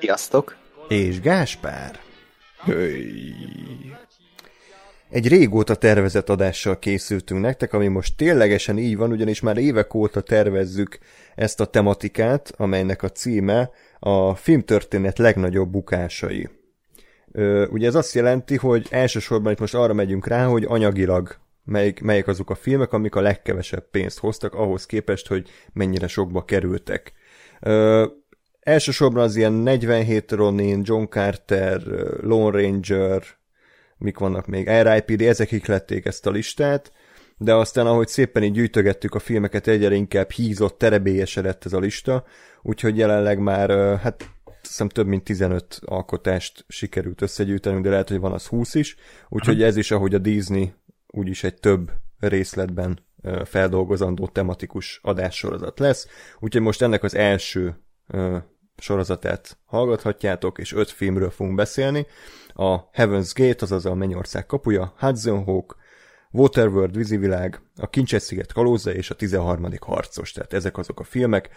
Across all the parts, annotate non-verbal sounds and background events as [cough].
Sziasztok! És Gáspár. Höj. Egy régóta tervezett adással készültünk nektek, ami most ténylegesen így van, ugyanis már évek óta tervezzük ezt a tematikát, amelynek a címe a filmtörténet legnagyobb bukásai. Ugye ez azt jelenti, hogy elsősorban itt most arra megyünk rá, hogy anyagilag melyik, melyik azok a filmek, amik a legkevesebb pénzt hoztak ahhoz képest, hogy mennyire sokba kerültek. Elsősorban az ilyen 47 Ronin, John Carter, Lone Ranger, mik vannak még, R.I.P.D., ezek ihlették ezt a listát, de aztán ahogy szépen így gyűjtögettük a filmeket, egyre inkább hízott, terebélyesedett ez a lista, úgyhogy jelenleg már hát hiszem több mint 15 alkotást sikerült összegyűjtenünk, de lehet, hogy van az 20 is, úgyhogy ez is, ahogy a Disney, úgyis egy több részletben feldolgozandó tematikus adássorozat lesz, úgyhogy most ennek az első sorozatát hallgathatjátok, és öt filmről fogunk beszélni. A Heaven's Gate, azaz a Mennyország kapuja, Hudson Hawk, Waterworld vízivilág, a Kincses sziget kalóza és a 13. harcos. Tehát ezek azok a filmek,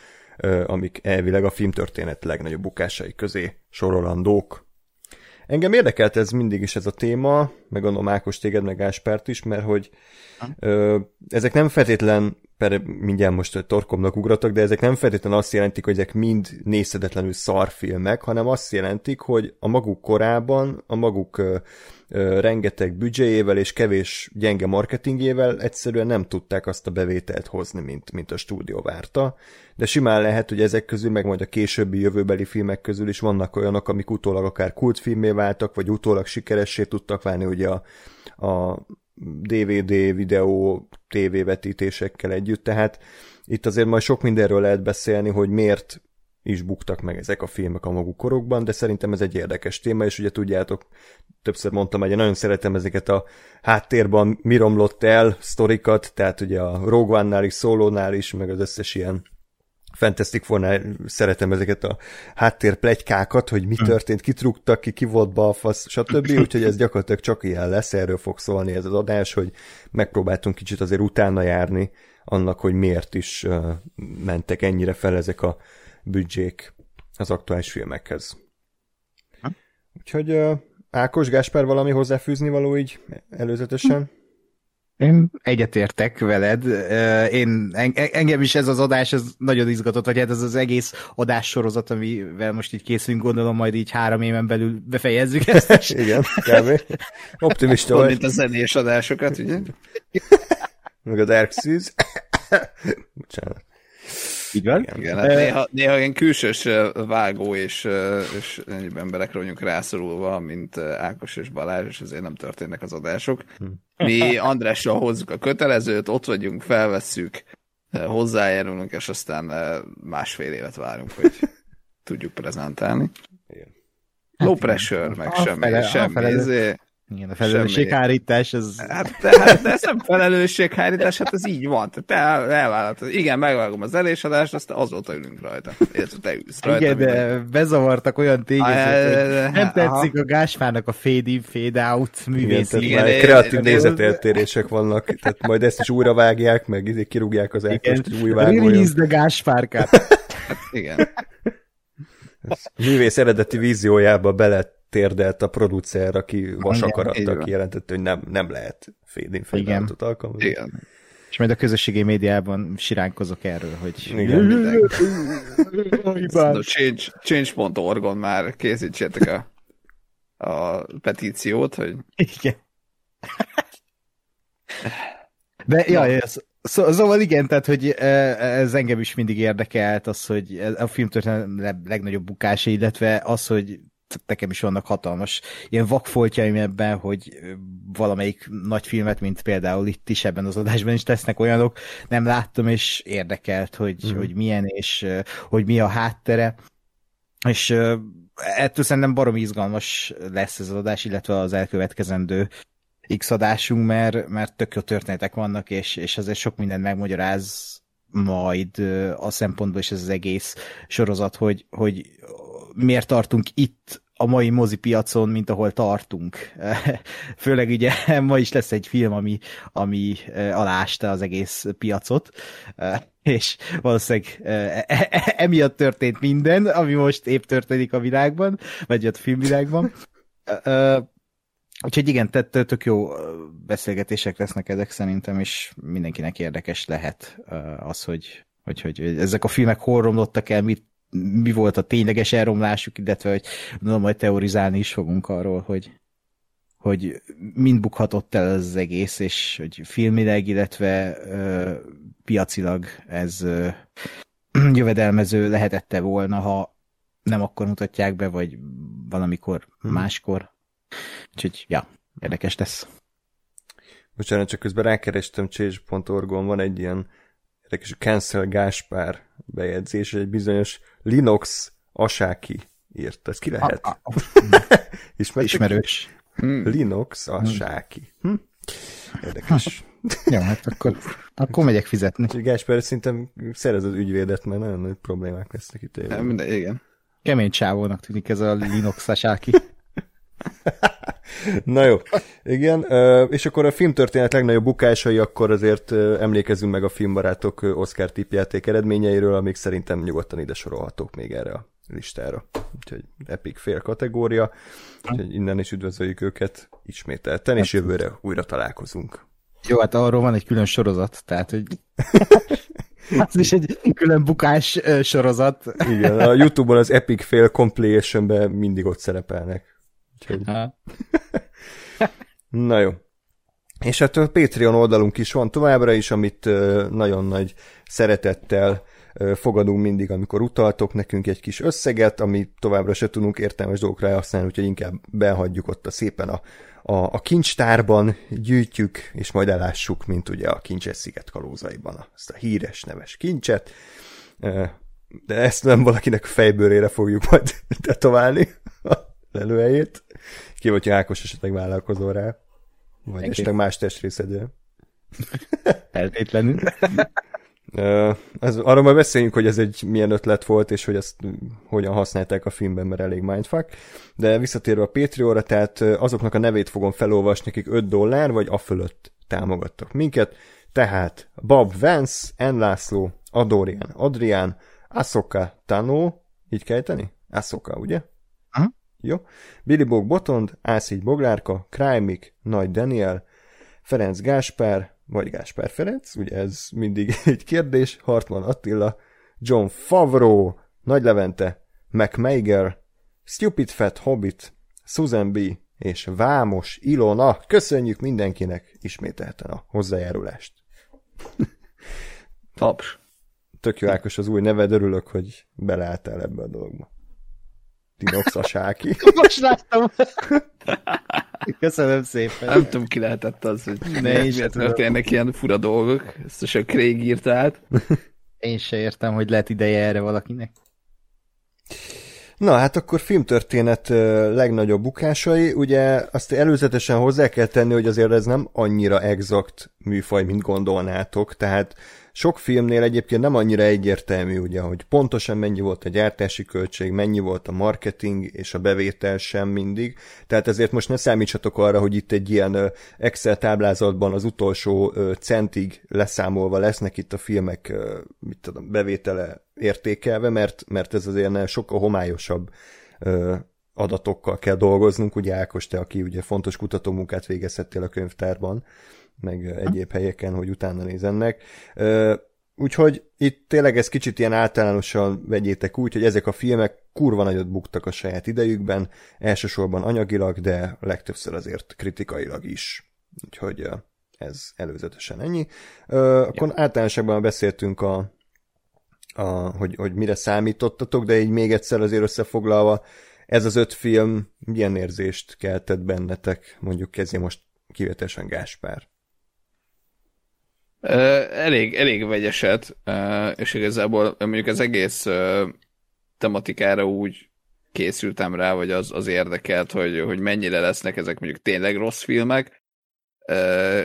amik elvileg a filmtörténet legnagyobb bukásai közé sorolandók. Engem érdekelt ez mindig is ez a téma, meg a Mákos téged, meg Áspárt is, mert hogy ö, ezek nem feltétlen, per, mindjárt most torkomnak ugratok, de ezek nem feltétlenül azt jelentik, hogy ezek mind nézhetetlenül szarfilmek, hanem azt jelentik, hogy a maguk korában, a maguk ö, ö, rengeteg büdzséjével és kevés gyenge marketingjével egyszerűen nem tudták azt a bevételt hozni, mint, mint a stúdió várta, de simán lehet, hogy ezek közül, meg majd a későbbi jövőbeli filmek közül is vannak olyanok, amik utólag akár kultfilmé váltak, vagy utólag sikeressé tudtak válni, ugye a, a DVD, videó, tévévetítésekkel együtt, tehát itt azért majd sok mindenről lehet beszélni, hogy miért is buktak meg ezek a filmek a maguk korokban, de szerintem ez egy érdekes téma, és ugye tudjátok, többször mondtam, hogy én nagyon szeretem ezeket a háttérben mi romlott el sztorikat, tehát ugye a Rogue One-nál is, Solo-nál is, meg az összes ilyen Fantastic four szeretem ezeket a háttér plegykákat, hogy mi hm. történt, kitrugtak ki, ki volt balfasz, stb. [laughs] Úgyhogy ez gyakorlatilag csak ilyen lesz, erről fog szólni ez az adás, hogy megpróbáltunk kicsit azért utána járni annak, hogy miért is mentek ennyire fel ezek a büdzsék az aktuális filmekhez. Ha? Úgyhogy Ákos, Gáspár valami hozzáfűzni való így előzetesen? Én egyetértek veled. Én, engem is ez az adás ez nagyon izgatott, vagy hát ez az egész adássorozat, amivel most így készülünk, gondolom majd így három éven belül befejezzük ezt is. [laughs] Igen, kb. Optimista vagy. Mint a zenés adásokat, ugye? Meg a Dark Seas. Bocsánat. Így van? Igen, igen hát néha, néha ilyen külsős vágó és, és ennyi emberekre vagyunk rászorulva, mint Ákos és Balázs, és ezért nem történnek az adások. Hm. Mi Andrással hozzuk a kötelezőt, ott vagyunk, felvesszük, hozzájárulunk, és aztán másfél évet várunk, hogy tudjuk prezentálni. Igen. Low pressure, meg a semmi, fele, semmi. Fele, igen, a felelősséghárítás, ez... Hát, de, hát, de ez nem felelősséghárítás, hát ez így van. Te elvállaltad. Igen, megvágom az elésadást, aztán azóta ülünk rajta. Érted, te ülsz rajta. Igen, de minden. bezavartak olyan tényezők, hogy nem tetszik a Gáspárnak a fade in, fade out művészi. Igen, igen, kreatív nézeteltérések vannak, tehát majd ezt is újra vágják, meg izé kirúgják az elköst, hogy új vágója. Release the Gáspárkát. Hát, igen. művész eredeti víziójába bele térdelt a producer, aki vasakarattal kijelentette, hogy nem, nem lehet fade-in feliratot alkalmazni. Igen. És majd a közösségi médiában siránkozok erről, hogy... Igen. no, change, change.org-on már készítsétek a, a petíciót, hogy... Igen. De, jaj, ez, Szó, szóval igen, tehát, hogy ez engem is mindig érdekelt, az, hogy a filmtörténet legnagyobb bukása, illetve az, hogy nekem is vannak hatalmas ilyen vakfoltjaim ebben, hogy valamelyik nagy filmet, mint például itt is ebben az adásban is tesznek olyanok, nem láttam, és érdekelt, hogy, mm. hogy milyen, és hogy mi a háttere. És ettől szerintem barom izgalmas lesz ez az adás, illetve az elkövetkezendő X adásunk, mert, mert tök jó történetek vannak, és, és azért sok mindent megmagyaráz majd a szempontból is ez az egész sorozat, hogy, hogy miért tartunk itt a mai mozipiacon, mint ahol tartunk. [laughs] Főleg ugye [laughs] ma is lesz egy film, ami, ami alásta az egész piacot, és valószínűleg e, e, emiatt történt minden, ami most épp történik a világban, vagy a filmvilágban. Úgyhogy igen, tehát tök jó beszélgetések lesznek ezek szerintem, és mindenkinek érdekes lehet az, hogy, hogy, hogy ezek a filmek hol romlottak el, mit, mi volt a tényleges elromlásuk, illetve hogy no, majd teorizálni is fogunk arról, hogy, hogy mind bukhatott el az egész, és hogy filmileg, illetve ö, piacilag ez ö, [clears throat] jövedelmező lehetette volna, ha nem akkor mutatják be, vagy valamikor hmm. máskor. Úgyhogy, ja, érdekes lesz. Bocsánat, csak közben rákerestem change.org-on, van egy ilyen érdekes Cancel Gáspár bejegyzés, egy bizonyos Linux Asáki írt. Ez ki lehet? A, [laughs] a, Ismerős. Hmm. Linux Asáki. Hm? Érdekes. Jó, hát akkor, akkor megyek fizetni. Gáspár szerintem szerez az ügyvédet, mert nagyon nagy problémák lesznek itt. Nem, de igen. Kemény csávónak tűnik ez a Linux Asáki. [laughs] Na jó, igen, és akkor a filmtörténet legnagyobb bukásai, akkor azért emlékezünk meg a filmbarátok Oscar tipjáték eredményeiről, amik szerintem nyugodtan ide sorolhatók még erre a listára. Úgyhogy epic fél kategória, úgyhogy innen is üdvözöljük őket ismételten, és hát- jövőre újra találkozunk. Jó, hát arról van egy külön sorozat, tehát, hogy [laughs] az is egy külön bukás sorozat. Igen, a Youtube-on az Epic Fail Compilation-ben mindig ott szerepelnek. Úgyhogy... [laughs] Na jó. És hát a Patreon oldalunk is van továbbra is, amit nagyon nagy szeretettel fogadunk mindig, amikor utaltok nekünk egy kis összeget, ami továbbra se tudunk értelmes dolgokra használni, úgyhogy inkább behagyjuk ott a szépen a, a, a kincstárban, gyűjtjük, és majd elássuk, mint ugye a kincses sziget kalózaiban, ezt a híres neves kincset. De ezt nem valakinek fejbőrére fogjuk majd [laughs] tetoválni a lelőhelyét. Ki vagy Ákos esetleg vállalkozol rá. Vagy esetleg más testrészedje. Feltétlenül. Uh, ez, arra majd beszéljünk, hogy ez egy milyen ötlet volt, és hogy ezt hogyan használták a filmben, mert elég mindfuck. De visszatérve a Patreonra, tehát azoknak a nevét fogom felolvasni, akik 5 dollár, vagy a fölött támogattak minket. Tehát Bob Vance, N. László, Adorian, Adrián, Asoka Tano, így kell tenni? Asoka, ugye? Jó. Billy Bog Botond, Ászigy Boglárka, Krajmik, Nagy Daniel, Ferenc Gáspár, vagy Gáspár Ferenc, ugye ez mindig [laughs] egy kérdés, Hartman Attila, John Favreau, Nagy Levente, McMager, Stupid Fat Hobbit, Susan B. és Vámos Ilona. Köszönjük mindenkinek ismételten a hozzájárulást. Taps. Tök jó Ákos az új neved, örülök, hogy beleálltál ebbe a dologba. Tinox a sáki. [laughs] Most láttam. Köszönöm szépen. Nem tudom, ki lehetett az, hogy ne is történnek ilyen fura dolgok. Ezt a Craig írt át. [laughs] Én se értem, hogy lehet ideje erre valakinek. Na hát akkor filmtörténet legnagyobb bukásai, ugye azt előzetesen hozzá kell tenni, hogy azért ez nem annyira exakt műfaj, mint gondolnátok, tehát sok filmnél egyébként nem annyira egyértelmű, ugye, hogy pontosan mennyi volt a gyártási költség, mennyi volt a marketing és a bevétel sem mindig. Tehát ezért most ne számítsatok arra, hogy itt egy ilyen Excel táblázatban az utolsó centig leszámolva lesznek itt a filmek mit tudom, bevétele értékelve, mert, mert ez azért sokkal homályosabb adatokkal kell dolgoznunk, ugye Ákos, te, aki ugye fontos kutatómunkát végezhettél a könyvtárban, meg egyéb helyeken, hogy utána nézennek. Úgyhogy itt tényleg ez kicsit ilyen általánosan vegyétek úgy, hogy ezek a filmek kurva nagyot buktak a saját idejükben, elsősorban anyagilag, de legtöbbször azért kritikailag is. Úgyhogy ez előzetesen ennyi. Akkor ja. általánosságban beszéltünk a, a, hogy, hogy mire számítottatok, de így még egyszer azért összefoglalva, ez az öt film milyen érzést keltett bennetek, mondjuk kezdje most kivetesen Gáspár. Elég, elég vegyeset, és igazából mondjuk az egész tematikára úgy készültem rá, vagy az, az érdekelt, hogy, hogy mennyire lesznek ezek mondjuk tényleg rossz filmek,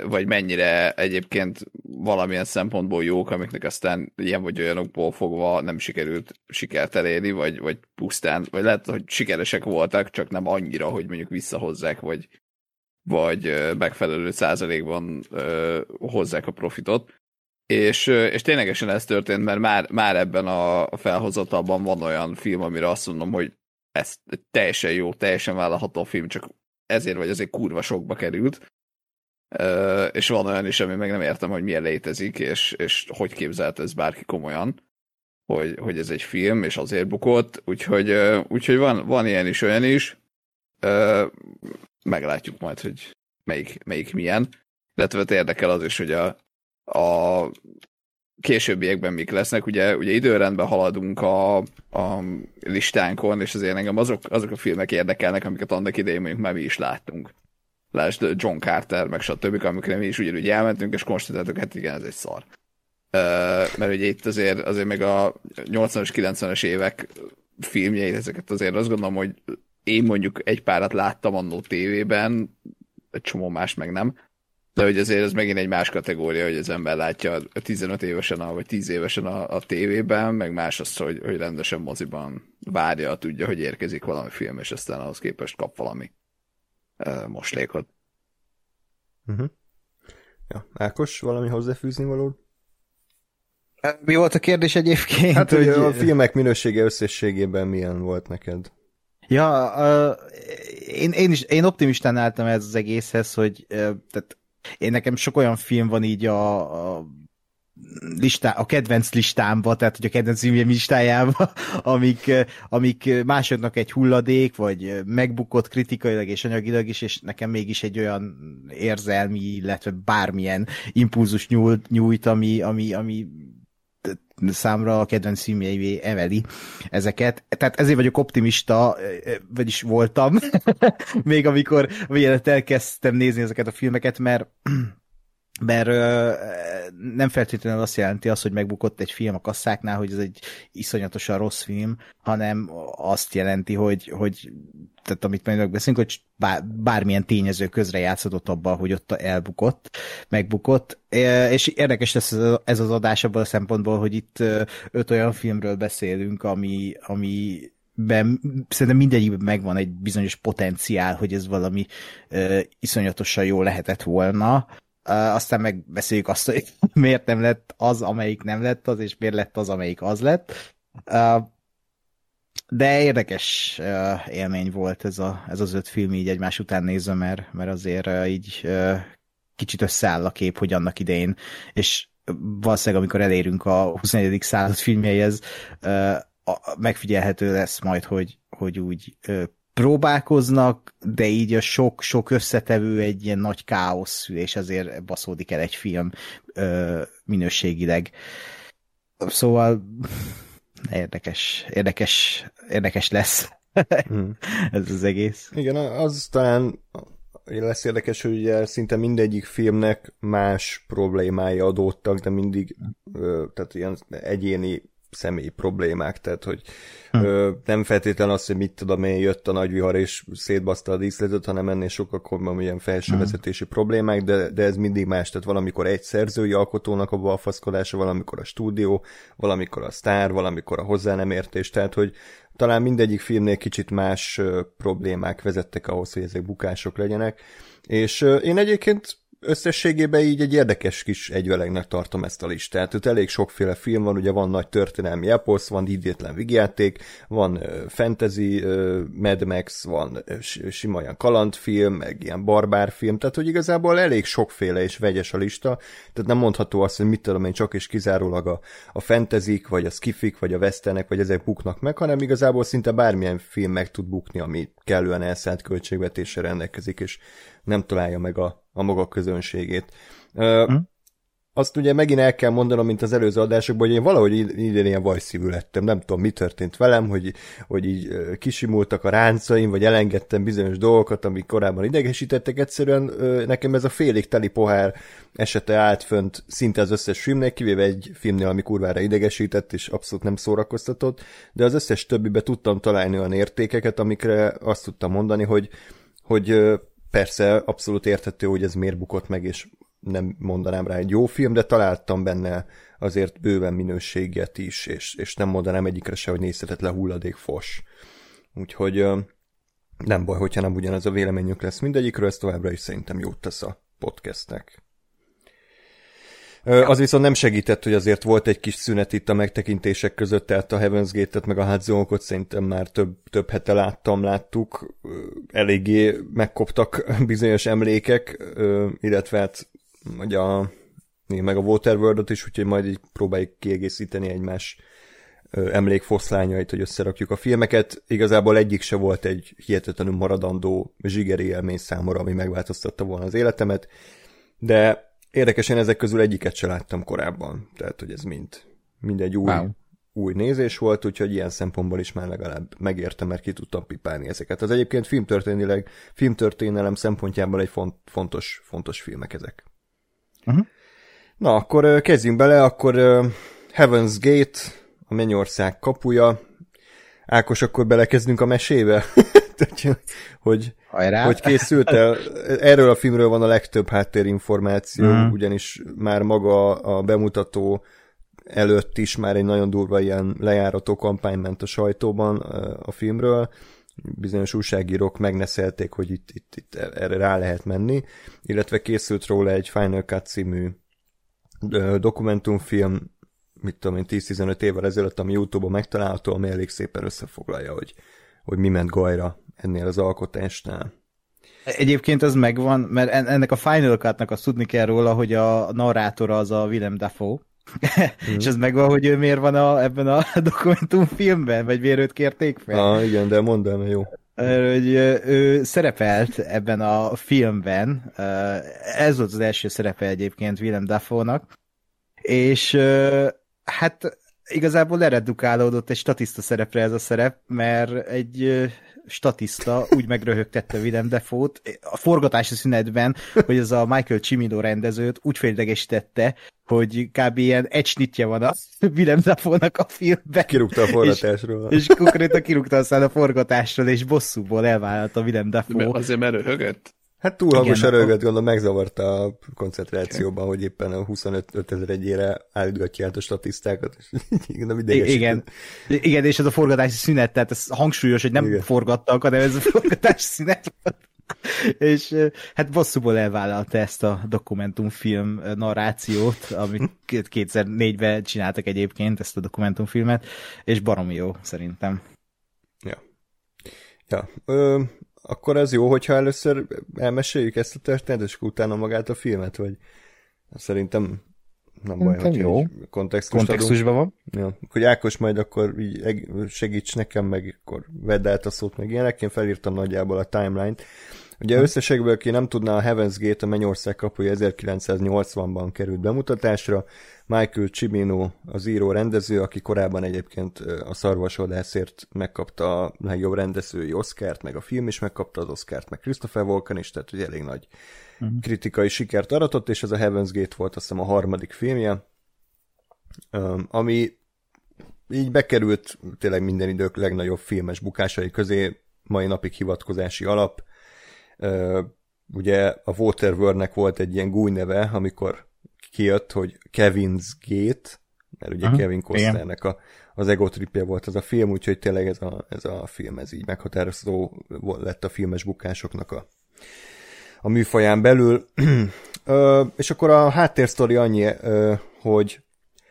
vagy mennyire egyébként valamilyen szempontból jók, amiknek aztán ilyen vagy olyanokból fogva nem sikerült sikert elérni, vagy, vagy pusztán, vagy lehet, hogy sikeresek voltak, csak nem annyira, hogy mondjuk visszahozzák, vagy, vagy megfelelő százalékban hozzák a profitot. És, és ténylegesen ez történt, mert már, már ebben a felhozatalban van olyan film, amire azt mondom, hogy ez teljesen jó, teljesen vállalható film, csak ezért vagy azért kurva sokba került. És van olyan is, ami meg nem értem, hogy milyen létezik, és, és hogy képzelt ez bárki komolyan, hogy, hogy ez egy film, és azért bukott, úgyhogy, úgyhogy van, van ilyen is, olyan is. Meglátjuk majd, hogy melyik, melyik milyen. Illetve hát érdekel az is, hogy a, a későbbiekben mik lesznek. Ugye, ugye időrendben haladunk a, a listánkon, és azért engem azok, azok a filmek érdekelnek, amiket annak idején mondjuk már mi is láttunk. Lásd John Carter, meg stb., amikre mi is ugyanúgy elmentünk, és konstatáltuk, hát igen, ez egy szar. Uh, mert ugye itt azért, azért meg a 80-as, 90-es évek filmjeit, ezeket azért azt gondolom, hogy én mondjuk egy párat láttam annó tévében, egy csomó más meg nem, de hogy azért ez megint egy más kategória, hogy az ember látja 15 évesen, a, vagy 10 évesen a, a tévében, meg más az, hogy, hogy rendesen moziban várja, tudja, hogy érkezik valami film, és aztán ahhoz képest kap valami uh, moslékot. Uh-huh. Ja, Ákos, valami hozzáfűzni való? Mi volt a kérdés egyébként? Hát, hogy a filmek minősége összességében milyen volt neked? Ja, uh, én, én, is, én optimistán álltam ez az egészhez, hogy uh, tehát én nekem sok olyan film van így a, a listá, a kedvenc listámba, tehát hogy a kedvenc filmjem listájába, [laughs] amik, amik másoknak egy hulladék, vagy megbukott kritikailag és anyagilag is, és nekem mégis egy olyan érzelmi, illetve bármilyen impulzus nyújt, nyújt ami, ami, ami számra a kedvenc filmjeivé emeli ezeket. Tehát ezért vagyok optimista, vagyis voltam, [laughs] még amikor mielőtt elkezdtem nézni ezeket a filmeket, mert mert ö, nem feltétlenül azt jelenti az, hogy megbukott egy film a kasszáknál, hogy ez egy iszonyatosan rossz film, hanem azt jelenti, hogy, hogy tehát amit majd megbeszélünk, hogy bár, bármilyen tényező közre játszódott abban, hogy ott elbukott, megbukott, és érdekes lesz ez az adás abban a szempontból, hogy itt öt olyan filmről beszélünk, ami, ami ben, szerintem mindegyikben megvan egy bizonyos potenciál, hogy ez valami uh, iszonyatosan jó lehetett volna, aztán megbeszéljük azt, hogy [laughs] miért nem lett az, amelyik nem lett az, és miért lett az, amelyik az lett. de érdekes élmény volt ez, a, ez az öt film így egymás után nézve, mert, mert azért így kicsit összeáll a kép, hogy annak idején, és valószínűleg amikor elérünk a 21. század filmjeihez, megfigyelhető lesz majd, hogy, hogy úgy próbálkoznak, de így a sok-sok összetevő egy ilyen nagy káosz, és ezért baszódik el egy film ö, minőségileg. Szóval érdekes, érdekes, érdekes lesz hmm. [laughs] ez az egész. Igen, az talán lesz érdekes, hogy ugye szinte mindegyik filmnek más problémái adódtak, de mindig tehát ilyen egyéni személyi problémák, tehát hogy hm. ö, nem feltétlenül az, hogy mit tudom én, jött a nagy vihar és szétbaszta a díszletet, hanem ennél sokkal komolyabb ilyen felsővezetési hm. problémák, de, de ez mindig más, tehát valamikor egy szerzői alkotónak a balfaszkodása, valamikor a stúdió, valamikor a sztár, valamikor a hozzá nem értés, tehát hogy talán mindegyik filmnél kicsit más ö, problémák vezettek ahhoz, hogy ezek bukások legyenek, és ö, én egyébként összességében így egy érdekes kis egyvelegnek tartom ezt a listát. Itt elég sokféle film van, ugye van nagy történelmi eposz, van idétlen vigyáték, van fantasy Mad Max, van sima ilyen kalandfilm, meg ilyen barbárfilm, tehát hogy igazából elég sokféle és vegyes a lista, tehát nem mondható azt, hogy mit tudom én, csak és kizárólag a, a fantasyk, vagy a skifik, vagy a westernek, vagy ezek buknak meg, hanem igazából szinte bármilyen film meg tud bukni, ami kellően elszállt költségvetéssel rendelkezik, és nem találja meg a, a maga közönségét. Hm? azt ugye megint el kell mondanom, mint az előző adásokban, hogy én valahogy idén ilyen vajszívű lettem. Nem tudom, mi történt velem, hogy, hogy így kisimultak a ráncaim, vagy elengedtem bizonyos dolgokat, amik korábban idegesítettek. Egyszerűen nekem ez a félig teli pohár esete állt fönt szinte az összes filmnek, kivéve egy filmnél, ami kurvára idegesített, és abszolút nem szórakoztatott, de az összes többibe tudtam találni olyan értékeket, amikre azt tudtam mondani, hogy, hogy persze abszolút érthető, hogy ez miért bukott meg, és nem mondanám rá egy jó film, de találtam benne azért bőven minőséget is, és, és nem mondanám egyikre se, hogy nézhetetlen hulladék fos. Úgyhogy nem baj, hogyha nem ugyanaz a véleményünk lesz mindegyikről, ez továbbra is szerintem jót tesz a podcastnek. Az viszont nem segített, hogy azért volt egy kis szünet itt a megtekintések között, tehát a Heaven's Gate-et meg a Hadzonokot szerintem már több, több hete láttam, láttuk. Eléggé megkoptak [laughs] bizonyos emlékek, illetve hát vagy a, meg a Waterworld-ot is, úgyhogy majd így próbáljuk kiegészíteni egymás emlékfoszlányait, hogy összerakjuk a filmeket. Igazából egyik se volt egy hihetetlenül maradandó zsigeri élmény számomra, ami megváltoztatta volna az életemet, de érdekesen ezek közül egyiket se láttam korábban, tehát hogy ez mind, mind egy új, wow. új nézés volt, úgyhogy ilyen szempontból is már legalább megértem, mert ki tudtam pipálni ezeket. Az egyébként filmtörténetileg, filmtörténelem szempontjából egy font, fontos, fontos filmek ezek. Uh-huh. Na, akkor kezdjünk bele, akkor Heaven's Gate, a Mennyország kapuja. Ákos, akkor belekezdünk a mesébe? [laughs] hogy, hogy készült el. Erről a filmről van a legtöbb háttérinformáció, uh-huh. ugyanis már maga a bemutató előtt is már egy nagyon durva ilyen lejárató kampány ment a sajtóban a filmről, bizonyos újságírók megneszelték, hogy itt, itt, itt erre rá lehet menni, illetve készült róla egy Final Cut című dokumentumfilm, mit tudom én, 10-15 évvel ezelőtt, ami Youtube-on megtalálható, ami elég szépen összefoglalja, hogy, hogy mi ment gajra ennél az alkotásnál. Egyébként ez megvan, mert ennek a Final Cut-nak azt tudni kell róla, hogy a narrátora az a Willem Dafoe, Mm. [laughs] és ez megvan, hogy ő miért van a, ebben a [laughs] dokumentumfilmben, vagy miért őt kérték fel? Ah, igen, de mondd el, jó. Hogy ő szerepelt ebben a filmben, ez volt az első szerepe egyébként Willem Dafoe-nak, és hát igazából leredukálódott egy statiszta szerepre ez a szerep, mert egy statiszta úgy megröhögtette Willem Dafoe-t a forgatási szünetben, hogy ez a Michael Cimino rendezőt úgy féldegesítette, hogy kb. ilyen egy snitje van a Willem Dafoe-nak a filmben. Kirúgta a forgatásról. És, és konkrétan kirúgta aztán a forgatásról, és bosszúból elvállalta Willem Dafoe. Mert azért mert röhögött? Hát túl hangosan rögött, gondolom megzavarta a koncentrációban, okay. hogy éppen a 25 ezer egyére állítgatja át a statisztákat, és [laughs] nem Igen. Igen, és ez a forgatási szünet, tehát ez hangsúlyos, hogy nem Igen. forgattak, hanem ez a forgatási szünet volt. és hát bosszúból elvállalta ezt a dokumentumfilm narrációt, amit 2004-ben csináltak egyébként, ezt a dokumentumfilmet, és baromi jó, szerintem. Ja. Ja. Ö, akkor ez jó, hogyha először elmeséljük ezt a történetet, és utána magát a filmet, vagy szerintem nem baj, hogy jó. Kontextusban van. Ja, hogy Ákos majd akkor így segíts nekem, meg akkor vedd át a szót, meg ilyenek. Én felírtam nagyjából a timeline-t. Ugye hm. összességből, aki nem tudná, a Heaven's Gate a Mennyország kapuja 1980-ban került bemutatásra. Michael Cimino az író rendező, aki korábban egyébként a szarvasodászért megkapta a legjobb rendezői Oscárt, meg a film is megkapta az Oscárt, meg Christopher Walken is, tehát ugye elég nagy uh-huh. kritikai sikert aratott, és ez a Heaven's Gate volt azt hiszem a harmadik filmje, ami így bekerült tényleg minden idők legnagyobb filmes bukásai közé, mai napig hivatkozási alap. Ugye a Waterworld-nek volt egy ilyen gúj neve, amikor kijött, hogy Kevin's Gate, mert ugye uh-huh. Kevin Costnernek a, az ego tripje volt az a film, úgyhogy tényleg ez a, ez a film ez így meghatározó lett a filmes bukásoknak a, a műfaján belül. [clears throat] ö, és akkor a háttérsztori annyi, ö, hogy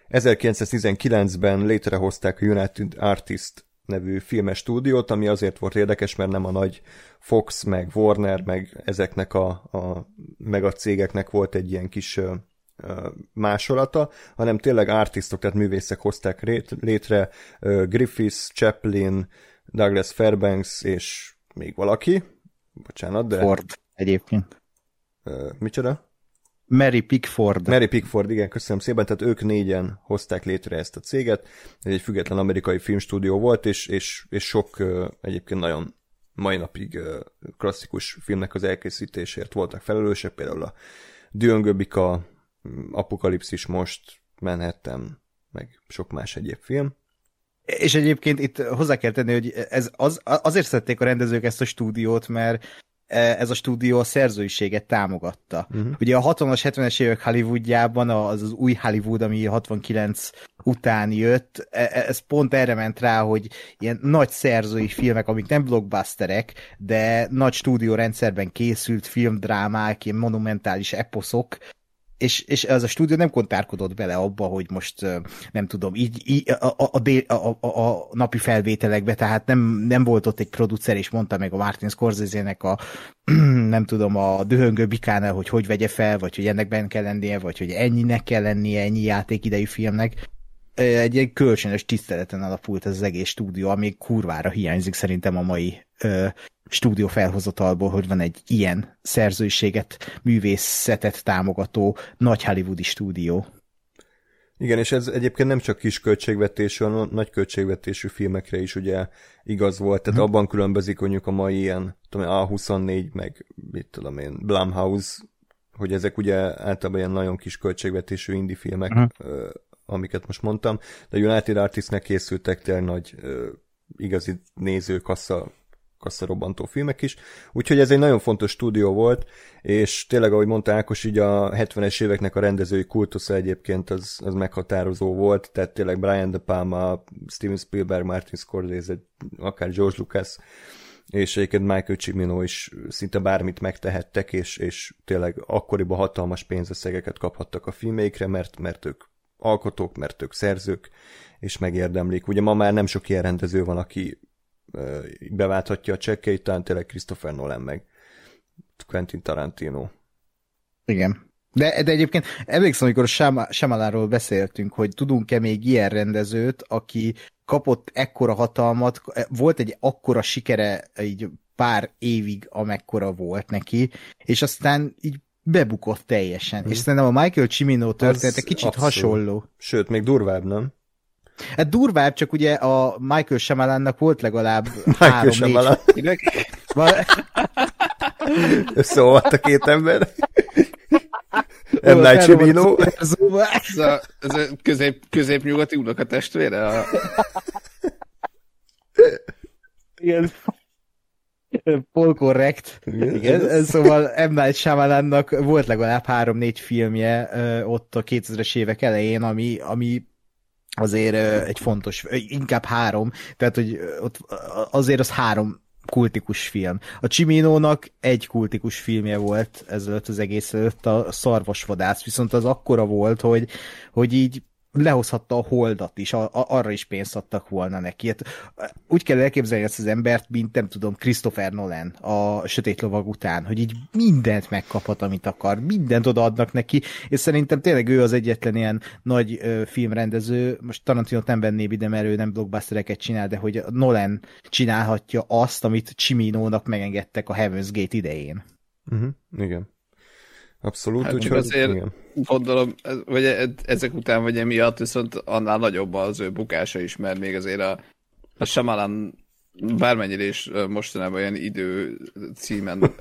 1919-ben létrehozták a United Artist nevű filmes stúdiót, ami azért volt érdekes, mert nem a nagy Fox, meg Warner, meg ezeknek a, a meg a cégeknek volt egy ilyen kis másolata, hanem tényleg artistok, tehát művészek hozták létre, Griffiths, Chaplin, Douglas Fairbanks és még valaki, bocsánat, de... Ford egyébként. Micsoda? Mary Pickford. Mary Pickford, igen, köszönöm szépen, tehát ők négyen hozták létre ezt a céget, ez egy független amerikai filmstúdió volt, és, és, és sok egyébként nagyon mai napig klasszikus filmnek az elkészítésért voltak felelősek, például a Dühöngöbika, Apokalipszis most, Manhattan, meg sok más egyéb film. És egyébként itt hozzá kell tenni, hogy ez az, azért szedték a rendezők ezt a stúdiót, mert ez a stúdió a szerzőiséget támogatta. Uh-huh. Ugye a 60-as, 70-es évek Hollywoodjában az az új Hollywood, ami 69 után jött, e, e, ez pont erre ment rá, hogy ilyen nagy szerzői filmek, amik nem blockbusterek, de nagy stúdiórendszerben készült filmdrámák, ilyen monumentális eposzok, és, és ez a stúdió nem kontárkodott bele abba, hogy most nem tudom, így, így a, a, a, a, a napi felvételekbe, tehát nem, nem volt ott egy producer, és mondta meg a Martin Scorsese-nek a [clears throat] nem tudom, a dühöngő bikánál, hogy hogy vegye fel, vagy hogy ennek benne kell lennie, vagy hogy ennyinek kell lennie, ennyi játékidejű filmnek. Egy, egy kölcsönös tiszteleten alapult ez az egész stúdió, ami kurvára hiányzik szerintem a mai ö, stúdió felhozatalból, hogy van egy ilyen szerzőséget, művészetet támogató nagy hollywoodi stúdió. Igen, és ez egyébként nem csak kis költségvetésű, hanem nagy költségvetésű filmekre is ugye igaz volt, tehát hmm. abban különbözik mondjuk a mai ilyen, tudom, A24, meg mit tudom én, Blumhouse, hogy ezek ugye általában ilyen nagyon kis költségvetésű indie filmek, hmm. Amiket most mondtam, de United Artists-nek készültek tényleg nagy igazi nézőkassa kasszarobbantó filmek is. Úgyhogy ez egy nagyon fontos stúdió volt, és tényleg, ahogy mondta Ákos, így a 70-es éveknek a rendezői kultusza egyébként az, az meghatározó volt, tehát tényleg Brian De Palma, Steven Spielberg, Martin Scorsese, akár George Lucas, és egyébként Michael Cimino is szinte bármit megtehettek, és, és tényleg akkoriban hatalmas pénzösszegeket kaphattak a filmeikre, mert, mert ők alkotók, mert ők szerzők, és megérdemlik. Ugye ma már nem sok ilyen rendező van, aki beválthatja a csekkeit, talán tényleg Christopher Nolan meg Quentin Tarantino. Igen. De, de egyébként emlékszem, amikor Samaláról beszéltünk, hogy tudunk-e még ilyen rendezőt, aki kapott ekkora hatalmat, volt egy akkora sikere így pár évig, amekkora volt neki, és aztán így bebukott teljesen. Hmm. És szerintem a Michael Cimino története kicsit abszolút. hasonló. Sőt, még durvább, nem? Hát durvább, csak ugye a Michael Shyamalannak volt legalább [laughs] Michael négy... [laughs] Összeolvadt a két ember. [laughs] M. Night Shyamalan. Ez a, ez a közép, középnyugati unokatestvére? A... Igen. Igen. Igen. Szóval M. Night Shyamalannak volt legalább három-négy filmje ott a 2000-es évek elején, ami, ami azért egy fontos, inkább három, tehát hogy ott azért az három kultikus film. A Csiminónak egy kultikus filmje volt ezelőtt az egész előtt, a Szarvasvadász, viszont az akkora volt, hogy, hogy így lehozhatta a holdat is, a, a, arra is pénzt adtak volna neki. Hát, úgy kell elképzelni ezt az embert, mint nem tudom, Christopher Nolan a Sötét Lovag után, hogy így mindent megkaphat, amit akar, mindent odaadnak neki, és szerintem tényleg ő az egyetlen ilyen nagy ö, filmrendező, most Tarantino nem venné ide, mert ő nem blockbustereket csinál, de hogy Nolan csinálhatja azt, amit Csiminónak megengedtek a Heaven's Gate idején. Uh-huh, igen. Abszolút, hát úgyhogy azért igen. gondolom, vagy e- ezek után vagy emiatt viszont annál nagyobb az ő bukása is, mert még azért a, a Shyamalan bármennyire is mostanában ilyen idő címen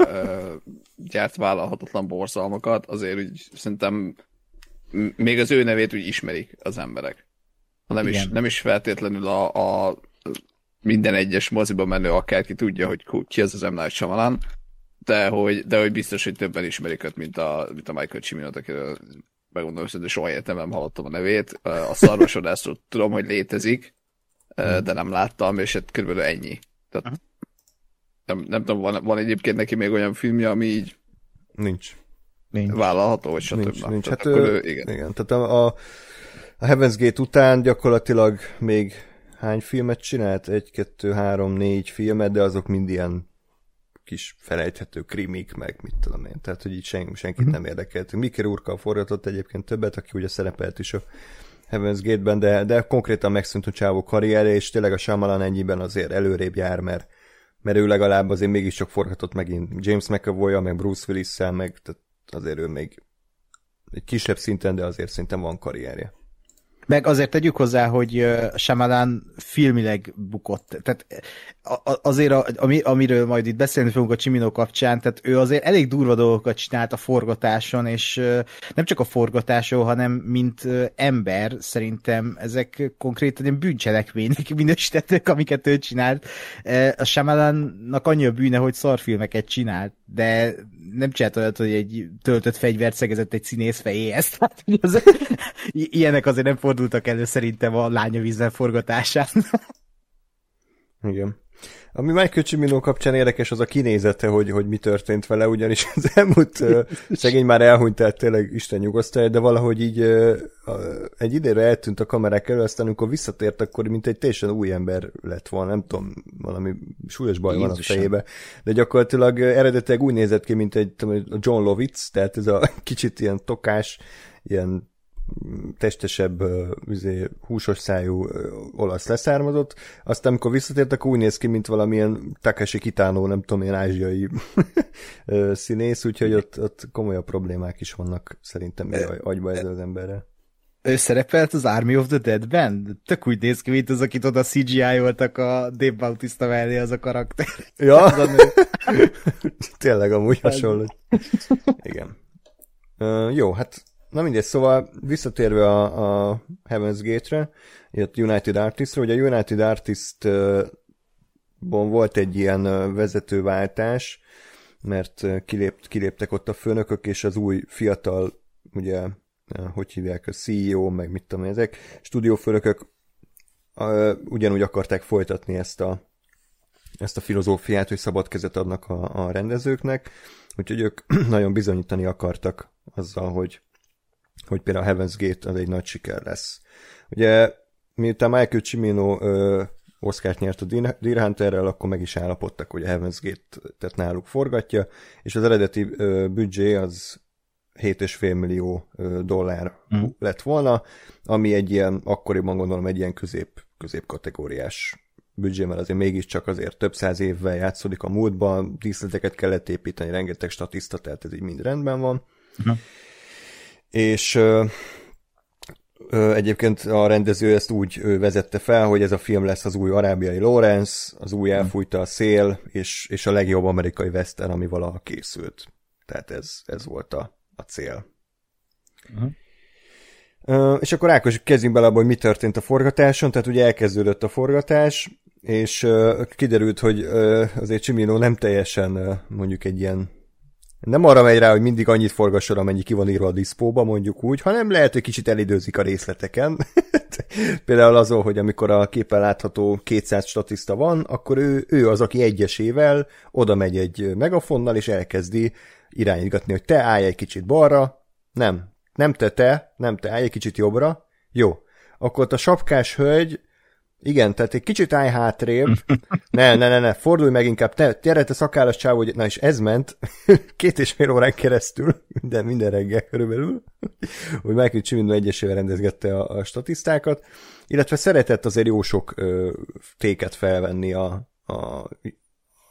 gyárt vállalhatatlan borzalmakat, azért úgy szerintem még az ő nevét úgy ismerik az emberek. Nem is, nem is feltétlenül a, a minden egyes moziba menő akárki tudja, hogy ki az az M. Night Shyamalan, de hogy, de hogy biztos, hogy többen ismerik őt, mint a, mint a Michael Cimino-t, akiről megmondom hogy soha életem nem hallottam a nevét. A szarvasodászról tudom, hogy létezik, de nem láttam, és hát körülbelül ennyi. Tehát, nem, nem tudom, van, van egyébként neki még olyan filmje, ami így nincs. nincs. vállalható, vagy stb. Nincs, nincs. Hát, ő, igen. igen. Tehát a, a, a Heaven's Gate után gyakorlatilag még hány filmet csinált? Egy, kettő, három, négy filmet, de azok mind ilyen kis felejthető krimik, meg mit tudom én. Tehát, hogy így sen, senkit mm-hmm. nem érdekelt. Miker úrkal forgatott egyébként többet, aki ugye szerepelt is a Heaven's Gate-ben, de, de konkrétan megszűnt a csávó karrierje, és tényleg a Shyamalan ennyiben azért előrébb jár, mert, mert ő legalább azért mégiscsak forgatott megint James mcavoy meg Bruce willis meg tehát azért ő még egy kisebb szinten, de azért szerintem van karrierje. Meg azért tegyük hozzá, hogy Shyamalan filmileg bukott. Tehát azért, a, ami, amiről majd itt beszélni fogunk a Csimino kapcsán, tehát ő azért elég durva dolgokat csinált a forgatáson, és nem csak a forgatáson, hanem mint ember, szerintem ezek konkrétan ilyen bűncselekmények [laughs] minősítettük, amiket ő csinált. A Shyamalannak annyi a bűne, hogy szarfilmeket csinált, de nem csinált olyat, hogy egy töltött fegyvert szegezett egy színész fejéhez. [laughs] Tehát, az, ilyenek azért nem fordultak elő szerintem a lányavízzel forgatásán. [laughs] Igen. Ami Michael Cimino kapcsán érdekes, az a kinézete, hogy, hogy mi történt vele, ugyanis [laughs] az elmúlt uh, [laughs] szegény már elhunyt, tehát tényleg Isten nyugosztalja, de valahogy így uh, egy időre eltűnt a kamerák elő, aztán amikor visszatért, akkor mint egy teljesen új ember lett volna, nem tudom, valami súlyos baj Jézusen. van a fejébe, de gyakorlatilag eredetileg úgy nézett ki, mint egy tudom, John Lovitz, tehát ez a kicsit ilyen tokás, ilyen testesebb, üzé, húsos szájú olasz leszármazott, aztán amikor visszatért, akkor úgy néz ki, mint valamilyen Takeshi Kitano, nem tudom, ilyen ázsiai [laughs] színész, úgyhogy ott, ott komolyabb problémák is vannak szerintem agyba ezzel az emberrel. Ő szerepelt az Army of the Dead-ben? Tök úgy néz ki, mint az, akit oda CGI-oltak a Dave Bautista mellé az a karakter. [laughs] Ja, [laughs] tényleg amúgy hasonló. Igen. Uh, jó, hát Na mindegy, szóval visszatérve a, a Heaven's Gate-re, a United Artist-ra, ugye a United Artist-bon volt egy ilyen vezetőváltás, mert kilép, kiléptek ott a főnökök, és az új fiatal, ugye, hogy hívják, a CEO, meg mit tudom ezek, stúdiófőnökök ugyanúgy akarták folytatni ezt a, ezt a filozófiát, hogy szabad kezet adnak a, a rendezőknek, úgyhogy ők [clears throat] nagyon bizonyítani akartak azzal, hogy hogy például a Heaven's Gate az egy nagy siker lesz. Ugye, miután Michael Cimino ö, Oscar-t nyert a Deer Hunterrel, akkor meg is állapodtak, hogy a Heaven's Gate-et náluk forgatja, és az eredeti ö, büdzsé az 7,5 millió dollár mm. lett volna, ami egy ilyen, akkoriban gondolom egy ilyen közép, középkategóriás büdzsé, mert azért mégiscsak azért több száz évvel játszódik a múltban, díszleteket kellett építeni, rengeteg statiszta, tehát ez így mind rendben van. Mm és ö, ö, egyébként a rendező ezt úgy vezette fel, hogy ez a film lesz az új arábiai Lawrence, az új hm. elfújta a szél, és, és a legjobb amerikai western, ami valaha készült. Tehát ez, ez volt a, a cél. Uh-huh. Uh, és akkor Ákos, kezdjünk bele abba, hogy mi történt a forgatáson, tehát ugye elkezdődött a forgatás, és uh, kiderült, hogy uh, azért Csimino nem teljesen mondjuk egy ilyen nem arra megy rá, hogy mindig annyit forgasson, amennyi ki van írva a diszpóba, mondjuk úgy, hanem lehet, hogy kicsit elidőzik a részleteken. [laughs] Például azon, hogy amikor a képen látható 200 statiszta van, akkor ő, ő az, aki egyesével oda megy egy megafonnal, és elkezdi irányítgatni, hogy te állj egy kicsit balra, nem, nem te te, nem te állj egy kicsit jobbra, jó. Akkor ott a sapkás hölgy igen, tehát egy kicsit állj hátrébb. [laughs] ne, ne, ne, ne, fordulj meg inkább. Te, gyere, te szakállas csávó, hogy... Na és ez ment [laughs] két és fél órán keresztül, minden, minden reggel körülbelül, [laughs] hogy Michael Cimino egyesével rendezgette a, a statisztákat, illetve szeretett azért jó sok ö, téket felvenni a, a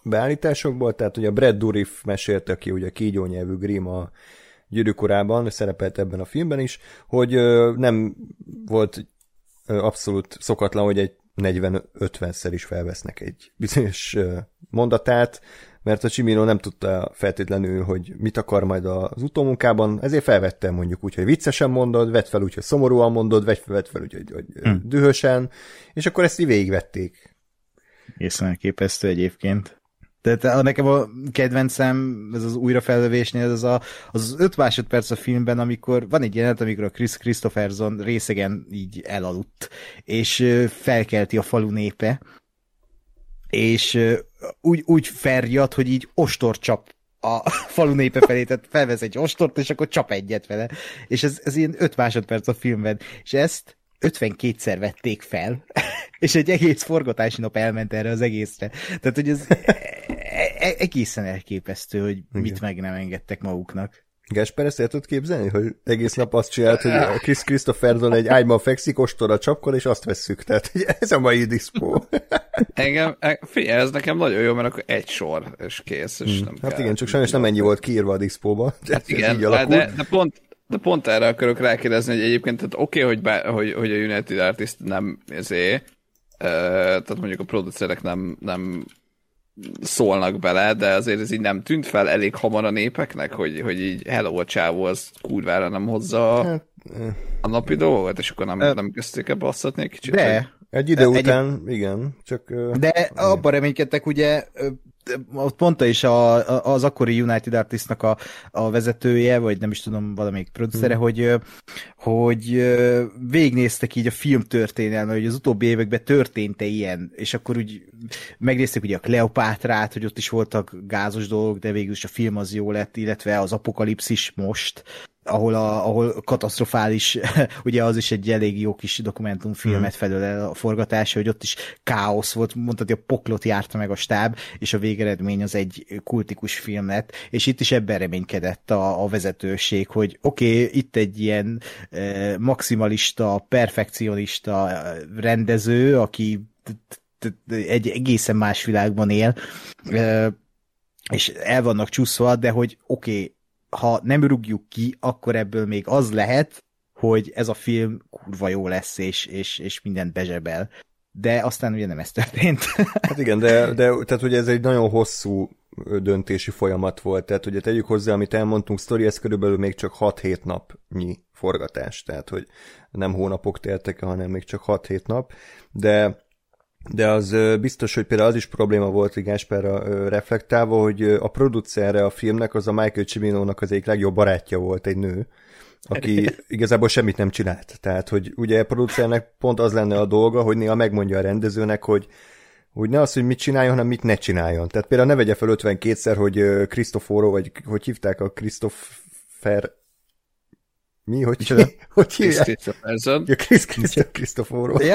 beállításokból, tehát ugye Brad Dourif mesélte, aki ugye kígyó nyelvű Grimm a gyűrűkorában, szerepelt ebben a filmben is, hogy ö, nem volt abszolút szokatlan, hogy egy 40-50-szer is felvesznek egy bizonyos mondatát, mert a Csimino nem tudta feltétlenül, hogy mit akar majd az utómunkában, ezért felvette mondjuk úgy, hogy viccesen mondod, vett fel úgy, hogy szomorúan mondod, vett fel, vett fel úgy, hogy, hogy hmm. dühösen, és akkor ezt így végigvették. Észre elképesztő egyébként. Tehát a, nekem a kedvencem, ez az újrafelvevésnél, az a, az, az öt másodperc a filmben, amikor van egy jelenet, amikor a Chris Christopherson részegen így elaludt, és felkelti a falu népe, és úgy, úgy ferjad, hogy így ostor csap a [laughs] falu népe felé, tehát felvesz egy ostort, és akkor csap egyet vele. És ez, ez ilyen öt másodperc a filmben. És ezt 52-szer vették fel, [laughs] és egy egész forgatási nap elment erre az egészre. Tehát, hogy ez e- e- egészen elképesztő, hogy Igen. mit meg nem engedtek maguknak. Gasper, ezt el tudod képzelni, hogy egész nap azt csinált, hogy a Chris Christopherson egy ágyban fekszik, ostor csapkol, és azt vesszük. Tehát ez a mai diszpó. [laughs] Engem, e- figyelj, ez nekem nagyon jó, mert akkor egy sor, és kész. És hmm. nem hát kell igen, csak sajnos nem ennyi volt kiírva a diszpóba. Hát igen, de, de, pont, De pont erre akarok rákérdezni, hogy egyébként tehát oké, okay, hogy, hogy, hogy a United Artist nem ezé, tehát mondjuk a producerek nem, nem szólnak bele, de azért ez így nem tűnt fel elég hamar a népeknek, hogy, hogy így hello a csávó, az kurvára nem hozza hát, a napi dolgot, és akkor nem, nem kezdték ebbe basszatni egy kicsit? De, hogy... egy idő után, egy... igen, csak... De abban reménykedtek ugye, ott mondta is a, az akkori United Artistnak a, a vezetője, vagy nem is tudom, valamelyik producere, hmm. hogy, hogy végnéztek így a film történelme, hogy az utóbbi években történt-e ilyen, és akkor úgy megnézték ugye a Kleopátrát, hogy ott is voltak gázos dolgok, de végül is a film az jó lett, illetve az apokalipszis most, ahol, a, ahol katasztrofális, [laughs] ugye az is egy elég jó kis dokumentumfilmet hmm. felől el a forgatása, hogy ott is káosz volt, hogy a poklot járta meg a stáb, és a végeredmény az egy kultikus film lett, és itt is ebben reménykedett a, a vezetőség, hogy oké, okay, itt egy ilyen eh, maximalista, perfekcionista rendező, aki egy egészen más világban él, eh, és el vannak csúszva, de hogy oké, okay, ha nem rúgjuk ki, akkor ebből még az lehet, hogy ez a film kurva jó lesz, és, és, és mindent bezsebel. De aztán ugye nem ez történt. [laughs] Hát igen, de, de tehát ugye ez egy nagyon hosszú döntési folyamat volt, tehát ugye tegyük hozzá, amit elmondtunk, sztori, ez körülbelül még csak 6-7 napnyi forgatás, tehát hogy nem hónapok teltek hanem még csak 6-7 nap, de de az biztos, hogy például az is probléma volt így Gásperra reflektálva, hogy a producerre a filmnek az a Michael Cimino-nak az egyik legjobb barátja volt, egy nő, aki igazából semmit nem csinált. Tehát, hogy ugye a producernek pont az lenne a dolga, hogy néha megmondja a rendezőnek, hogy hogy ne az, hogy mit csináljon, hanem mit ne csináljon. Tehát például ne vegye fel 52-szer, hogy Cristoforo, vagy hogy hívták a Christopher mi, hogy, [laughs] hogy hívják? Christopherson. Ja, Christoporo. [laughs]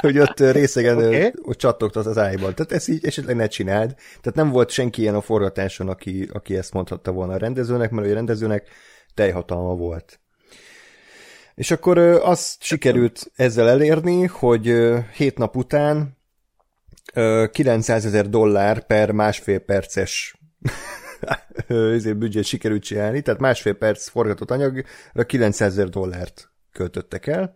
hogy ott részegen okay. ott csattogtat az ájban. Tehát ezt így esetleg ne csináld. Tehát nem volt senki ilyen a forgatáson, aki, aki ezt mondhatta volna a rendezőnek, mert a rendezőnek teljhatalma volt. És akkor azt sikerült ezzel elérni, hogy hét nap után 900 ezer dollár per másfél perces [laughs] ezért büdzsét sikerült csinálni, tehát másfél perc forgatott anyagra 900 ezer dollárt költöttek el,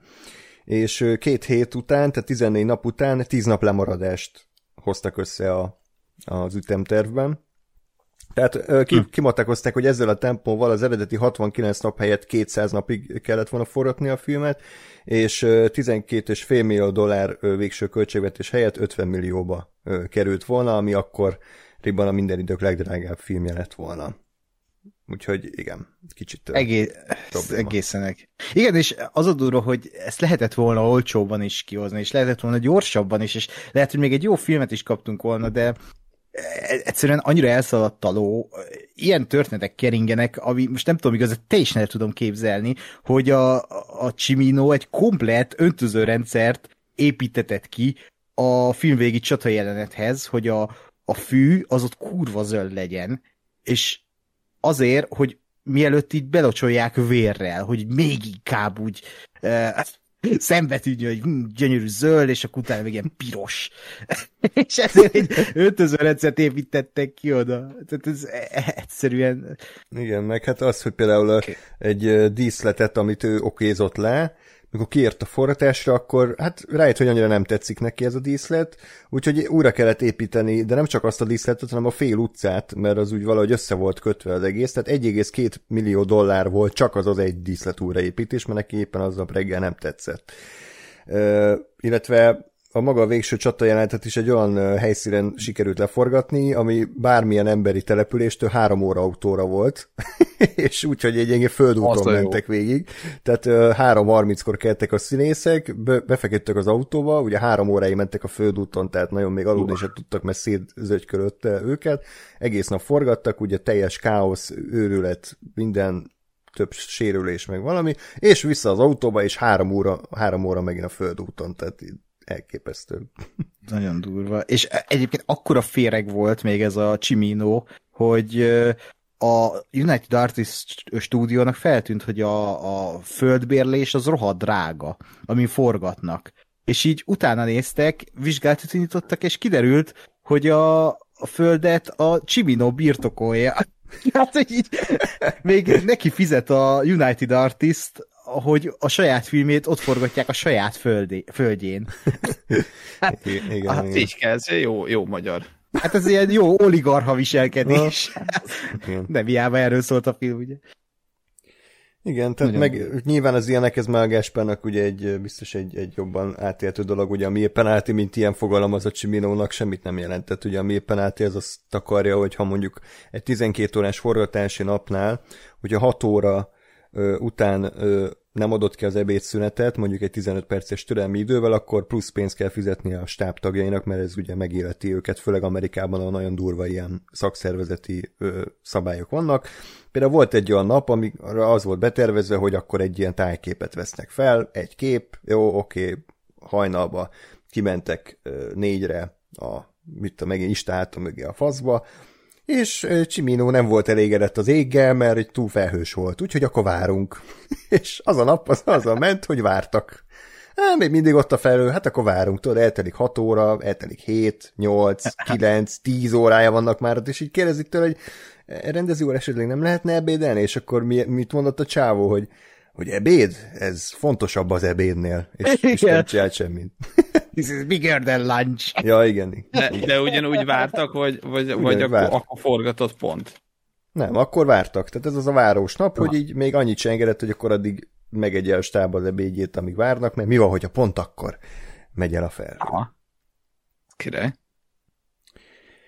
és két hét után, tehát 14 nap után 10 nap lemaradást hoztak össze a, az ütemtervben. Tehát ki, hm. kimatakozták, hogy ezzel a tempóval az eredeti 69 nap helyett 200 napig kellett volna forgatni a filmet, és 12,5 millió dollár végső költségvetés helyett 50 millióba került volna, ami akkor a minden idők legdrágább filmje lett volna. Úgyhogy igen, kicsit Egész, egészenek. Igen, és az a durva, hogy ezt lehetett volna olcsóbban is kihozni, és lehetett volna gyorsabban is, és lehet, hogy még egy jó filmet is kaptunk volna, de egyszerűen annyira elszaladt a ló, ilyen történetek keringenek, ami most nem tudom igaz, te is nem tudom képzelni, hogy a, a Cimino egy komplet öntözőrendszert építetett ki a filmvégi csata jelenethez, hogy a, a fű az ott kurva zöld legyen, és azért, hogy mielőtt így belocsolják vérrel, hogy még inkább úgy uh, szembe hogy hm, gyönyörű zöld, és akkor utána még ilyen piros. [laughs] és ezért egy öltözőrendszert építettek ki oda. Tehát ez egyszerűen... Igen, meg hát az, hogy például okay. egy díszletet, amit ő okézott le, mikor kiért a forratásra, akkor hát rájött, hogy annyira nem tetszik neki ez a díszlet, úgyhogy újra kellett építeni, de nem csak azt a díszletet, hanem a fél utcát, mert az úgy valahogy össze volt kötve az egész, tehát 1,2 millió dollár volt csak az az egy díszlet újraépítés, mert neki éppen az a reggel nem tetszett. Uh, illetve a maga végső csatajelentet is egy olyan helyszínen sikerült leforgatni, ami bármilyen emberi településtől három óra autóra volt, [laughs] és úgyhogy egy ilyen földúton mentek jó. végig. Tehát 3.30-kor keltek a színészek, be, befeküdtek az autóba, ugye három óráig mentek a földúton, tehát nagyon még aludni sem tudtak, mert szétzögykölötte őket. Egész nap forgattak, ugye teljes káosz, őrület, minden több sérülés, meg valami, és vissza az autóba, és három óra, három óra megint a földúton, tehát elképesztő. Nagyon durva. És egyébként akkora féreg volt még ez a Cimino, hogy a United Artists stúdiónak feltűnt, hogy a, a földbérlés az rohadt drága, amin forgatnak. És így utána néztek, vizsgálatot indítottak, és kiderült, hogy a, a földet a Cimino birtokolja. [laughs] Hát így, még neki fizet a United Artist, hogy a saját filmét ott forgatják a saját földé, földjén. [laughs] Hát, igen, igen, Hát így kell, ez jó, jó magyar. Hát ez ilyen jó oligarha viselkedés. igen. Nem hiába erről szólt a film, ugye? Igen, tehát Nagyon meg nyilván az ilyenek, ez már a Gáspárnak ugye egy, biztos egy, egy jobban átéltő dolog, ugye a mi penalty, mint ilyen fogalom az a Csiminónak semmit nem jelentett, ugye a mi penalty az azt akarja, hogy ha mondjuk egy 12 órás forgatási napnál, hogyha 6 óra után nem adott ki az ebédszünetet, mondjuk egy 15 perces türelmi idővel, akkor plusz pénzt kell fizetni a stábtagjainak, mert ez ugye megéleti őket, főleg Amerikában, ahol nagyon durva ilyen szakszervezeti ö, szabályok vannak. Például volt egy olyan nap, amikor az volt betervezve, hogy akkor egy ilyen tájképet vesznek fel, egy kép, jó, oké, hajnalba kimentek ö, négyre a, mit tudom, megint mögé a faszba, és Csimino nem volt elégedett az éggel, mert egy túl felhős volt, úgyhogy akkor várunk. [laughs] és az a nap az azzal ment, hogy vártak. Hát, még mindig ott a felő, hát akkor várunk, tudod, eltelik 6 óra, eltelik 7, 8, 9, 10 órája vannak már és így kérdezik tőle, hogy "E, rendező úr esetleg nem lehetne ebédelni, és akkor mi, mit mondott a csávó, hogy hogy ebéd? Ez fontosabb az ebédnél, és, és nem Igen. csinált semmit. [laughs] This is bigger than lunch. Ja, igen. De, de ugyanúgy vártak, vagy, vagy, vagy akkor, várt. akkor forgatott pont. Nem, akkor vártak. Tehát ez az a várós nap, hogy így még annyit se engedett, hogy akkor addig megegye a stáb az ebédjét, amíg várnak, mert mi van, hogyha pont akkor megy el a fel. Aha. Király.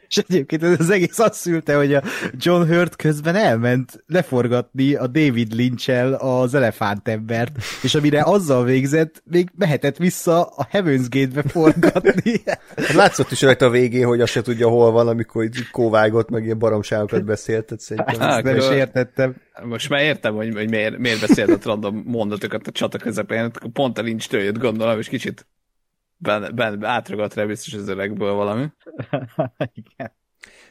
És egyébként ez az egész azt szülte, hogy a John Hurt közben elment leforgatni a David lynch az elefántembert, és amire azzal végzett, még mehetett vissza a Heaven's Gate-be forgatni. Hát látszott is rajta a végén, hogy azt se tudja, hol van, amikor így kóvágott, meg ilyen baromságokat beszélt, tehát szerintem Á, Ezt nem is értettem. Most már értem, hogy, hogy miért, miért beszélt random mondatokat a csata közepén, pont a lincs jött, gondolom, és kicsit ben, ben, átragadt rá biztos az öregből valami. [laughs] Igen.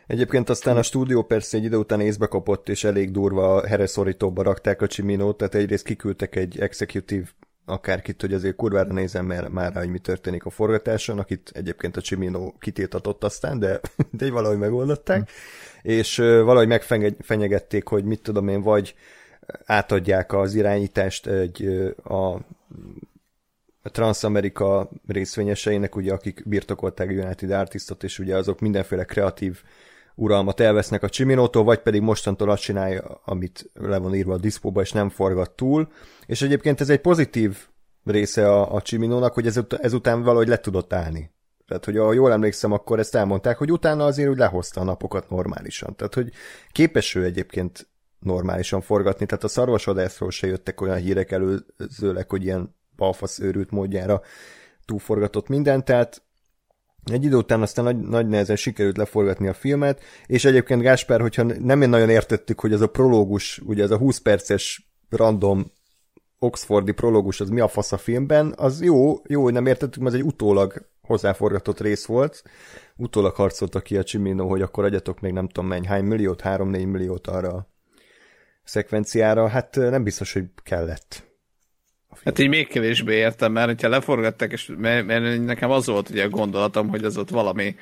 Egyébként aztán a stúdió persze egy idő után észbe kapott, és elég durva hereszorítóba rakták a Csiminót, tehát egyrészt kiküldtek egy executive akárkit, hogy azért kurvára nézem mert már rá, hogy mi történik a forgatáson, akit egyébként a Csimino kitiltatott aztán, de, [laughs] de valahogy megoldották, és ö, valahogy megfenyegették, hogy mit tudom én, vagy átadják az irányítást egy a a Transamerica részvényeseinek, ugye, akik birtokolták a United Artistot, és ugye azok mindenféle kreatív uralmat elvesznek a Csiminótól, vagy pedig mostantól azt csinálja, amit le van írva a diszpóba, és nem forgat túl. És egyébként ez egy pozitív része a, a Csiminónak, hogy ezut- ezután valahogy le tudott állni. Tehát, hogy ha jól emlékszem, akkor ezt elmondták, hogy utána azért úgy lehozta a napokat normálisan. Tehát, hogy képes ő egyébként normálisan forgatni, tehát a szarvasodászról se jöttek olyan hírek előzőleg, hogy ilyen balfasz őrült módjára túlforgatott mindent, tehát egy idő után aztán nagy, nagy nehezen sikerült leforgatni a filmet, és egyébként Gáspár, hogyha nem én nagyon értettük, hogy ez a prológus, ugye ez a 20 perces random Oxfordi prológus, az mi a fasz a filmben, az jó, jó, hogy nem értettük, mert ez egy utólag hozzáforgatott rész volt, utólag harcolta ki a Csimino, hogy akkor adjatok még nem tudom menny, hány milliót, 3-4 milliót arra a szekvenciára, hát nem biztos, hogy kellett. Hát így még kevésbé értem, mert hogyha leforgatták, és mert, mert nekem az volt ugye a gondolatom, hogy az ott valami,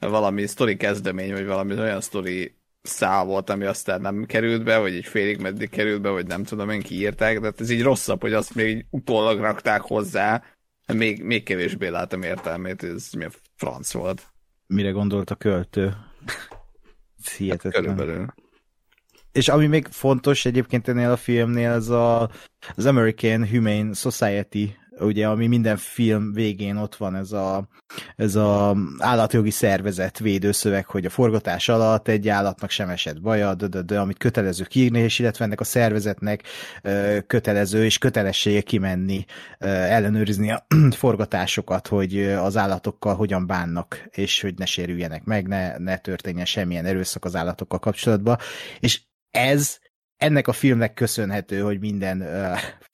valami sztori kezdemény, vagy valami olyan sztori szál volt, ami aztán nem került be, vagy egy félig meddig került be, vagy nem tudom én kiírták, de hát ez így rosszabb, hogy azt még utólag rakták hozzá, még, még kevésbé látom értelmét, ez mi a franc volt. Mire gondolt a költő? Ez hihetetlen. Körülbelül. És ami még fontos egyébként ennél a filmnél, az a, az American Humane Society, ugye, ami minden film végén ott van ez a, ez a állatjogi szervezet védőszöveg, hogy a forgatás alatt egy állatnak sem esett baja, de, de, de amit kötelező kiírni, és illetve ennek a szervezetnek ö, kötelező és kötelessége kimenni, ö, ellenőrizni a [clears throat] forgatásokat, hogy az állatokkal hogyan bánnak, és hogy ne sérüljenek meg, ne, ne történjen semmilyen erőszak az állatokkal kapcsolatban. És ez ennek a filmnek köszönhető, hogy minden,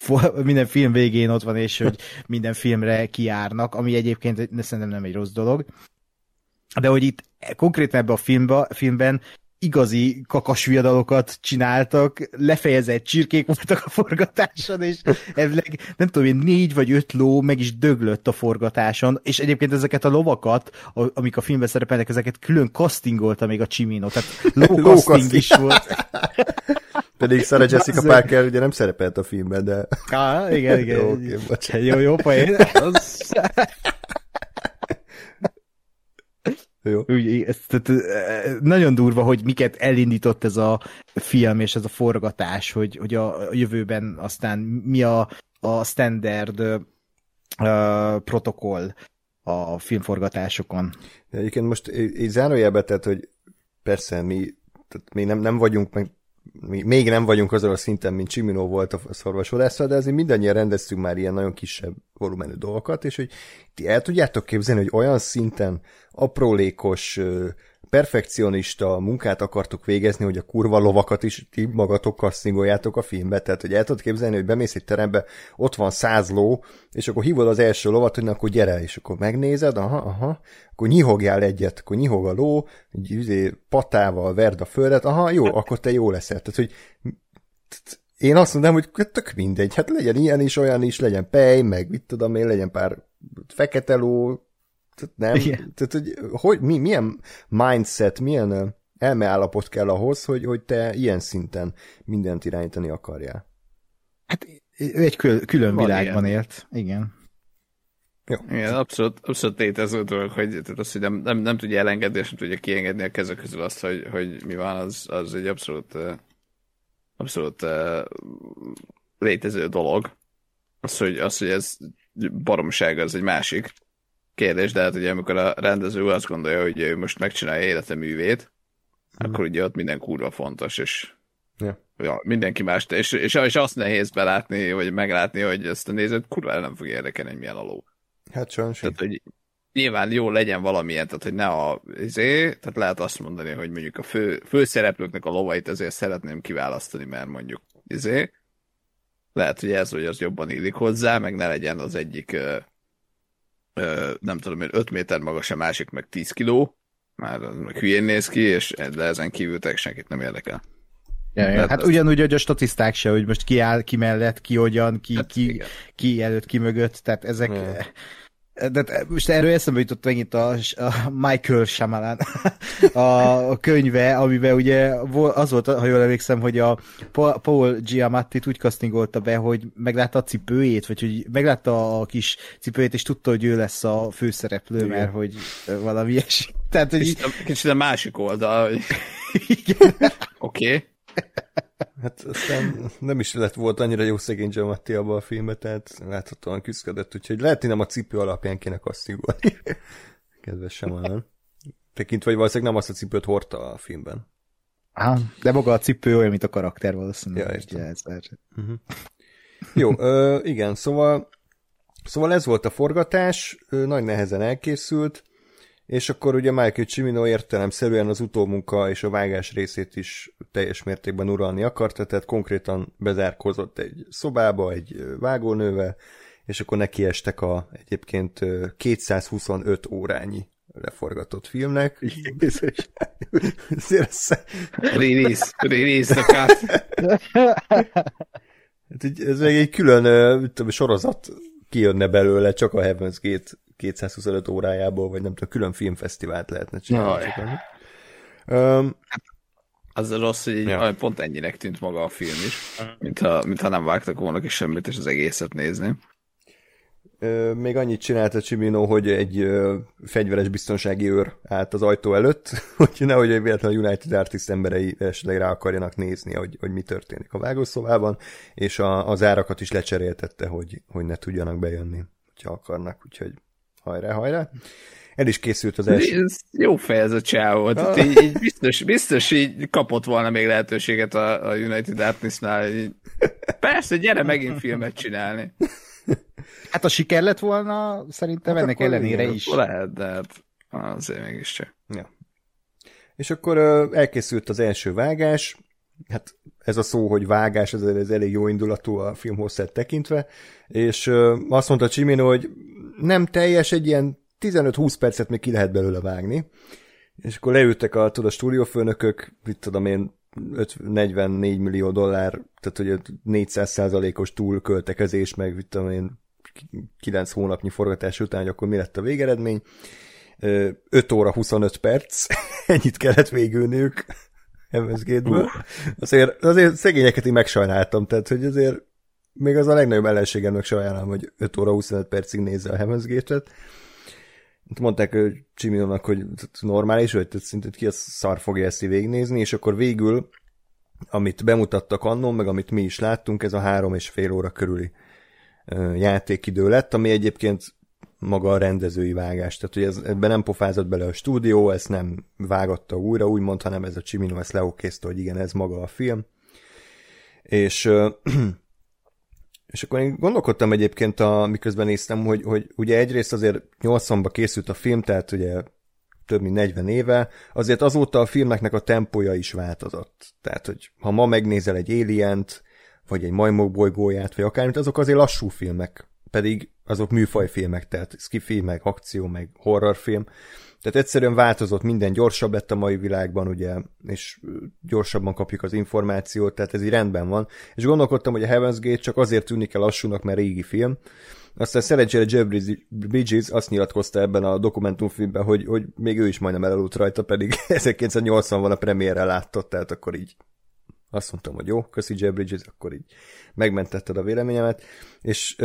uh, minden film végén ott van, és hogy minden filmre kiárnak, ami egyébként szerintem nem egy rossz dolog. De hogy itt konkrétan ebben a filmba, filmben igazi kakasviadalokat csináltak, lefejezett csirkék voltak a forgatáson, és elvileg, nem tudom én, négy vagy öt ló meg is döglött a forgatáson, és egyébként ezeket a lovakat, amik a filmben szerepelnek, ezeket külön castingolta még a Csimino, tehát [laughs] ló casting is volt. [laughs] Pedig Sarah Jessica Parker ugye nem szerepelt a filmben, de... Ah, igen, igen. [laughs] jó, okay, jó, jó poén. Jó. Úgy, ez, tehát, nagyon durva, hogy miket elindított ez a film és ez a forgatás, hogy, hogy a jövőben aztán mi a, a standard uh, protokoll a filmforgatásokon. De egyébként most így zárójelbe tett, hogy persze mi, tehát mi nem, nem vagyunk meg még nem vagyunk azon a szinten, mint Csimino volt a szorvasodásszal, de azért mindannyian rendeztünk már ilyen nagyon kisebb volumenű dolgokat, és hogy ti el tudjátok képzelni, hogy olyan szinten aprólékos, perfekcionista munkát akartok végezni, hogy a kurva lovakat is ti magatok kasszingoljátok a filmbe. Tehát, hogy el tudod képzelni, hogy bemész egy terembe, ott van száz ló, és akkor hívod az első lovat, hogy na, akkor gyere, és akkor megnézed, aha, aha, akkor nyihogjál egyet, akkor nyihog a ló, egy izé, patával verd a földet, aha, jó, akkor te jó leszel. Tehát, hogy én azt mondom, hogy tök mindegy, hát legyen ilyen is, olyan is, legyen pej, meg mit tudom én, legyen pár fekete ló, tehát nem, Igen. tehát hogy, hogy mi, milyen mindset, milyen elmeállapot kell ahhoz, hogy, hogy te ilyen szinten mindent irányítani akarjál. Hát ő egy kül- külön Van világban ilyen. élt, igen. Jó. Igen, abszolút, abszolút létező dolog, hogy, tehát az, hogy nem, nem, nem tudja elengedni, és nem tudja kiengedni a kezek közül azt, hogy, hogy mi van, az, az egy abszolút abszolút létező dolog. Az, hogy, az, hogy ez baromság, az egy másik kérdés, de hát ugye amikor a rendező azt gondolja, hogy ő most megcsinálja élete művét, hmm. akkor ugye ott minden kurva fontos, és ja. Ja, mindenki más, és, és, és azt nehéz belátni, vagy meglátni, hogy ezt a nézőt kurva nem fog érdekelni, hogy milyen a ló. Hát sajnos. Tehát, hogy nyilván jó legyen valamilyen, tehát hogy ne a izé, tehát lehet azt mondani, hogy mondjuk a fő, főszereplőknek a lovait azért szeretném kiválasztani, mert mondjuk izé, lehet, hogy ez, hogy az jobban illik hozzá, meg ne legyen az egyik nem tudom én, 5 méter magas, a másik meg 10 kiló, már az meg hülyén néz ki, és de ezen kívül senkit nem érdekel. Ja, ja. Hát ugyanúgy, hogy a statiszták se, hogy most ki áll, ki mellett, ki hogyan, ki, hát, ki, ki előtt, ki mögött, tehát ezek... Ja de most erről eszembe jutott megint a, a Michael Shyamalan [laughs] a könyve, amiben ugye az volt, ha jól emlékszem, hogy a Paul giamatti úgy castingolta be, hogy meglátta a cipőjét, vagy hogy meglátta a kis cipőjét, és tudta, hogy ő lesz a főszereplő, Igen. mert hogy valami ilyesmi. Tehát, hogy... Kicsit, a, kicsit a másik oldal. [laughs] Igen. Oké. Okay. Hát aztán nem is lett volt annyira jó szegény Giamatti abban a filmben, tehát láthatóan küzdött, úgyhogy lehet, hogy nem a cipő alapján kéne kasszingolni. Kedves sem olyan. Tekintve, vagy valószínűleg nem azt a cipőt hordta a filmben. Á, de maga a cipő olyan, mint a karakter valószínűleg. Ja, értem. Ez uh-huh. Jó, ö, igen, szóval Szóval ez volt a forgatás, nagy nehezen elkészült, és akkor ugye Michael Cimino értelemszerűen az utómunka és a vágás részét is teljes mértékben uralni akarta, tehát konkrétan bezárkozott egy szobába egy vágónővel, és akkor nekiestek a egyébként 225 órányi leforgatott filmnek. [laughs] Release, release the cut. Hát ez még egy külön tudom, sorozat kijönne belőle, csak a Heaven's Gate 225 órájából, vagy nem tudom, külön filmfesztivált lehetne csinálni. Um, az rossz, hogy ja. pont ennyinek tűnt maga a film is, mintha, mintha nem vágtak volna ki semmit, és az egészet nézni. Még annyit csinálta Csimino, hogy egy fegyveres biztonsági őr állt az ajtó előtt, [laughs] hogy nehogy egy véletlenül United Artist emberei esetleg rá akarjanak nézni, hogy, hogy mi történik a vágószobában, és a, az árakat is lecseréltette, hogy, hogy ne tudjanak bejönni, ha akarnak, úgyhogy hajrá, hajrá. El is készült az első. Ez jó fej ez a csávó. Ah. Így, így biztos, biztos így kapott volna még lehetőséget a, a United Artists-nál. Persze, gyere [laughs] megint filmet csinálni. Hát a siker lett volna, szerintem hát ennek ellenére is. Lehet, de hát azért mégiscsak. Ja. És akkor elkészült az első vágás, hát ez a szó, hogy vágás, ez, ez elég jó indulatú a film hosszát tekintve, és azt mondta Csimino, hogy nem teljes, egy ilyen 15-20 percet még ki lehet belőle vágni, És akkor leültek a, tudod, a stúdiófőnökök, mit tudom én, 44 millió dollár, tehát hogy 400 százalékos túlköltekezés, meg mit tudom én, 9 hónapnyi forgatás után, hogy akkor mi lett a végeredmény. 5 óra 25 perc, [laughs] ennyit kellett végülniük MSG-ből. Azért, azért szegényeket én megsajnáltam, tehát hogy azért még az a legnagyobb ellenségemnek sajnálom, hogy 5 óra 25 percig nézze a Heaven's Gate-et. Mondták Csimilónak, hogy normális, hogy szintén ki a szar fogja ezt végignézni, és akkor végül, amit bemutattak annól, meg amit mi is láttunk, ez a három és fél óra körüli játékidő lett, ami egyébként maga a rendezői vágás. Tehát, hogy ez, ebben nem pofázott bele a stúdió, ezt nem vágatta újra, úgymond, hanem ez a Csimino ezt leokézte, hogy igen, ez maga a film. És [clears throat] És akkor én gondolkodtam egyébként, a, miközben néztem, hogy, hogy ugye egyrészt azért 80-ba készült a film, tehát ugye több mint 40 éve, azért azóta a filmeknek a tempója is változott. Tehát, hogy ha ma megnézel egy alien vagy egy majmok bolygóját, vagy akármit, azok azért lassú filmek, pedig azok műfajfilmek, tehát skifi, meg akció, meg horrorfilm. Tehát egyszerűen változott, minden gyorsabb lett a mai világban, ugye, és gyorsabban kapjuk az információt, tehát ez így rendben van. És gondolkodtam, hogy a Heaven's Gate csak azért tűnik el lassúnak, mert régi film. Aztán szerencsére Jeff Bridges azt nyilatkozta ebben a dokumentumfilmben, hogy, hogy még ő is majdnem elaludt rajta, pedig [laughs] 1980 van a premiérre látott, tehát akkor így azt mondtam, hogy jó, köszi Jeff Bridges, akkor így megmentetted a véleményemet, és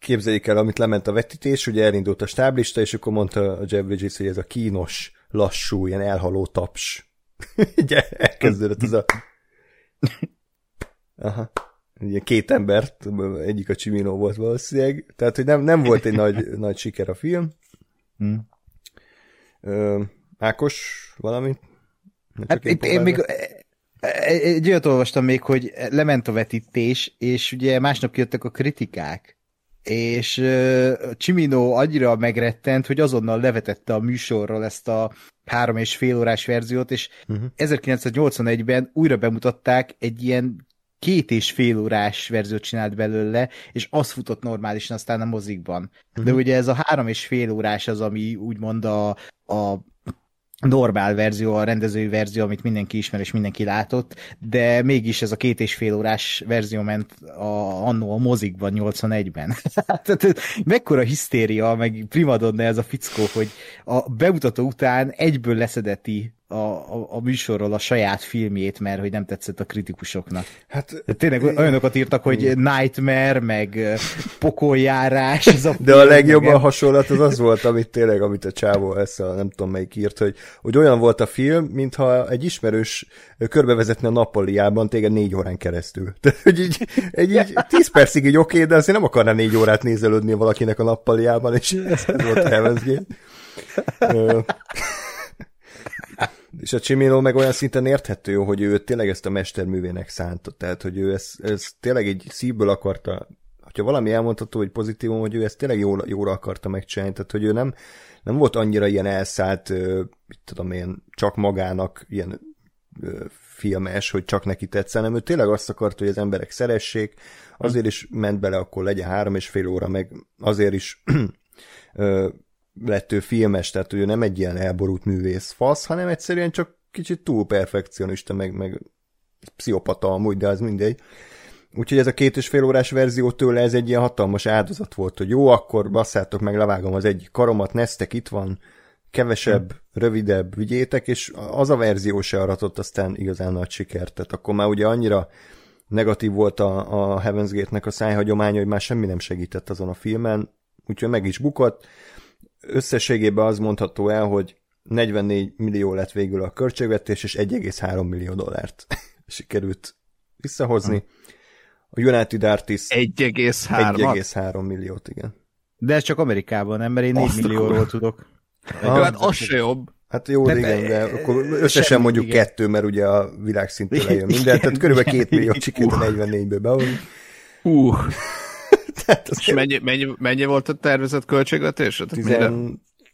képzeljék el, amit lement a vetítés, ugye elindult a stáblista, és akkor mondta a Jeff Bridges, hogy ez a kínos, lassú, ilyen elhaló taps. [laughs] ugye elkezdődött ez a... Aha. Ugye két embert, egyik a Csimino volt valószínűleg, tehát hogy nem, nem volt egy nagy, [laughs] nagy siker a film. Hmm. Ö, Ákos, valamit? Hát én, én még egy olyat olvastam még, hogy lement a vetítés, és ugye másnap jöttek a kritikák, és uh, Csimino annyira megrettent, hogy azonnal levetette a műsorról ezt a három és fél órás verziót, és uh-huh. 1981-ben újra bemutatták egy ilyen két és fél órás verziót csinált belőle, és az futott normálisan aztán a mozikban. Uh-huh. De ugye ez a három és fél órás az, ami úgymond a, a normál verzió, a rendezői verzió, amit mindenki ismer és mindenki látott, de mégis ez a két és fél órás verzió ment a, annó a mozikban 81-ben. Tehát [laughs] mekkora hisztéria, meg primadonna ez a fickó, hogy a bemutató után egyből leszedeti a, a, a műsorról a saját filmjét, mert hogy nem tetszett a kritikusoknak. Hát, De tényleg olyanokat írtak, hogy Nightmare, meg pokoljárás. Ez a De a legjobb a hasonlat az az volt, amit tényleg, amit a csávó ezt a nem tudom melyik írt, hogy, hogy olyan volt a film, mintha egy ismerős körbevezetne a nappaliában téged négy órán keresztül. [laughs] Tehát, hogy így, egy, így tíz percig így oké, de azért nem akarná négy órát nézelődni valakinek a nappaliában, és ez volt a Heaven's Gate. És a Csimino meg olyan szinten érthető, hogy ő tényleg ezt a mesterművének szánta, tehát hogy ő ezt, ezt tényleg egy szívből akarta, hogyha valami elmondható, hogy pozitívum, hogy ő ezt tényleg jóra, jóra akarta megcsinálni, tehát hogy ő nem, nem volt annyira ilyen elszállt, mit tudom én, csak magának ilyen filmes, hogy csak neki tetsz, hanem ő tényleg azt akarta, hogy az emberek szeressék, azért is ment bele, akkor legyen három és fél óra, meg azért is [clears throat] lett ő filmes, tehát ő nem egy ilyen elborult művész fasz, hanem egyszerűen csak kicsit túl perfekcionista, meg, meg pszichopata amúgy, de az mindegy. Úgyhogy ez a két és fél órás verzió tőle ez egy ilyen hatalmas áldozat volt, hogy jó, akkor basszátok meg, levágom az egyik karomat, neztek itt van, kevesebb, hmm. rövidebb, vigyétek, és az a verzió se aratott aztán igazán nagy sikert. Tehát akkor már ugye annyira negatív volt a, a Heaven's Gate-nek a szájhagyománya, hogy már semmi nem segített azon a filmen, úgyhogy meg is bukott összességében az mondható el, hogy 44 millió lett végül a költségvetés, és 1,3 millió dollárt [laughs] sikerült visszahozni. A United Artists 1,3 milliót, igen. De ez csak Amerikában, nem? Mert én 4 Azt millióról akkor... tudok. Ah, hát az se jobb. Hát jó, de igen, de akkor összesen mondjuk igen. kettő, mert ugye a világszintű lejön minden, tehát körülbelül két millió csikét 44-ből behozni. Uh. [laughs] Tehát az És mennyi, mennyi, mennyi volt a tervezett költségvetés?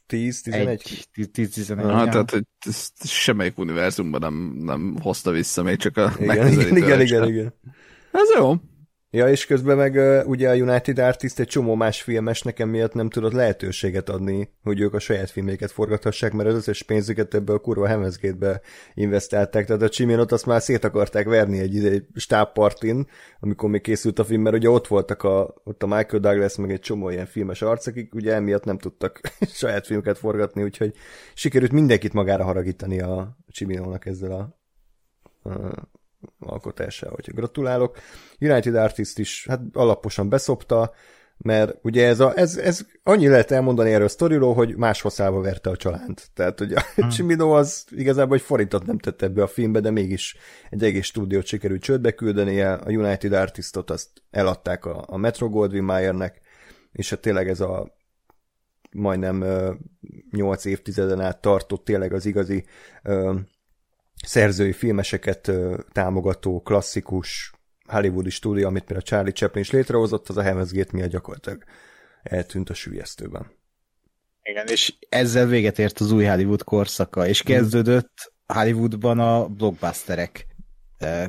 10, 11? 10, 11. Hát, tehát, hogy ezt semmelyik univerzumban nem, nem hozta vissza még csak a igen, igen, igen, igen, igen. Ez jó. Ja, és közben meg ugye a United Artist egy csomó más filmes nekem miatt nem tudott lehetőséget adni, hogy ők a saját filméket forgathassák, mert az összes pénzüket ebből a kurva Hemezgétbe investálták, tehát a Csiminot azt már szét akarták verni egy, egy stábpartin, amikor még készült a film, mert ugye ott voltak a, ott a Michael Douglas, meg egy csomó ilyen filmes arc, akik ugye emiatt nem tudtak [laughs] saját filmeket forgatni, úgyhogy sikerült mindenkit magára haragítani a Csiminónak ezzel a, a alkotásához. Úgyhogy gratulálok. United Artist is hát alaposan beszopta, mert ugye ez, a, ez, ez annyi lehet elmondani erről a sztoriról, hogy máshol szállva verte a csalánt. Tehát, hogy a hmm. [laughs] Csimino az igazából egy forintot nem tette ebbe a filmbe, de mégis egy egész stúdiót sikerült csődbe küldenie, a United Artistot azt eladták a, a Metro Goldwyn Mayernek, és hát tényleg ez a majdnem nyolc évtizeden át tartott tényleg az igazi szerzői filmeseket támogató klasszikus hollywoodi stúdió, amit például Charlie Chaplin is létrehozott, az a Heaven's Gate miatt gyakorlatilag eltűnt a sülyeztőben. Igen, és ezzel véget ért az új Hollywood korszaka, és kezdődött Hollywoodban a blockbusterek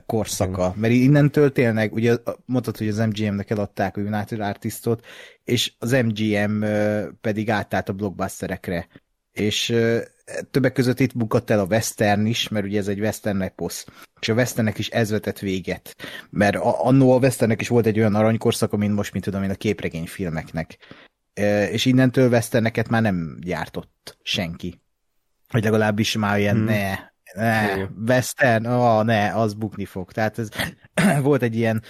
korszaka, mert innentől tényleg, ugye mondtad, hogy az MGM-nek eladták a United Artistot, és az MGM pedig átállt a blockbusterekre, és többek között itt bukott el a western is, mert ugye ez egy western eposz, és a westernnek is ez vetett véget, mert annó a westernnek is volt egy olyan aranykorszaka, mint most, mint tudom én, a képregényfilmeknek. És innentől westerneket már nem gyártott senki. Vagy legalábbis már ilyen hmm. ne, ne, western, oh, ne, az bukni fog. Tehát ez [clears throat] volt egy ilyen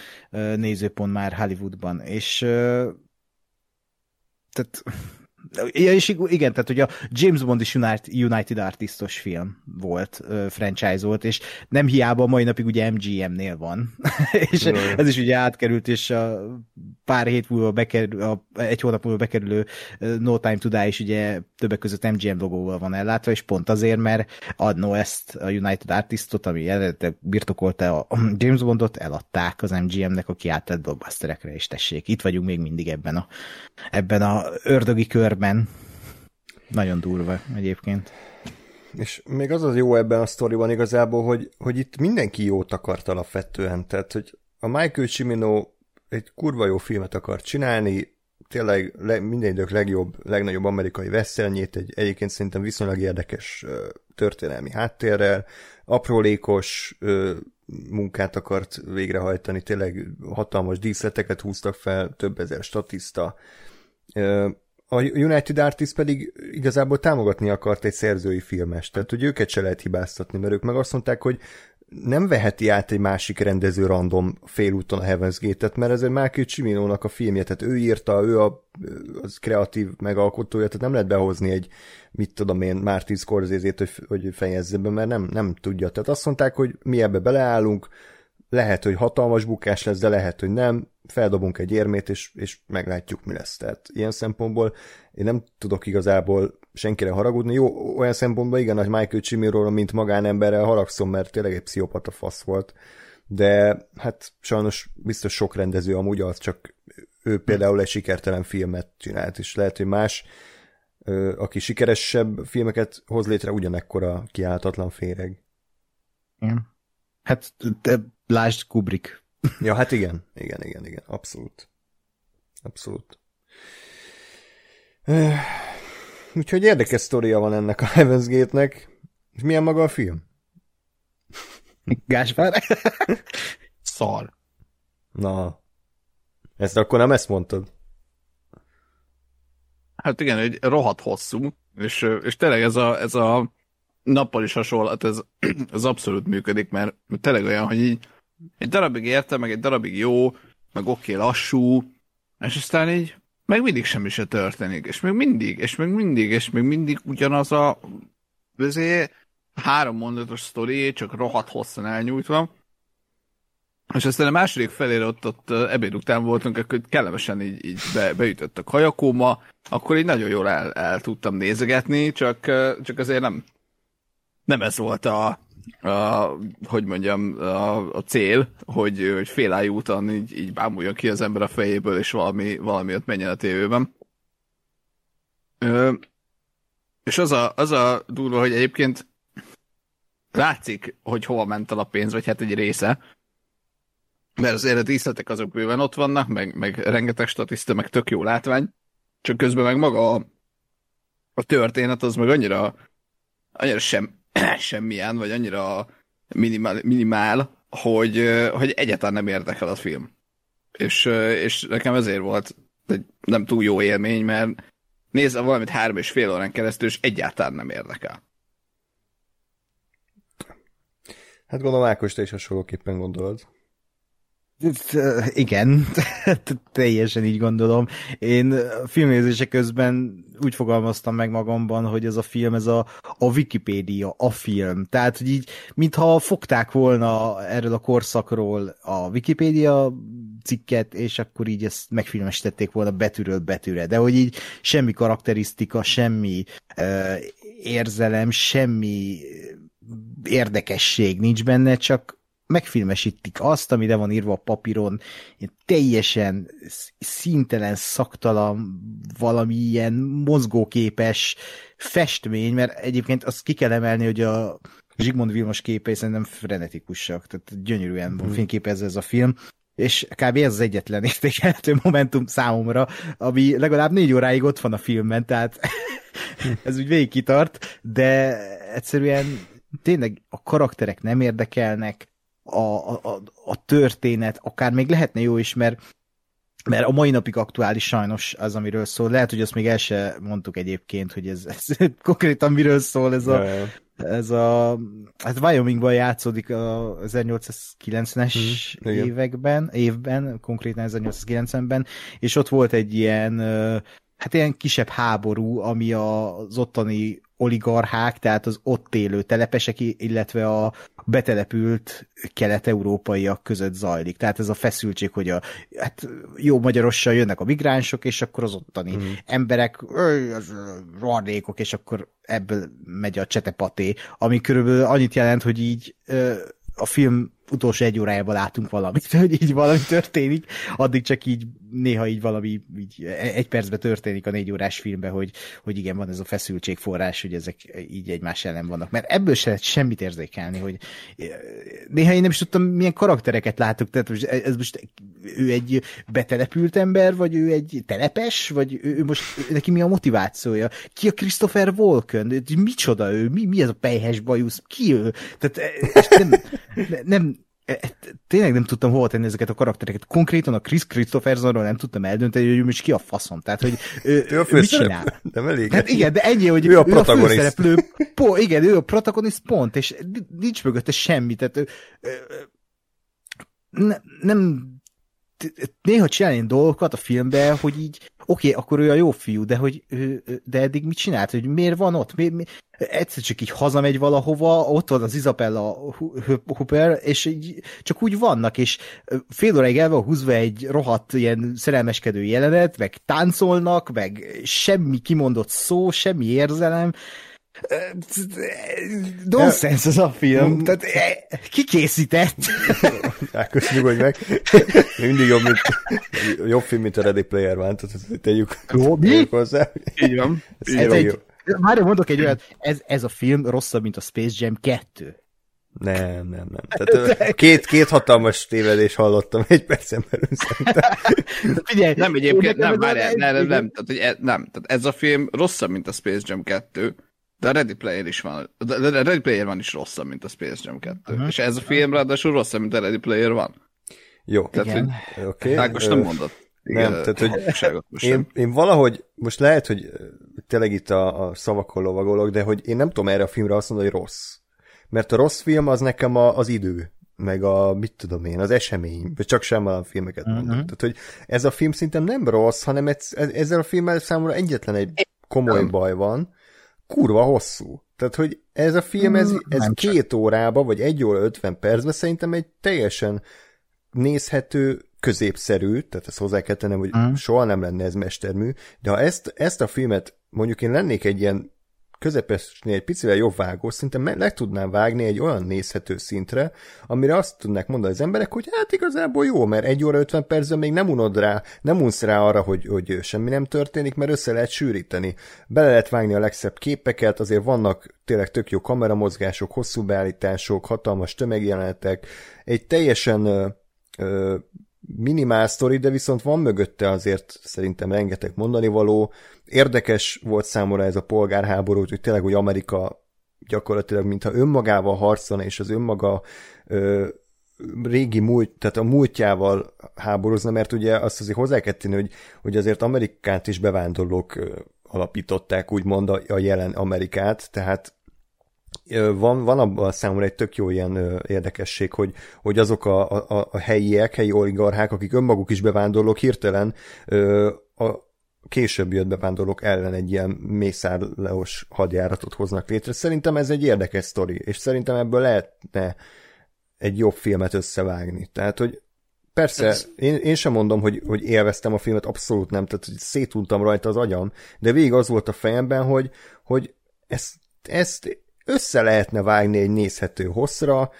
nézőpont már Hollywoodban, és tehát Ja, és igen, tehát hogy a James Bond is United Artistos film volt, franchise volt, és nem hiába mai napig ugye MGM-nél van. [laughs] és no. ez is ugye átkerült, és a pár hét múlva bekerül, a, egy hónap múlva bekerülő No Time to Die is ugye többek között MGM logóval van ellátva, és pont azért, mert adno ezt a United Artistot, ami eredetileg birtokolta a [clears throat] James Bondot, eladták az MGM-nek a kiáltott blockbusterekre, és tessék, itt vagyunk még mindig ebben a, ebben a ördögi körben. Nagyon durva egyébként. És még az az jó ebben a sztoriban igazából, hogy, hogy itt mindenki jót akart alapvetően, tehát hogy a Michael Cimino egy kurva jó filmet akar csinálni, tényleg le, minden idők legjobb, legnagyobb amerikai veszélnyét, egy egyébként szerintem viszonylag érdekes ö, történelmi háttérrel, aprólékos ö, munkát akart végrehajtani, tényleg hatalmas díszleteket húztak fel, több ezer statiszta. Ö, a United Artists pedig igazából támogatni akart egy szerzői filmest, tehát hogy őket se lehet hibáztatni, mert ők meg azt mondták, hogy nem veheti át egy másik rendező random félúton a Heaven's Gate-et, mert ez egy Michael Cimino-nak a filmje, tehát ő írta, ő a, az kreatív megalkotója, tehát nem lehet behozni egy, mit tudom én, Martin Scorsese-t, hogy, hogy fejezze be, mert nem, nem tudja. Tehát azt mondták, hogy mi ebbe beleállunk, lehet, hogy hatalmas bukás lesz, de lehet, hogy nem, feldobunk egy érmét, és, és meglátjuk, mi lesz. Tehát ilyen szempontból én nem tudok igazából senkire haragudni. Jó, olyan szempontból igen, hogy Michael Cimiról, mint magánemberrel haragszom, mert tényleg egy pszichopata fasz volt. De hát sajnos biztos sok rendező amúgy az, csak ő például egy sikertelen filmet csinált, és lehet, hogy más, aki sikeresebb filmeket hoz létre, ugyanekkora kiállhatatlan féreg. Igen. Hát te lásd Kubrick. [laughs] Ja, hát igen, igen, igen, igen, abszolút. Abszolút. Úgyhogy érdekes sztoria van ennek a Heaven's Gate-nek. És milyen maga a film? Gáspár? [laughs] Szar. Na, ezt akkor nem ezt mondtad? Hát igen, egy rohadt hosszú, és, és tényleg ez a, ez a nappal is hasonlat, ez, [clears throat] ez abszolút működik, mert tényleg olyan, hogy így egy darabig érte, meg egy darabig jó, meg oké, okay, lassú, és aztán így meg mindig semmi se történik, és még mindig, és még mindig, és még mindig ugyanaz a azért három mondatos sztori, csak rohadt hosszan elnyújtva, és aztán a második felére ott, ott ebéd után voltunk, akkor kellemesen így, így be, beütött a kajakóma, akkor így nagyon jól el, el tudtam nézegetni, csak, csak azért nem, nem ez volt a, a hogy mondjam, a, a cél, hogy, hogy félállj úton így, így bámuljon ki az ember a fejéből, és valami, valami ott menjen a tévében. Ö, és az a, az a durva, hogy egyébként látszik, hogy hova ment el a pénz, vagy hát egy része. mert azért a díszletek azok bőven ott vannak, meg, meg rengeteg statiszta, meg tök jó látvány, csak közben meg maga a, a történet az meg annyira, annyira sem, [clears throat] semmilyen, vagy annyira minimál, minimál hogy, hogy egyáltalán nem érdekel a film. És, és nekem ezért volt egy nem túl jó élmény, mert nézze valamit három és fél órán keresztül, és egyáltalán nem érdekel. Hát gondolom Ákos, te is hasonlóképpen gondolod. Igen, [laughs] teljesen így gondolom. Én filmnézése közben úgy fogalmaztam meg magamban, hogy ez a film, ez a, a Wikipédia, a film. Tehát, hogy így, mintha fogták volna erről a korszakról a Wikipédia cikket, és akkor így ezt megfilmesítették volna betűről betűre. De hogy így semmi karakterisztika, semmi uh, érzelem, semmi érdekesség nincs benne, csak megfilmesítik azt, ami le van írva a papíron, teljesen szintelen, szaktalan, valami ilyen mozgóképes festmény, mert egyébként azt ki kell emelni, hogy a Zsigmond Vilmos képei szerintem frenetikusak, tehát gyönyörűen mm. fényképezve ez a film, és kb. ez az egyetlen értékelhető momentum számomra, ami legalább négy óráig ott van a filmben, tehát [laughs] ez úgy végig kitart, de egyszerűen tényleg a karakterek nem érdekelnek, a, a, a történet, akár még lehetne jó is, mert mert a mai napig aktuális sajnos az, amiről szól. Lehet, hogy azt még el se mondtuk egyébként, hogy ez, ez [laughs] konkrétan miről szól ez a, ja, ez a hát Wyomingban játszódik a 1890-es hmm, években, évben, konkrétan 1890-ben, és ott volt egy ilyen hát ilyen kisebb háború, ami az ottani oligarchák, tehát az ott élő telepesek, illetve a betelepült kelet-európaiak között zajlik. Tehát ez a feszültség, hogy a hát jó magyarossal jönnek a migránsok, és akkor az ottani mm. emberek rohadékok, és akkor ebből megy a csetepaté, ami körülbelül annyit jelent, hogy így a film utolsó egy órájában látunk valamit, [laughs] hogy így valami történik, addig csak így néha így valami így egy percben történik a négy órás filmben, hogy, hogy igen, van ez a feszültségforrás, hogy ezek így egymás ellen vannak. Mert ebből se lehet semmit érzékelni, hogy néha én nem is tudtam, milyen karaktereket látok, tehát most ez most ő egy betelepült ember, vagy ő egy telepes, vagy ő, ő most neki mi a motivációja? Ki a Christopher Walken? Micsoda ő? Mi, mi ez a pejhes bajusz? Ki ő? Tehát nem, nem E, e, tényleg nem tudtam hova tenni ezeket a karaktereket. Konkrétan a Chris Christophersonról nem tudtam eldönteni, hogy ő most ki a faszom. Tehát, hogy ő, ő a főszereplő, nem elég. Hát igen, de ennyi, hogy ő a protagonist. A főszereplő, po, igen, ő a protagonist pont, és nincs mögötte semmi. Tehát ő, ne, nem néha csinálni dolgokat a filmbe, hogy így oké, okay, akkor ő a jó fiú, de hogy de eddig mit csinált, hogy miért van ott? Mi, mi, egyszer csak így hazamegy valahova, ott van az Isabella Hooper, és így csak úgy vannak, és fél óráig el van húzva egy rohadt ilyen szerelmeskedő jelenet, meg táncolnak, meg semmi kimondott szó, semmi érzelem, Nonsense az a film. Tehát ki készített? [laughs] Ákos, nyugodj meg. Mindig jobb, mint, jobb film, mint a Ready Player One, tehát tegyük, tegyük hozzá. Így van. Ez, ez egy, már mondok egy olyat, ez, ez a film rosszabb, mint a Space Jam 2. Nem, nem, nem. Tehát két, két hatalmas tévedés hallottam egy percen belül szerintem. [laughs] Figyelj, nem egyébként, nem, már nem, nem, nem, tehát, hogy e, nem, tehát ez a film rosszabb, mint a Space Jam 2, de a Ready Player is van. De a Ready Player van is rosszabb, mint a Space Jam 2. Uh-huh. És ez a film ráadásul rosszabb, mint a Ready Player van. Jó. Tehát, Igen. hogy okay. Ágos nem mondott. Igen, nem, tehát, hogy én, én valahogy, most lehet, hogy tényleg itt a, a szavakon lovagolok, de hogy én nem tudom erre a filmre azt mondani, hogy rossz. Mert a rossz film az nekem a, az idő, meg a, mit tudom én, az esemény, vagy csak sem a filmeket uh-huh. mondok. Tehát, hogy ez a film szerintem nem rossz, hanem ez, ezzel a filmmel számomra egyetlen egy komoly baj van, kurva hosszú. Tehát, hogy ez a film, ez, mm, ez két órába, vagy egy óra ötven percben szerintem egy teljesen nézhető, középszerű, tehát ezt hozzá kell tennem, hogy mm. soha nem lenne ez mestermű, de ha ezt, ezt a filmet, mondjuk én lennék egy ilyen közepesnél egy picivel jobb vágó, szinte meg, le tudnám vágni egy olyan nézhető szintre, amire azt tudnák mondani az emberek, hogy hát igazából jó, mert egy óra 50 percben még nem unod rá, nem unsz rá arra, hogy, hogy semmi nem történik, mert össze lehet sűríteni. Bele lehet vágni a legszebb képeket, azért vannak tényleg tök jó kameramozgások, hosszú beállítások, hatalmas tömegjelenetek, egy teljesen ö, minimál sztori, de viszont van mögötte azért szerintem rengeteg mondani való. Érdekes volt számomra ez a polgárháború, hogy tényleg, hogy Amerika gyakorlatilag mintha önmagával harcolna, és az önmaga ö, régi múlt, tehát a múltjával háborúzna, mert ugye azt azért hozzá kell tenni, hogy, hogy azért Amerikát is bevándorlók alapították, úgymond a, a jelen Amerikát, tehát van, van abban a számomra egy tök jó ilyen érdekesség, hogy, hogy azok a, a, a helyiek, helyi oligarchák, akik önmaguk is bevándorlók, hirtelen a később jött bevándorlók ellen egy ilyen mészárleos hadjáratot hoznak létre. Szerintem ez egy érdekes sztori, és szerintem ebből lehetne egy jobb filmet összevágni. Tehát, hogy persze, ez... én, én sem mondom, hogy, hogy élveztem a filmet, abszolút nem, tehát hogy szétuntam rajta az agyam, de végig az volt a fejemben, hogy, hogy ezt, ezt össze lehetne vágni egy nézhető hosszra,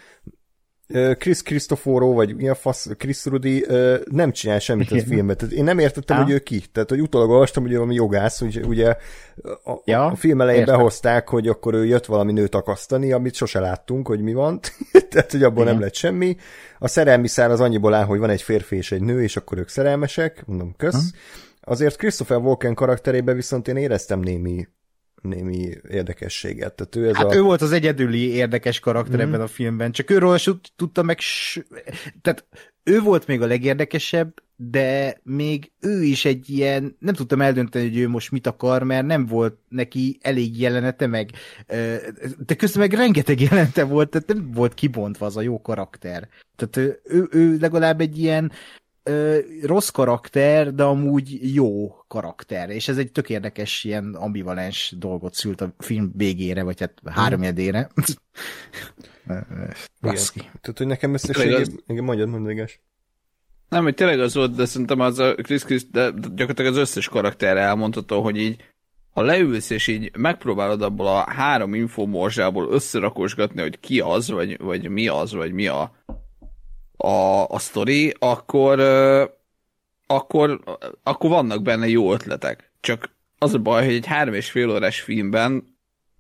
Chris Cristoforo, vagy mi a fasz, Chris Rudy nem csinál semmit a filmet. Tehát én nem értettem, hogy ő ki. Tehát, hogy utólag olvastam, hogy ő valami jogász, hogy ugye a, ja, a film elején értem. behozták, hogy akkor ő jött valami nőt akasztani, amit sose láttunk, hogy mi van. [laughs] Tehát, hogy abból Igen. nem lett semmi. A szerelmi szár az annyiból áll, hogy van egy férfi és egy nő, és akkor ők szerelmesek. Mondom, kösz. Hm. Azért Christopher Walken karakterébe viszont én éreztem némi némi érdekességet. Tehát ő, ez hát a... ő volt az egyedüli érdekes karakter mm. ebben a filmben, csak őről sem tudta meg, tehát ő volt még a legérdekesebb, de még ő is egy ilyen, nem tudtam eldönteni, hogy ő most mit akar, mert nem volt neki elég jelenete, meg de közben meg rengeteg jelenete volt, tehát nem volt kibontva az a jó karakter. Tehát ő, ő, ő legalább egy ilyen ö, rossz karakter, de amúgy jó karakter, és ez egy tök érdekes ilyen ambivalens dolgot szült a film végére, vagy hát háromjedére. [laughs] Baszki. Tehát, hogy nekem összességében... Igen, mondjad, mondjad, Nem, hogy tényleg az volt, de szerintem az a Chris Chris, de gyakorlatilag az összes karakter elmondható, hogy így ha leülsz és így megpróbálod abból a három infomorzsából összerakosgatni, hogy ki az, vagy, vagy mi az, vagy mi a a, a sztori, akkor, akkor, akkor vannak benne jó ötletek. Csak az a baj, hogy egy három és fél órás filmben,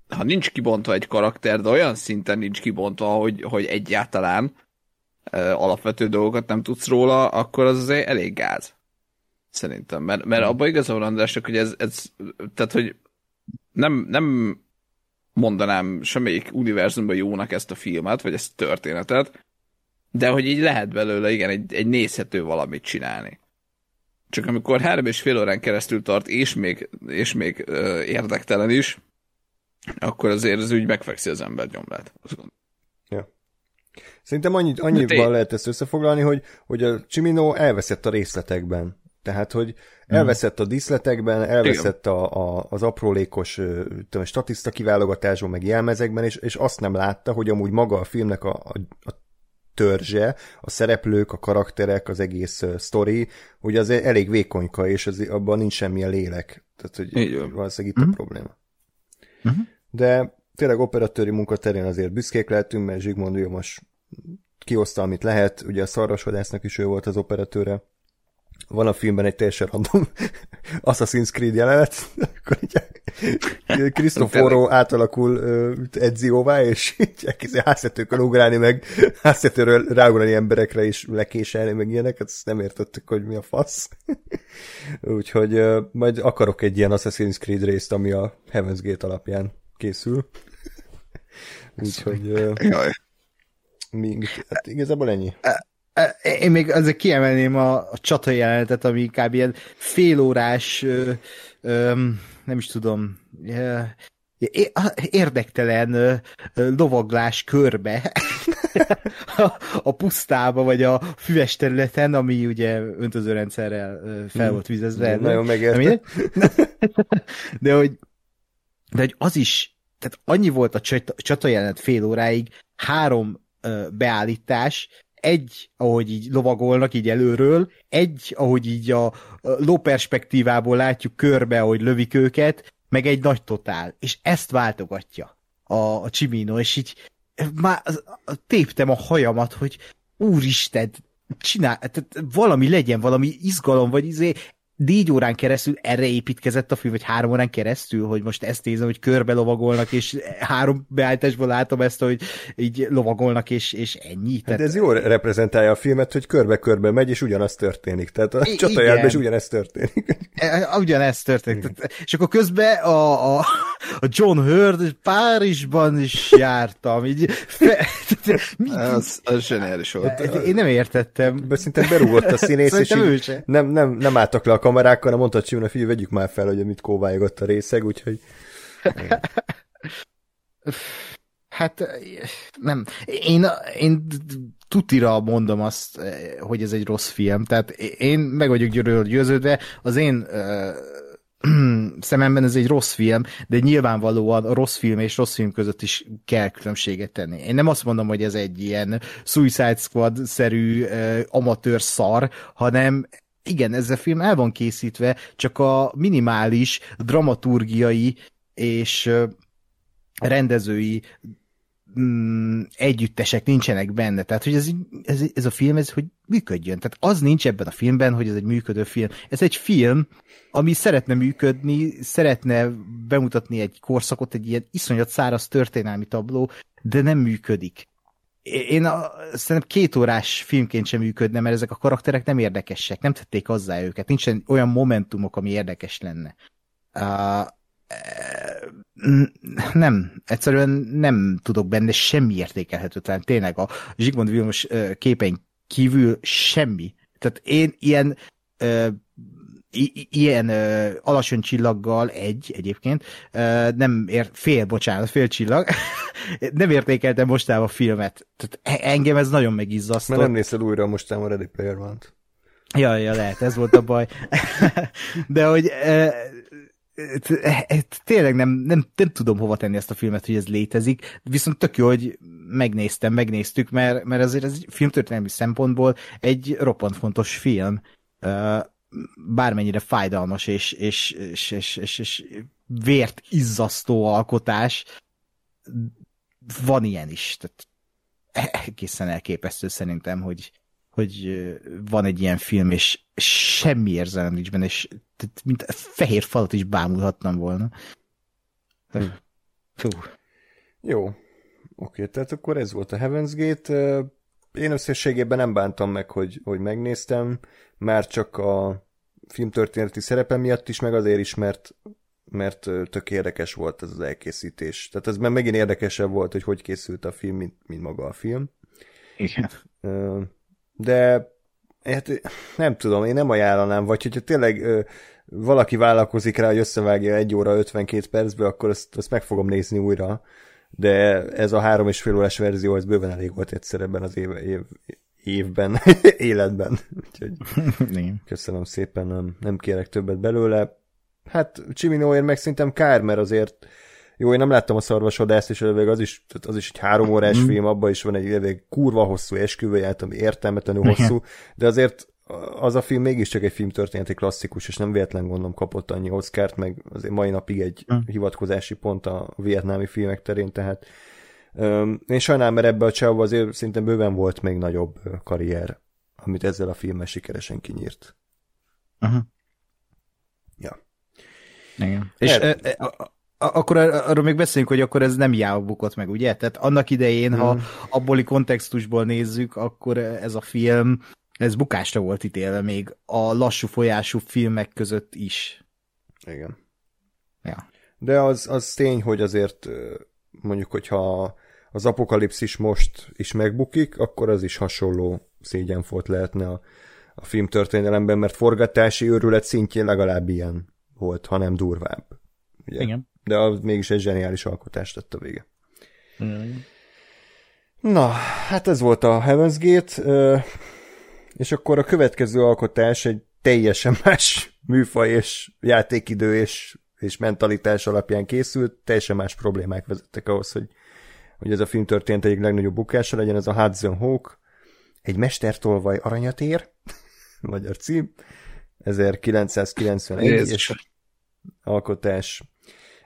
ha nincs kibontva egy karakter, de olyan szinten nincs kibontva, hogy, hogy egyáltalán alapvető dolgokat nem tudsz róla, akkor az azért elég gáz. Szerintem. Mert, mert abban igazán Andrásnak, hogy ez, ez tehát, hogy nem, nem mondanám semmelyik univerzumban jónak ezt a filmet, vagy ezt a történetet, de hogy így lehet belőle, igen, egy, egy nézhető valamit csinálni. Csak amikor három és fél órán keresztül tart, és még, és még ö, érdektelen is, akkor azért az úgy megfekszi az ember nyomlát. Ja. Szerintem annyit, annyiban lehet ezt összefoglalni, hogy, hogy a Csimino elveszett a részletekben. Tehát, hogy elveszett a díszletekben, elveszett a, a, az aprólékos tudom, statiszta kiválogatásban, meg jelmezekben, és, és azt nem látta, hogy amúgy maga a filmnek a, a, a törzse, a szereplők, a karakterek, az egész uh, sztori, hogy az elég vékonyka, és az, abban nincs semmilyen lélek. Tehát, hogy Így valószínűleg itt uh-huh. a mhm. probléma. Uh-huh. De tényleg operatőri munkaterén azért büszkék lehetünk, mert Zsigmond most kihozta, amit lehet. Ugye a szarvasvadásznak is ő volt az operatőre van a filmben egy teljesen random [laughs] Assassin's Creed jelenet, akkor így Cristoforo átalakul Edzióvá, és így elkezdi háztetőkön ugrálni, meg háztetőről ráugrani emberekre, és lekéselni, meg ilyenek, ezt nem értettük, hogy mi a fasz. [laughs] Úgyhogy majd akarok egy ilyen Assassin's Creed részt, ami a Heaven's Gate alapján készül. [laughs] Úgyhogy... Jaj. Mi, hát igazából ennyi. Én még azért kiemelném a, a csata jelenetet, ami inkább ilyen félórás, ö, ö, nem is tudom, ö, érdektelen lovaglás körbe [laughs] a, pusztába, vagy a füves területen, ami ugye öntözőrendszerrel fel hmm. volt vizezve. Nagyon megérte. [laughs] De hogy, de hogy az is, tehát annyi volt a csata jelenet fél óráig, három beállítás, egy, ahogy így lovagolnak így előről, egy, ahogy így a ló perspektívából látjuk körbe, ahogy lövik őket, meg egy nagy totál. És ezt váltogatja a, a Csimino, és így már téptem a hajamat, hogy úristen, csinál, tehát valami legyen, valami izgalom, vagy izé, négy órán keresztül erre építkezett a film, vagy három órán keresztül, hogy most ezt nézem, hogy körbe lovagolnak, és három beállításból látom ezt, hogy így lovagolnak, és, és ennyi. Hát Tehát... ez jól reprezentálja a filmet, hogy körbe-körbe megy, és ugyanaz történik. Tehát a csatajárban is ugyanezt történik. E, ugyanezt történik. Tehát, és akkor közben a, a, a John Hurt Párizsban is jártam. Így, fe, [laughs] mi? Az, az zseniális volt. Én nem értettem. Szinte berúgott a színész, és így nem, nem, nem álltak le a kamerákkal, hanem mondta Csimna, figyelj, vegyük már fel, hogy mit kóvályogott a részeg, úgyhogy... [laughs] Hát nem. Én, én tutira mondom azt, hogy ez egy rossz film. Tehát én meg vagyok győződve, az én [clears throat] szememben ez egy rossz film, de nyilvánvalóan a rossz film és rossz film között is kell különbséget tenni. Én nem azt mondom, hogy ez egy ilyen Suicide Squad-szerű uh, amatőr szar, hanem igen, ez a film el van készítve, csak a minimális dramaturgiai és rendezői mm, együttesek nincsenek benne. Tehát, hogy ez, ez, ez a film, ez hogy működjön. Tehát az nincs ebben a filmben, hogy ez egy működő film. Ez egy film, ami szeretne működni, szeretne bemutatni egy korszakot, egy ilyen iszonyat száraz történelmi tabló, de nem működik. Én a, szerintem két órás filmként sem működne, mert ezek a karakterek nem érdekesek, nem tették hozzá őket, nincsen olyan momentumok, ami érdekes lenne. Uh, nem, egyszerűen nem tudok benne semmi értékelhető, tehát tényleg a Zsigmond Vilmos képein kívül semmi. Tehát én ilyen i- ilyen uh, alacsony csillaggal egy egyébként, uh, nem ér, fél, bocsánat, fél csillag, [laughs] nem értékeltem mostában a filmet. Tehát e- engem ez nagyon megizzasztott. Mert nem nézted újra mostában a Ready Player One-t. Ja, ja, lehet, ez volt a baj. [laughs] De hogy uh, tényleg nem, nem, nem tudom hova tenni ezt a filmet, hogy ez létezik, viszont tök jó, hogy megnéztem, megnéztük, mert, mert azért ez egy filmtörténelmi szempontból egy roppant fontos film, bármennyire fájdalmas és, és, és, és, és, és vért izzasztó alkotás, van ilyen is. Tehát egészen elképesztő szerintem, hogy, hogy van egy ilyen film, és semmi érzelem nincs benne, és mint a fehér falat is bámulhattam volna. Hm. Fú. Jó. Oké, tehát akkor ez volt a Heaven's Gate. Én összességében nem bántam meg, hogy, hogy megnéztem, már csak a filmtörténeti szerepe miatt is, meg azért is, mert, mert tök érdekes volt ez az elkészítés. Tehát ez már megint érdekesebb volt, hogy hogy készült a film, mint, mint maga a film. Igen. De hát nem tudom, én nem ajánlanám, vagy hogyha tényleg ö, valaki vállalkozik rá, hogy összevágja egy óra 52 percbe, akkor azt, azt meg fogom nézni újra, de ez a három és fél órás verzió, ez bőven elég volt egyszer ebben az év, év, évben, [laughs] életben. Úgyhogy [laughs] köszönöm szépen, nem, nem kérek többet belőle. Hát Csiminóért meg szerintem kár, mert azért jó, én nem láttam a szarvasodászt, és az is, az is egy három órás mm. film, abban is van egy elég kurva hosszú esküvőját, ami értelmetlenül hosszú, de azért az a film mégiscsak egy filmtörténeti klasszikus, és nem véletlen gondolom kapott annyi Oscárt, meg azért mai napig egy mm. hivatkozási pont a vietnámi filmek terén, tehát um, én sajnálom, mert ebbe a csávba azért szinte bőven volt még nagyobb karrier, amit ezzel a filmmel sikeresen kinyírt. Uh-huh. Ja. Igen. És e, e, akkor arról még beszéljünk, hogy akkor ez nem jáva bukott meg, ugye? Tehát annak idején, hmm. ha abboli kontextusból nézzük, akkor ez a film, ez bukásra volt ítélve még a lassú folyású filmek között is. Igen. Ja. De az, az tény, hogy azért mondjuk, hogyha az apokalipszis most is megbukik, akkor az is hasonló szégyenfolt lehetne a, a filmtörténelemben, mert forgatási őrület szintjén legalább ilyen volt, hanem durvább. Ugye? Igen de az mégis egy zseniális alkotás tett a vége. Mm. Na, hát ez volt a Heaven's Gate, és akkor a következő alkotás egy teljesen [laughs] más műfaj és játékidő és, és mentalitás alapján készült, teljesen más problémák vezettek ahhoz, hogy, hogy ez a film történt egyik legnagyobb bukása legyen, ez a Hudson Hawk, egy mestertolvaj aranyatér, [laughs] magyar cím, 1991 és alkotás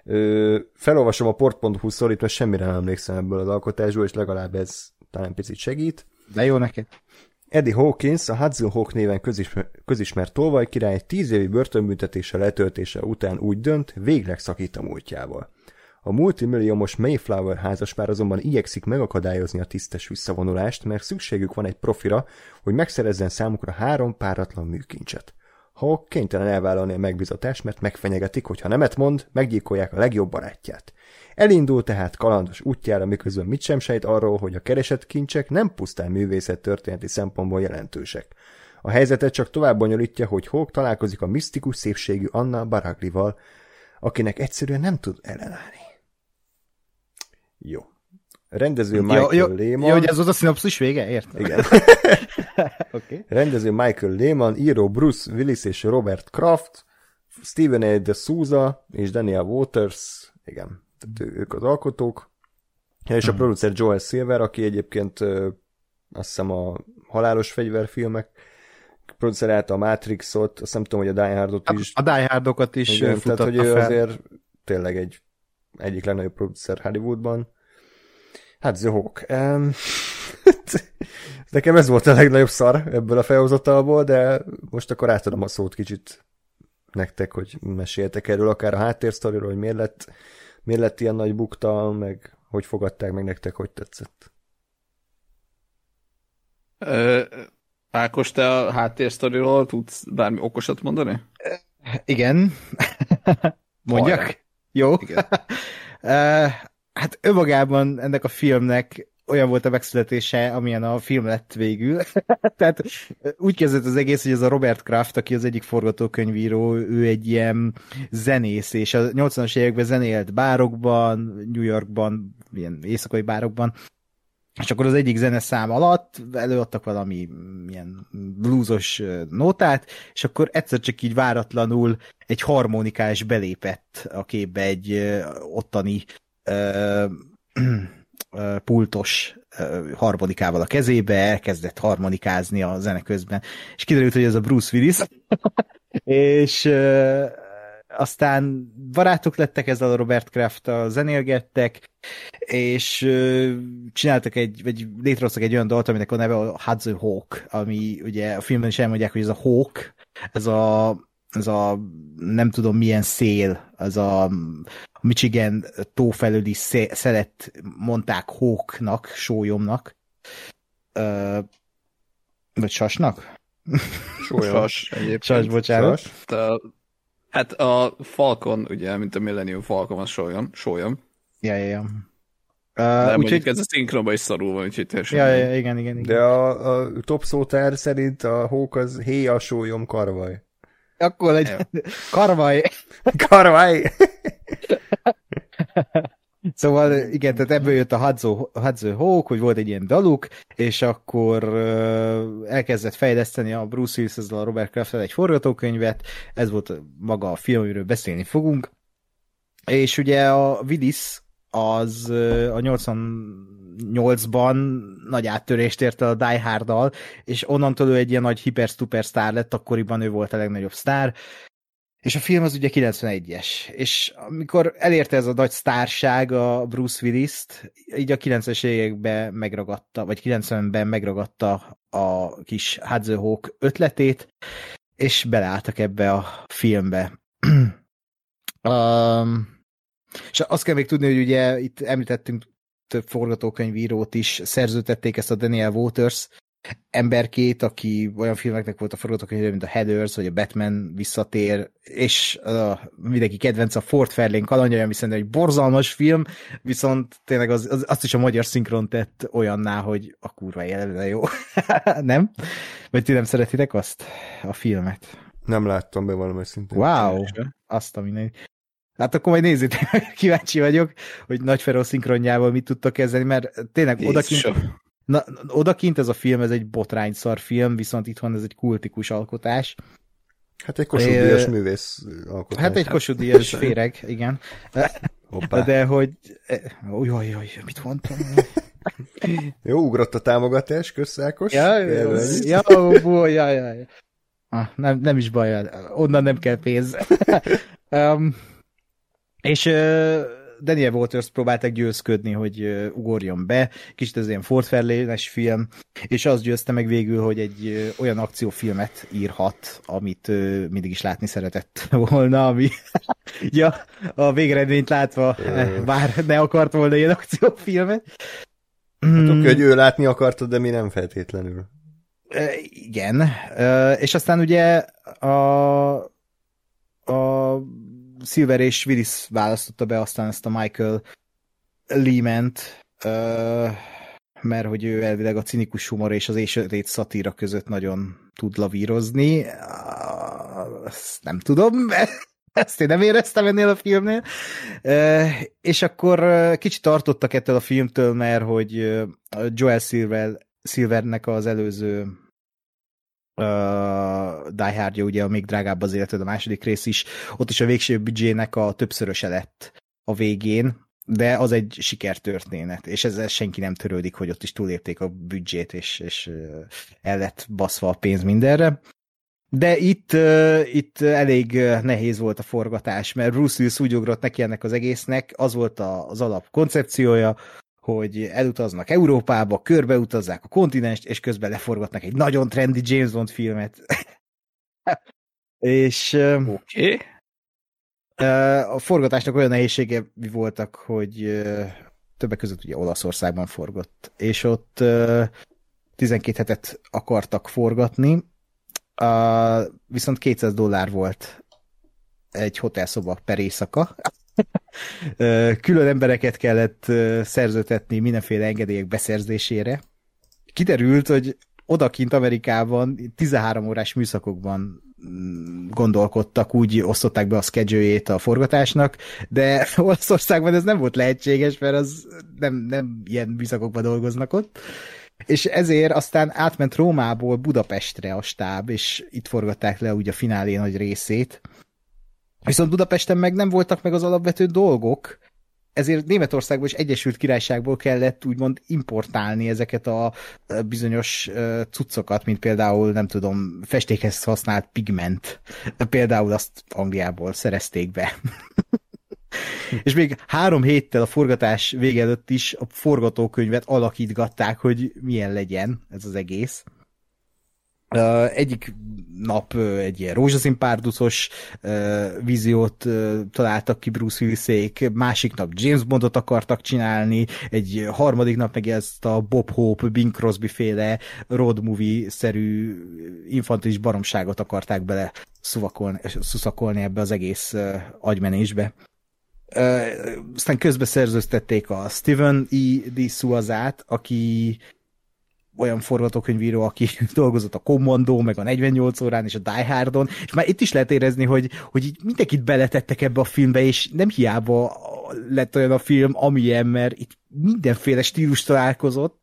Ö, felolvasom a port.hu szorít, mert semmire nem emlékszem ebből az alkotásból, és legalább ez talán picit segít. De jó neked. Eddie Hawkins, a Hudson Hawk néven közismer, közismert tolvaj király tíz évi börtönbüntetése letöltése után úgy dönt, végleg szakít a múltjával. A multimilliómos Mayflower házaspár azonban igyekszik megakadályozni a tisztes visszavonulást, mert szükségük van egy profira, hogy megszerezzen számukra három páratlan műkincset. Hawk kénytelen elvállalni a megbizatást, mert megfenyegetik, hogy ha nemet mond, meggyilkolják a legjobb barátját. Elindul tehát kalandos útjára, miközben mit sem sejt arról, hogy a keresett kincsek nem pusztán művészet történeti szempontból jelentősek. A helyzetet csak tovább bonyolítja, hogy Hawk találkozik a misztikus szépségű Anna Baraglival, akinek egyszerűen nem tud ellenállni. Jó. Rendező Michael jó, jó, Lehman. Jó, hogy ez az a szinopszis vége, értem? Igen. [laughs] [laughs] okay. Rendező Michael Lehman, író Bruce Willis és Robert Kraft, Steven A. de Souza és Daniel Waters, igen, tehát ők az alkotók, és a producer Joel Silver, aki egyébként azt hiszem a halálos fegyverfilmek producerálta a Matrixot, azt nem tudom, hogy a Die Hardot is. A Die Hardokat is Igen, tehát, hogy ő fel. azért tényleg egy egyik legnagyobb producer Hollywoodban. Hát Hawk. Um, [laughs] nekem ez volt a legnagyobb szar ebből a felhozatalból, de most akkor átadom a szót kicsit nektek, hogy meséltek erről, akár a háttérsztoriról, hogy miért lett, miért lett ilyen nagy bukta, meg hogy fogadták meg nektek, hogy tetszett. Ö, Ákos, te a háttérsztoriról tudsz bármi okosat mondani? Igen. [laughs] Mondjak? Hajrá. Jó. Igen. [laughs] Hát önmagában ennek a filmnek olyan volt a megszületése, amilyen a film lett végül. [laughs] Tehát úgy kezdett az egész, hogy ez a Robert Kraft, aki az egyik forgatókönyvíró, ő egy ilyen zenész, és a 80-as években zenélt bárokban, New Yorkban, ilyen éjszakai bárokban, és akkor az egyik zeneszám alatt előadtak valami ilyen bluesos ö, nótát, és akkor egyszer csak így váratlanul egy harmonikás belépett a képbe egy ottani ö, ö, pultos ö, harmonikával a kezébe, elkezdett harmonikázni a zene közben, és kiderült, hogy ez a Bruce Willis, [laughs] és ö, aztán barátok lettek ezzel a Robert Kraft-tal, zenélgettek, és ö, csináltak egy, vagy létrehoztak egy olyan dalt, aminek a neve a Hudson Hawk, ami ugye a filmben is elmondják, hogy ez a Hawk, ez a, ez a nem tudom milyen szél, az a Michigan tó felüli szelet mondták Hawknak, sólyomnak, ö, vagy sasnak? Sas egyébként. Sas, bocsánat. Sas? A, hát a Falcon, ugye, mint a Millennium Falcon, az sólyom. sólyom. Ja, ja, ja. Uh, úgyhogy, ez a szinkronban is szarul van, úgyhogy teljesen. ja, ja, igen, igen, igen. De a, a top szótár szerint a hók az hé a sólyom karvaj. Akkor legyen. [laughs] Karvaj. [laughs] Karvaj. [laughs] Szóval igen, tehát ebből jött a Hadzó, Hadzó Hawk, hogy volt egy ilyen daluk, és akkor elkezdett fejleszteni a Bruce Willis ezzel a Robert craft egy forgatókönyvet, ez volt maga a film, amiről beszélni fogunk, és ugye a Willis az a 80 2008-ban nagy áttörést ért el a Die hard és onnantól ő egy ilyen nagy hiper-szuper sztár lett, akkoriban ő volt a legnagyobb sztár, és a film az ugye 91-es, és amikor elérte ez a nagy sztárság a Bruce Willis-t, így a 90-es években megragadta, vagy 90-ben megragadta a kis Hudson ötletét, és beleálltak ebbe a filmbe. [clears throat] um, és azt kell még tudni, hogy ugye itt említettünk több forgatókönyvírót is, szerzőtették ezt a Daniel Waters emberkét, aki olyan filmeknek volt a forgatókönyvő, mint a Heathers, vagy a Batman visszatér, és uh, mindenki kedvenc a Ford Fairlane kalandja, ami szerintem egy borzalmas film, viszont tényleg az, az, azt is a magyar szinkron tett olyanná, hogy a kurva jelenle jó. [laughs] nem? Vagy ti nem szeretitek azt, a filmet? Nem láttam be valami szintén. Wow! Azt a minden. Hát akkor majd nézzétek, [laughs] kíváncsi vagyok, hogy Nagy Feró szinkronjával mit tudtok kezdeni, mert tényleg odakint, Jézusom. na, odakint ez a film, ez egy botrányszar film, viszont itthon ez egy kultikus alkotás. Hát egy Kossuth Díjas Ö, művész alkotás. Hát egy Kossuth [laughs] Díjas féreg, igen. Hoppá. De hogy... Új, új, új, mit mondtam? Jó, ugrott a támogatás, kösz Ákos. Ja, Erről ja, ja, ja, ja. Ah, nem, nem is baj, onnan nem kell pénz. [laughs] um, és Daniel Waters próbáltak győzködni, hogy ugorjon be, kicsit ez ilyen Ford Fairlane-es film, és az győzte meg végül, hogy egy olyan akciófilmet írhat, amit mindig is látni szeretett volna, ami [laughs] ja, a végeredményt látva bár ne akart volna ilyen akciófilmet. Hát oké, hogy ő látni akartad, de mi nem feltétlenül. Igen, és aztán ugye a, a Silver és Willis választotta be aztán ezt a Michael Lehman-t, mert hogy ő elvileg a cinikus humor és az ésötét szatíra között nagyon tud lavírozni. Ezt nem tudom, ezt én nem éreztem ennél a filmnél. És akkor kicsit tartottak ettől a filmtől, mert hogy Joel Silver, Silvernek az előző uh, Die Hardja, ugye a még drágább az életed a második rész is, ott is a végső büdzsének a többszöröse lett a végén, de az egy sikertörténet, és ezzel senki nem törődik, hogy ott is túlérték a büdzsét, és, és el lett baszva a pénz mindenre. De itt, uh, itt elég nehéz volt a forgatás, mert Bruce Willis úgy ugrott neki ennek az egésznek, az volt az alap koncepciója, hogy elutaznak Európába, körbeutazzák a kontinenst, és közben leforgatnak egy nagyon trendy James Bond filmet. [laughs] és okay. a forgatásnak olyan nehézsége voltak, hogy többek között ugye Olaszországban forgott, és ott 12 hetet akartak forgatni, viszont 200 dollár volt egy hotelszoba per éjszaka, Külön embereket kellett szerzőtetni mindenféle engedélyek beszerzésére. Kiderült, hogy odakint Amerikában 13 órás műszakokban mm, gondolkodtak, úgy osztották be a schedule a forgatásnak, de [laughs] Olaszországban ez nem volt lehetséges, mert az nem, nem ilyen műszakokban dolgoznak ott. És ezért aztán átment Rómából Budapestre a stáb, és itt forgatták le úgy a finálé nagy részét. Viszont Budapesten meg nem voltak meg az alapvető dolgok, ezért Németországból és Egyesült Királyságból kellett úgymond importálni ezeket a bizonyos cuccokat, mint például, nem tudom, festékhez használt pigment. Például azt Angliából szerezték be. és még három héttel a forgatás vége előtt is a forgatókönyvet alakítgatták, hogy milyen legyen ez az egész. Egyik nap egy ilyen rózsaszín párducos uh, víziót találtak ki Bruce Willisék, másik nap James Bondot akartak csinálni, egy harmadik nap meg ezt a Bob Hope, Bing Crosby féle road movie-szerű infantilis baromságot akarták bele szuvakolni, szuszakolni ebbe az egész agymenésbe. Aztán közbe szerzőztették a Steven E. D. Suazát, aki olyan forgatókönyvíró, aki [laughs] dolgozott a Commando, meg a 48 órán, és a Die Hardon, és már itt is lehet érezni, hogy, hogy így mindenkit beletettek ebbe a filmbe, és nem hiába lett olyan a film, amilyen, mert itt mindenféle stílus találkozott,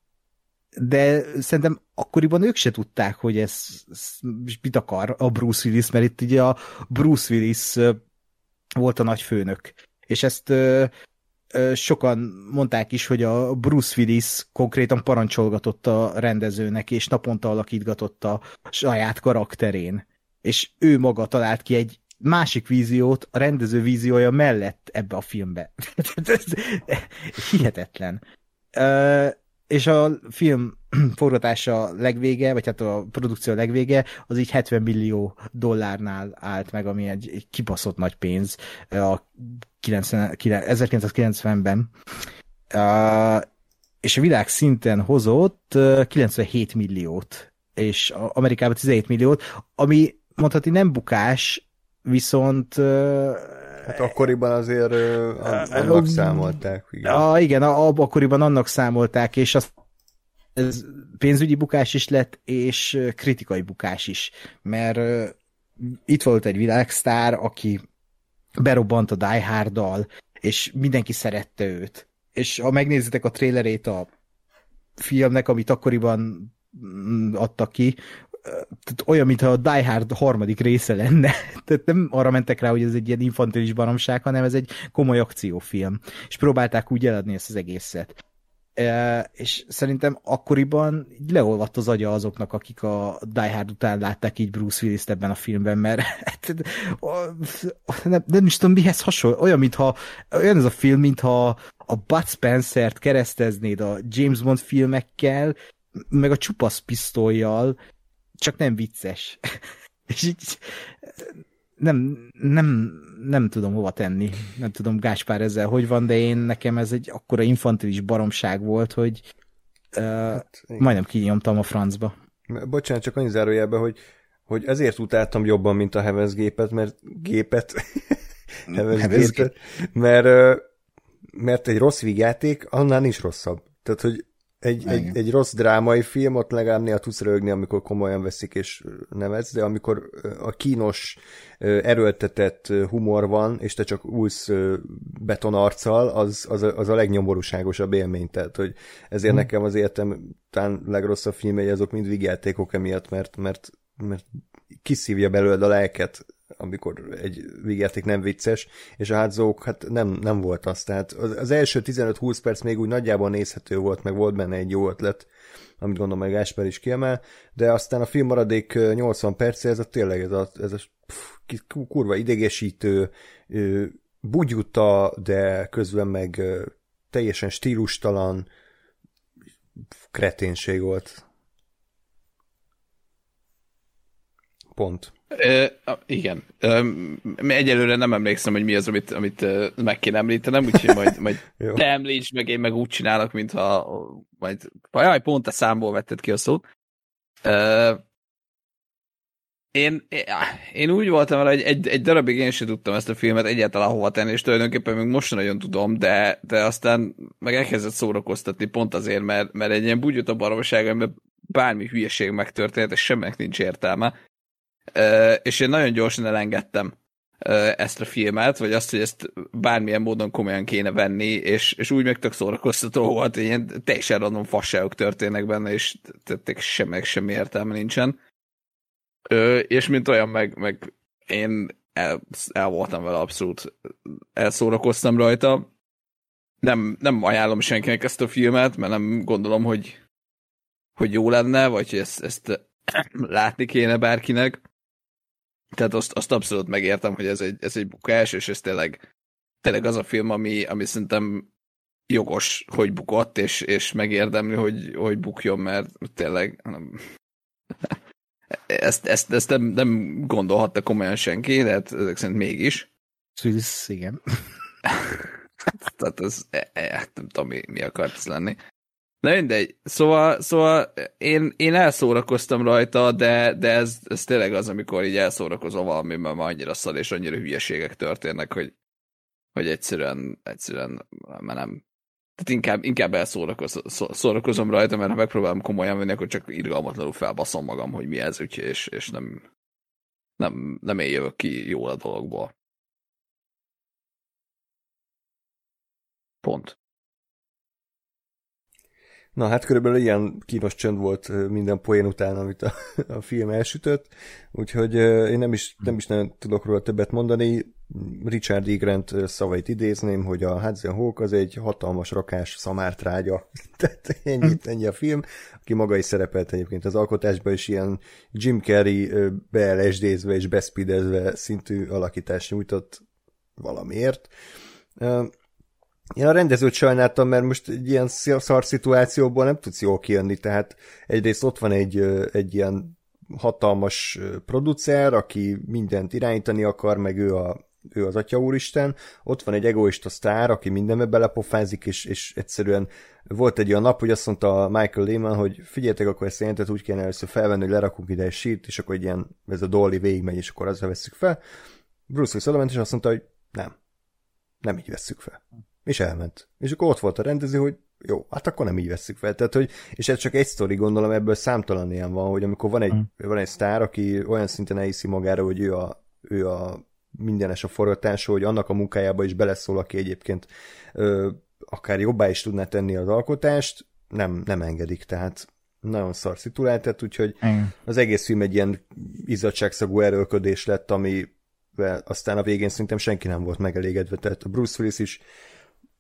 de szerintem akkoriban ők se tudták, hogy ez, ez mit akar a Bruce Willis, mert itt ugye a Bruce Willis volt a nagy főnök. És ezt sokan mondták is, hogy a Bruce Willis konkrétan parancsolgatott a rendezőnek, és naponta alakítgatott a saját karakterén. És ő maga talált ki egy másik víziót a rendező víziója mellett ebbe a filmbe. [laughs] Hihetetlen és a film [clears throat] forgatása legvége, vagy hát a produkció legvége, az így 70 millió dollárnál állt meg, ami egy, egy kibaszott nagy pénz a 90, 1990-ben. Uh, és a világ szinten hozott 97 milliót, és Amerikában 17 milliót, ami mondhatni nem bukás, viszont Hát akkoriban azért annak számolták. Igen, a, igen a, akkoriban annak számolták, és az ez pénzügyi bukás is lett, és kritikai bukás is, mert uh, itt volt egy világsztár, aki berobbant a Die Hard-dal, és mindenki szerette őt. És ha megnézitek a trailerét a filmnek, amit akkoriban mm, adtak ki, tehát olyan, mintha a Die Hard harmadik része lenne. [laughs] Tehát nem arra mentek rá, hogy ez egy ilyen infantilis baromság, hanem ez egy komoly akciófilm. És próbálták úgy eladni ezt az egészet. és szerintem akkoriban leolvadt az agya azoknak, akik a Die Hard után látták így Bruce willis ebben a filmben, mert [laughs] hát, nem, nem is tudom mihez hasonló, olyan, mintha olyan ez a film, mintha a Bud Spencer-t kereszteznéd a James Bond filmekkel, meg a csupasz pisztolyjal, csak nem vicces. [laughs] és így nem, nem, nem tudom hova tenni. Nem tudom, Gáspár ezzel hogy van, de én nekem ez egy akkora infantilis baromság volt, hogy uh, hát, majdnem kinyomtam a francba. Bocsánat, csak annyi zárójelbe, hogy, hogy ezért utáltam jobban, mint a Heavens gépet, mert gépet, [laughs] Heavens gépet, mert, mert egy rossz vígjáték annál nincs rosszabb. Tehát, hogy egy, egy, egy rossz drámai film, ott legalább néha tudsz rögni, amikor komolyan veszik és nevetsz, de amikor a kínos, erőltetett humor van, és te csak újsz betonarccal, az, az, a, az a legnyomorúságosabb élmény. Tehát, hogy ezért hmm. nekem az életem talán legrosszabb filmei azok mind vigyátékok emiatt, mert, mert, mert kiszívja belőled a lelket amikor egy vígjáték nem vicces, és a hátszók hát nem, nem volt az. Tehát az, az első 15-20 perc még úgy nagyjából nézhető volt, meg volt benne egy jó ötlet, amit gondolom, hogy Gásper is kiemel, de aztán a film maradék 80 perc, ez a tényleg ez a, ez a pff, kurva idegesítő, bugyuta, de közben meg teljesen stílustalan kreténség volt. Pont. Uh, igen. Uh, egyelőre nem emlékszem, hogy mi az, amit, amit meg kéne említenem, úgyhogy majd, majd [laughs] te említs, meg én meg úgy csinálok, mintha majd, jaj, pont a számból vetted ki a szót. Uh, én, én úgy voltam vele, hogy egy, egy darabig én sem tudtam ezt a filmet egyáltalán hova tenni, és tulajdonképpen még most sem nagyon tudom, de, de aztán meg elkezdett szórakoztatni pont azért, mert, mert egy ilyen bugyot a baromság, amiben bármi hülyeség megtörtént, és semmek nincs értelme és én nagyon gyorsan elengedtem ezt a filmet, vagy azt, hogy ezt bármilyen módon komolyan kéne venni, és, és úgy meg tök szórakoztató volt, hogy ilyen teljesen random fasságok történnek benne, és tették semmi, semmi értelme nincsen. És mint olyan, meg, meg én el, el voltam vele abszolút, elszórakoztam rajta. Nem, nem ajánlom senkinek ezt a filmet, mert nem gondolom, hogy, hogy jó lenne, vagy hogy ezt, ezt [clears throat] látni kéne bárkinek. Tehát azt, azt abszolút megértem, hogy ez egy, ez egy bukás, és ez tényleg, tényleg az a film, ami, ami szerintem jogos, hogy bukott, és, és megérdemli, hogy, hogy bukjon, mert tényleg nem, ezt, ezt, ezt nem, nem gondolhatta komolyan senki, de hát ezek szerint mégis. Swiss, igen. [laughs] Tehát ez, e, e, nem tudom, mi, mi akart ez lenni. Na mindegy, szóval, szóval én, én elszórakoztam rajta, de, de ez, ez tényleg az, amikor így elszórakozom valamiben, már annyira szal és annyira hülyeségek történnek, hogy, hogy egyszerűen, egyszerűen már nem. Tehát inkább, inkább elszórakozom rajta, mert ha megpróbálom komolyan venni, akkor csak irgalmatlanul felbaszom magam, hogy mi ez, úgyhogy, és, és nem, nem, nem én jövök ki jól a dologból. Pont. Na hát körülbelül ilyen kínos csönd volt minden poén után, amit a, [laughs] a film elsütött, úgyhogy én nem is, nem is nagyon tudok róla többet mondani. Richard E. Grant szavait idézném, hogy a Hudson Hawk az egy hatalmas rakás szamártrágya. [laughs] Tehát ennyi, ennyi a film, aki maga is szerepelt egyébként az alkotásban, és ilyen Jim Carrey beelesdézve és beszpidezve szintű alakítást nyújtott valamiért. Én a rendezőt sajnáltam, mert most egy ilyen szar szituációból nem tudsz jól kijönni, tehát egyrészt ott van egy, egy ilyen hatalmas producer, aki mindent irányítani akar, meg ő, a, ő az Atya Úristen, ott van egy egoista sztár, aki mindenbe belepofázik, és, és egyszerűen volt egy olyan nap, hogy azt mondta Michael Lehman, hogy figyeljetek, akkor ezt a jelentet úgy kéne először felvenni, hogy lerakunk ide egy sírt, és akkor egy ilyen, ez a Dolly végigmegy, és akkor azzal veszük fel. Bruce Willis oda és azt mondta, hogy nem, nem így vesszük fel és elment. És akkor ott volt a rendező, hogy jó, hát akkor nem így veszük fel. Tehát, hogy, és ez csak egy sztori, gondolom, ebből számtalan ilyen van, hogy amikor van egy, hmm. van egy sztár, aki olyan szinten elhiszi magára, hogy ő a, ő a mindenes a forgatásó, hogy annak a munkájába is beleszól, aki egyébként ö, akár jobbá is tudná tenni az alkotást, nem, nem engedik, tehát nagyon szar szituált, úgyhogy mm. az egész film egy ilyen izzadságszagú erőlködés lett, ami aztán a végén szerintem senki nem volt megelégedve, tehát a Bruce Willis is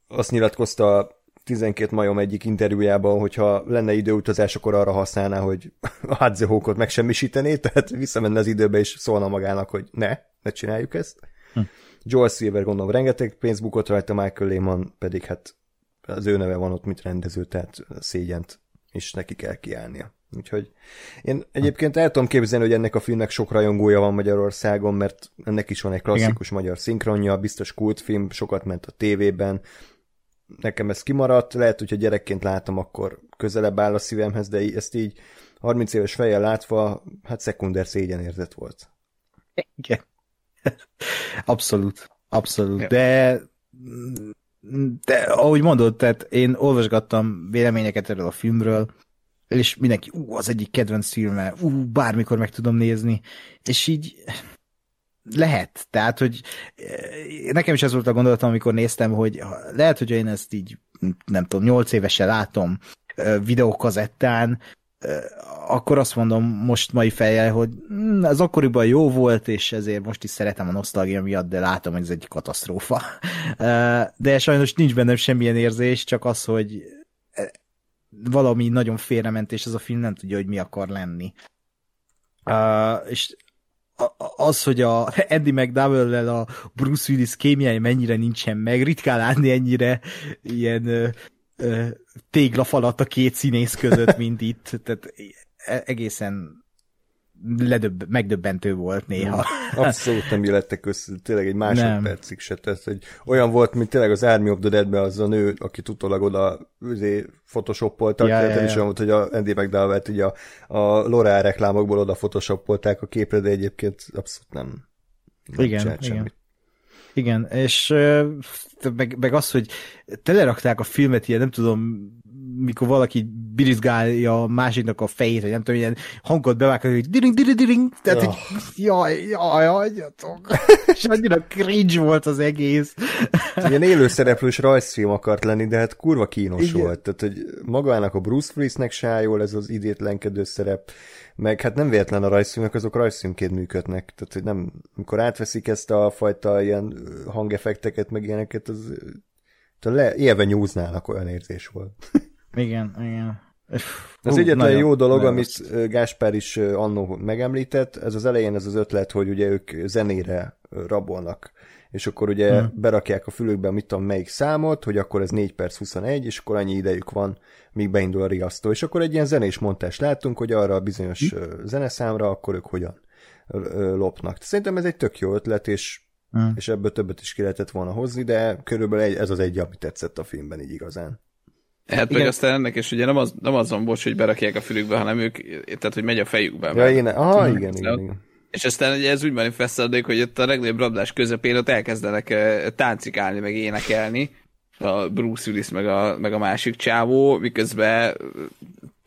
azt nyilatkozta 12 majom egyik interjújában, hogyha lenne időutazás, akkor arra használná, hogy [laughs] a Hadzehókot megsemmisítené, tehát visszamenne az időbe, és szólna magának, hogy ne, ne csináljuk ezt. Hm. Joel Silver gondolom rengeteg pénzt bukott rajta, Michael Lehman pedig hát az ő neve van ott, mint rendező, tehát szégyent is neki kell kiállnia. Úgyhogy én egyébként el tudom képzelni, hogy ennek a filmnek sok rajongója van Magyarországon, mert ennek is van egy klasszikus Igen. magyar szinkronja, biztos kultfilm, sokat ment a tévében, nekem ez kimaradt, lehet, hogyha gyerekként látom, akkor közelebb áll a szívemhez, de ezt így 30 éves fejjel látva, hát szekunder szégyenérzet volt. Igen. [laughs] Abszolút, abszolút, ja. de de ahogy mondod, tehát én olvasgattam véleményeket erről a filmről, és mindenki, ú, az egyik kedvenc filme, ú, bármikor meg tudom nézni, és így lehet, tehát, hogy eh, nekem is ez volt a gondolatom, amikor néztem, hogy lehet, hogy én ezt így, nem tudom, nyolc évesen látom eh, videókazettán, eh, akkor azt mondom most mai fejjel, hogy az akkoriban jó volt, és ezért most is szeretem a nosztalgia miatt, de látom, hogy ez egy katasztrófa. [laughs] De sajnos nincs bennem semmilyen érzés, csak az, hogy valami nagyon félrement, és ez a film nem tudja, hogy mi akar lenni. És az, hogy a Andy McDowell-lel a Bruce Willis kémiája mennyire nincsen meg, ritkán látni ennyire ilyen ö, ö, téglafalat a két színész között, mint itt. Tehát e, egészen ledöbb, megdöbbentő volt néha. Abszolút nem jöttek össze, tényleg egy másodpercig se tesz, hogy olyan volt, mint tényleg az Army of the Dead-ben az a nő, aki utólag oda photoshopoltak, ja, ja, ja. is olyan volt, hogy a Andy mcdowell így a, a L'Oreal reklámokból oda photoshopolták a képre, de egyébként abszolút nem, nem igen, igen. Semmit. Igen, és meg, meg az, hogy telerakták a filmet ilyen, nem tudom, mikor valaki birizgálja a másiknak a fejét, vagy nem tudom, ilyen hangot bevágja, hogy diring, diring, diring, tehát, oh. hogy jaj, jaj, hagyjatok. [laughs] és annyira cringe volt az egész. Ilyen élőszereplős rajzfilm akart lenni, de hát kurva kínos Igen. volt. Tehát, hogy magának a Bruce Willisnek se jól ez az idétlenkedő szerep, meg hát nem véletlen a rajzfilmek, azok rajzfilmként működnek. Tehát, hogy nem, amikor átveszik ezt a fajta ilyen hangeffekteket, meg ilyeneket, az le, élve nyúznának olyan érzés volt. Igen, igen. Az uh, egyetlen nagyon, jó dolog, amit rossz. Gáspár is annó megemlített, ez az elején ez az ötlet, hogy ugye ők zenére rabolnak, és akkor ugye hmm. berakják a fülükbe, mit tudom, melyik számot, hogy akkor ez 4 perc 21, és akkor annyi idejük van, míg beindul a riasztó. És akkor egy ilyen zenés montást látunk, hogy arra a bizonyos hmm. zeneszámra akkor ők hogyan lopnak. Szerintem ez egy tök jó ötlet, és, hmm. és ebből többet is ki lehetett volna hozni, de körülbelül ez az egy, ami tetszett a filmben így igazán. Hát meg aztán ennek is ugye nem, az, nem azon bocs, hogy berakják a fülükbe, hanem ők, tehát hogy megy a fejükbe. Ja, én, aha, igen, igen, igen. És aztán ugye ez úgy manifestálódik, hogy ott a legnagyobb rablás közepén ott elkezdenek táncikálni, meg énekelni, a Bruce Willis, meg a, meg a másik csávó, miközben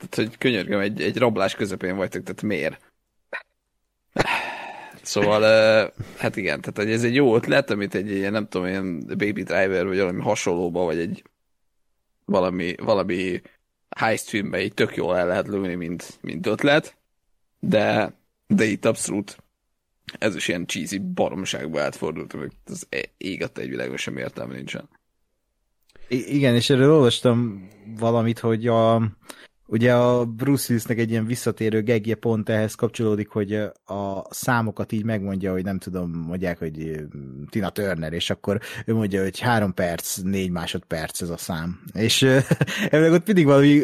tehát, hogy könyörgöm, egy, egy rablás közepén vagytok, tehát miért? Szóval, hát igen, tehát hogy ez egy jó ötlet, amit egy ilyen, nem tudom, ilyen Baby Driver, vagy valami hasonlóba, vagy egy valami, valami heist filmbe így tök jól el lehet lőni, mint, mint ötlet, de, de itt abszolút ez is ilyen cheesy baromságba átfordult, hogy az ég egy világon sem értelme nincsen. I- igen, és erről olvastam valamit, hogy a, Ugye a Bruce Willisnek egy ilyen visszatérő gegje pont ehhez kapcsolódik, hogy a számokat így megmondja, hogy nem tudom, mondják, hogy Tina Turner, és akkor ő mondja, hogy három perc, négy másodperc ez a szám. És [laughs] ebben ott mindig valami,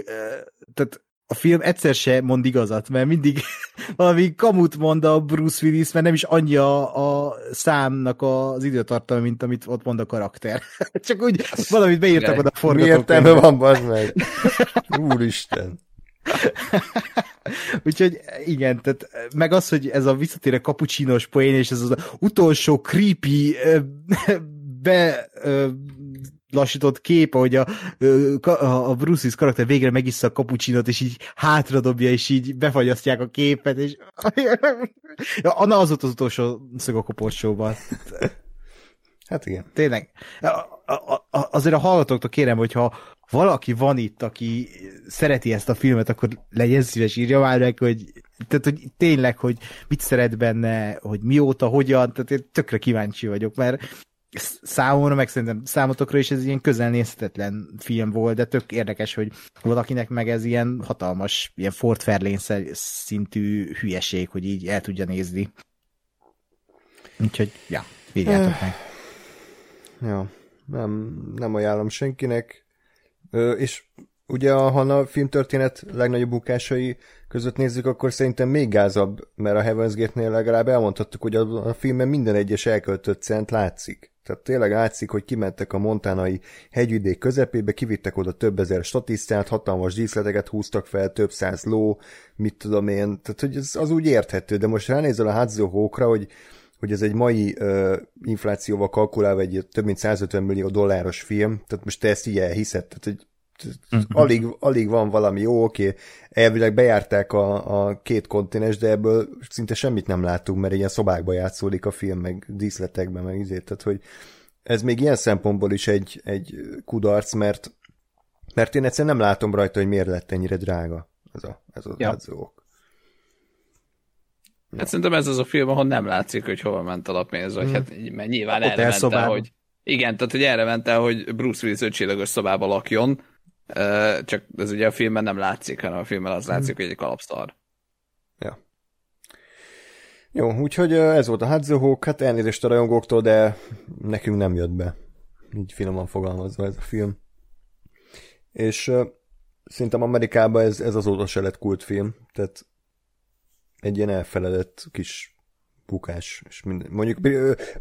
tehát a film egyszer se mond igazat, mert mindig [laughs] valami kamut mond a Bruce Willis, mert nem is annyi a, a számnak az időtartalma, mint amit ott mond a karakter. [laughs] Csak úgy valamit beírtak oda a forgatókönyvbe. Mi értelme van, bazd meg? Úristen. [laughs] Úgyhogy igen, tehát meg az, hogy ez a visszatérő kapucsinos poén, és ez az utolsó creepy be lassított kép, ahogy a, a, Bruce Willis karakter végre megissza a kapucsinot, és így hátradobja, és így befagyasztják a képet, és Anna az volt az utolsó szög a koporsóban. Hát igen. Tényleg. Azért a hallgatóktól kérem, hogyha valaki van itt, aki szereti ezt a filmet, akkor legyen szíves, írja már meg, hogy, tehát, hogy tényleg, hogy mit szeret benne, hogy mióta, hogyan, tehát én tökre kíváncsi vagyok, mert számomra, meg szerintem számotokra is ez ilyen közelnézhetetlen film volt, de tök érdekes, hogy valakinek meg ez ilyen hatalmas, ilyen Ford Fairlane szintű hülyeség, hogy így el tudja nézni. Úgyhogy, ja, írjátok meg. Ja, nem, nem ajánlom senkinek. Ö, és ugye a Hanna filmtörténet legnagyobb bukásai között nézzük, akkor szerintem még gázabb, mert a Heaven's Gate-nél legalább elmondhattuk, hogy a, a filmben minden egyes elköltött cent látszik. Tehát tényleg látszik, hogy kimentek a montánai hegyvidék közepébe, kivittek oda több ezer statisztát, hatalmas díszleteket húztak fel, több száz ló, mit tudom én, tehát hogy ez az úgy érthető, de most ránézel a Hadzio Hókra, hogy hogy ez egy mai uh, inflációval kalkulálva egy több mint 150 millió dolláros film, tehát most te ezt így elhiszed, tehát hogy. Alig, alig van valami jó, oké, elvileg bejárták a, a két kontinens, de ebből szinte semmit nem látunk, mert ilyen szobákba játszódik a film, meg díszletekben, meg izé, tehát hogy ez még ilyen szempontból is egy, egy kudarc, mert, mert én egyszerűen nem látom rajta, hogy miért lett ennyire drága ez a, ez a ja. Hát szerintem ez az a film, ahol nem látszik, hogy hova ment a lapénz, vagy hmm. hát mert nyilván erre ment el, hogy igen, tehát hogy erre ment el, hogy Bruce Willis ötcsillagos szobába lakjon, csak ez ugye a filmben nem látszik, hanem a filmben az látszik, hmm. hogy egy kalapszar. Ja. Jó, úgyhogy ez volt a Hadzóhók, hát elnézést a rajongóktól, de nekünk nem jött be. Így finoman fogalmazva ez a film. És szerintem Amerikában ez, ez azóta se lett kultfilm, tehát egy ilyen elfeledett kis bukás. És mondjuk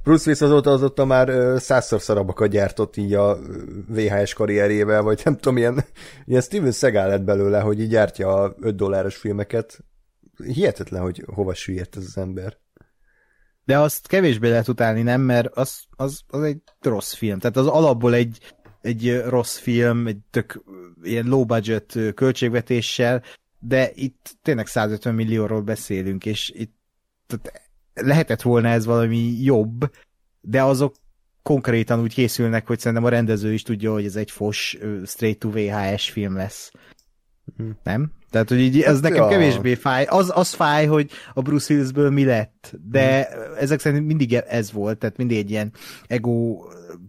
Bruce Willis azóta azóta már százszor szarabakat gyártott így a VHS karrierjével, vagy nem tudom, ilyen, ilyen Steven Seagal lett belőle, hogy így gyártja a 5 dolláros filmeket. Hihetetlen, hogy hova süllyedt ez az ember. De azt kevésbé lehet utálni, nem? Mert az, az, az egy rossz film. Tehát az alapból egy, egy rossz film, egy tök ilyen low budget költségvetéssel, de itt tényleg 150 millióról beszélünk, és itt tehát lehetett volna ez valami jobb, de azok konkrétan úgy készülnek, hogy szerintem a rendező is tudja, hogy ez egy fos straight to VHS film lesz. Hm. Nem? Tehát, hogy így, ez hát nekem ja. kevésbé fáj. Az, az fáj, hogy a Bruce Willisből mi lett, de hm. ezek szerint mindig ez volt, tehát mindig egy ilyen ego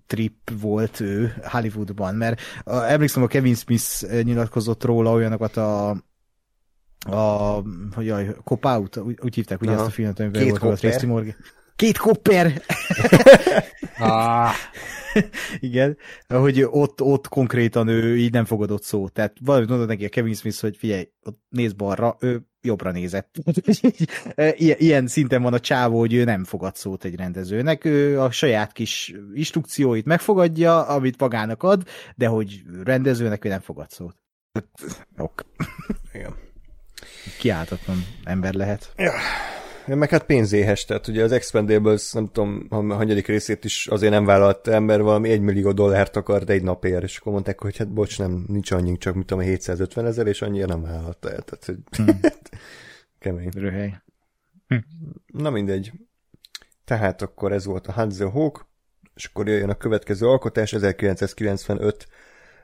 trip volt ő Hollywoodban, mert emlékszem, a Kevin Smith nyilatkozott róla olyanokat a a, hogy jaj, Cop Out, úgy, úgy hívták ugye Aha. ezt a filmet, amiben Két volt Tracy Morgan. Két kopper! [laughs] ah. [laughs] Igen, hogy ott, ott konkrétan ő így nem fogadott szót. Tehát valamit mondott neki a Kevin Smith, hogy figyelj, ott néz balra, ő jobbra nézett. [laughs] ilyen, ilyen szinten van a csávó, hogy ő nem fogad szót egy rendezőnek, ő a saját kis instrukcióit megfogadja, amit magának ad, de hogy rendezőnek ő nem fogad szót. Ok. Igen kiáltatlan ember lehet. Ja. Meg hát pénzéhes, tehát ugye az Expendables, nem tudom, a hanyadik részét is azért nem vállalt ember, valami egy millió dollárt akart egy napért, és akkor mondták, hogy hát bocs, nem, nincs annyink, csak mit tudom, 750 ezer, és annyira nem vállalta el, tehát hogy hmm. [laughs] kemény. Röhely. Hm. Na mindegy. Tehát akkor ez volt a Hanzo Hawk, és akkor jöjjön a következő alkotás, 1995,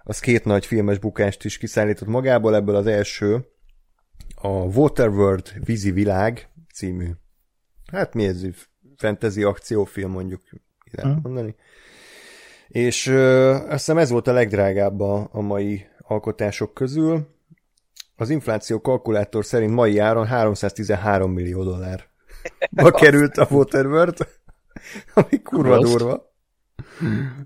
az két nagy filmes bukást is kiszállított magából, ebből az első, a Waterworld vízi világ című, hát mi ez, fantasy akciófilm mondjuk, lehet hmm. mondani. És ö, azt hiszem ez volt a legdrágább a, a mai alkotások közül. Az infláció kalkulátor szerint mai áron 313 millió dollár. [laughs] Ma került a Waterworld, ami kurva durva.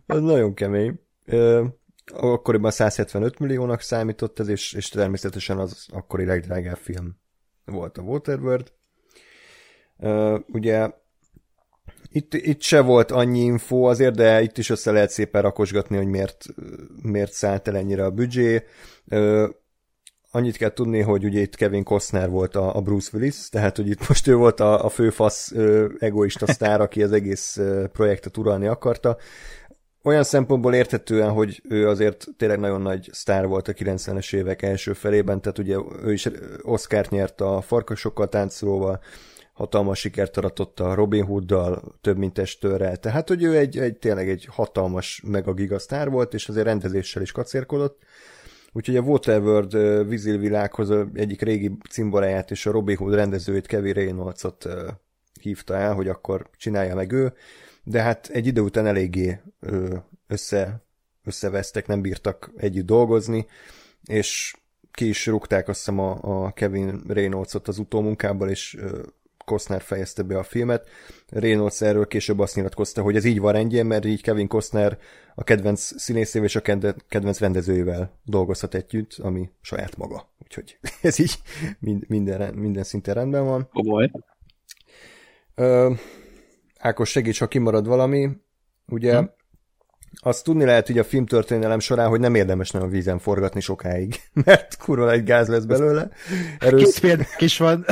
Az nagyon kemény. Ö, akkoriban 175 milliónak számított ez, és, és természetesen az akkori legdrágább film volt a Waterworld. Ugye itt, itt se volt annyi info azért, de itt is össze lehet szépen rakosgatni, hogy miért, miért szállt el ennyire a büdzsé. Uh, annyit kell tudni, hogy ugye itt Kevin Costner volt a, a Bruce Willis, tehát hogy itt most ő volt a, a főfasz uh, egoista sztár, aki az egész projektet uralni akarta olyan szempontból érthetően, hogy ő azért tényleg nagyon nagy sztár volt a 90-es évek első felében, tehát ugye ő is Oscar-t nyert a Farkasokkal táncolóval, hatalmas sikert aratott a Robin Hooddal, több mint testőrrel, tehát hogy ő egy, egy tényleg egy hatalmas meg a gigasztár volt, és azért rendezéssel is kacérkodott. Úgyhogy a Waterworld vízilvilághoz egyik régi cimboráját és a Robin Hood rendezőjét Kevin Reynolds-ot hívta el, hogy akkor csinálja meg ő de hát egy idő után eléggé össze, összevesztek, nem bírtak együtt dolgozni, és ki is rúgták azt hiszem a, a Kevin Reynolds-ot az utómunkából, és Costner fejezte be a filmet. Reynolds erről később azt nyilatkozta, hogy ez így van rendjén, mert így Kevin Costner a kedvenc színészével és a kedvenc rendezőjével dolgozhat együtt, ami saját maga. Úgyhogy [laughs] ez így minden, minden szinten rendben van. Komoly. Ö, Ákos, segíts, ha kimarad valami. Ugye hm. azt tudni lehet hogy a filmtörténelem során, hogy nem érdemes nagyon vízen forgatni sokáig, [laughs] mert kurva egy gáz lesz belőle. Erről... Két példák is van. [laughs]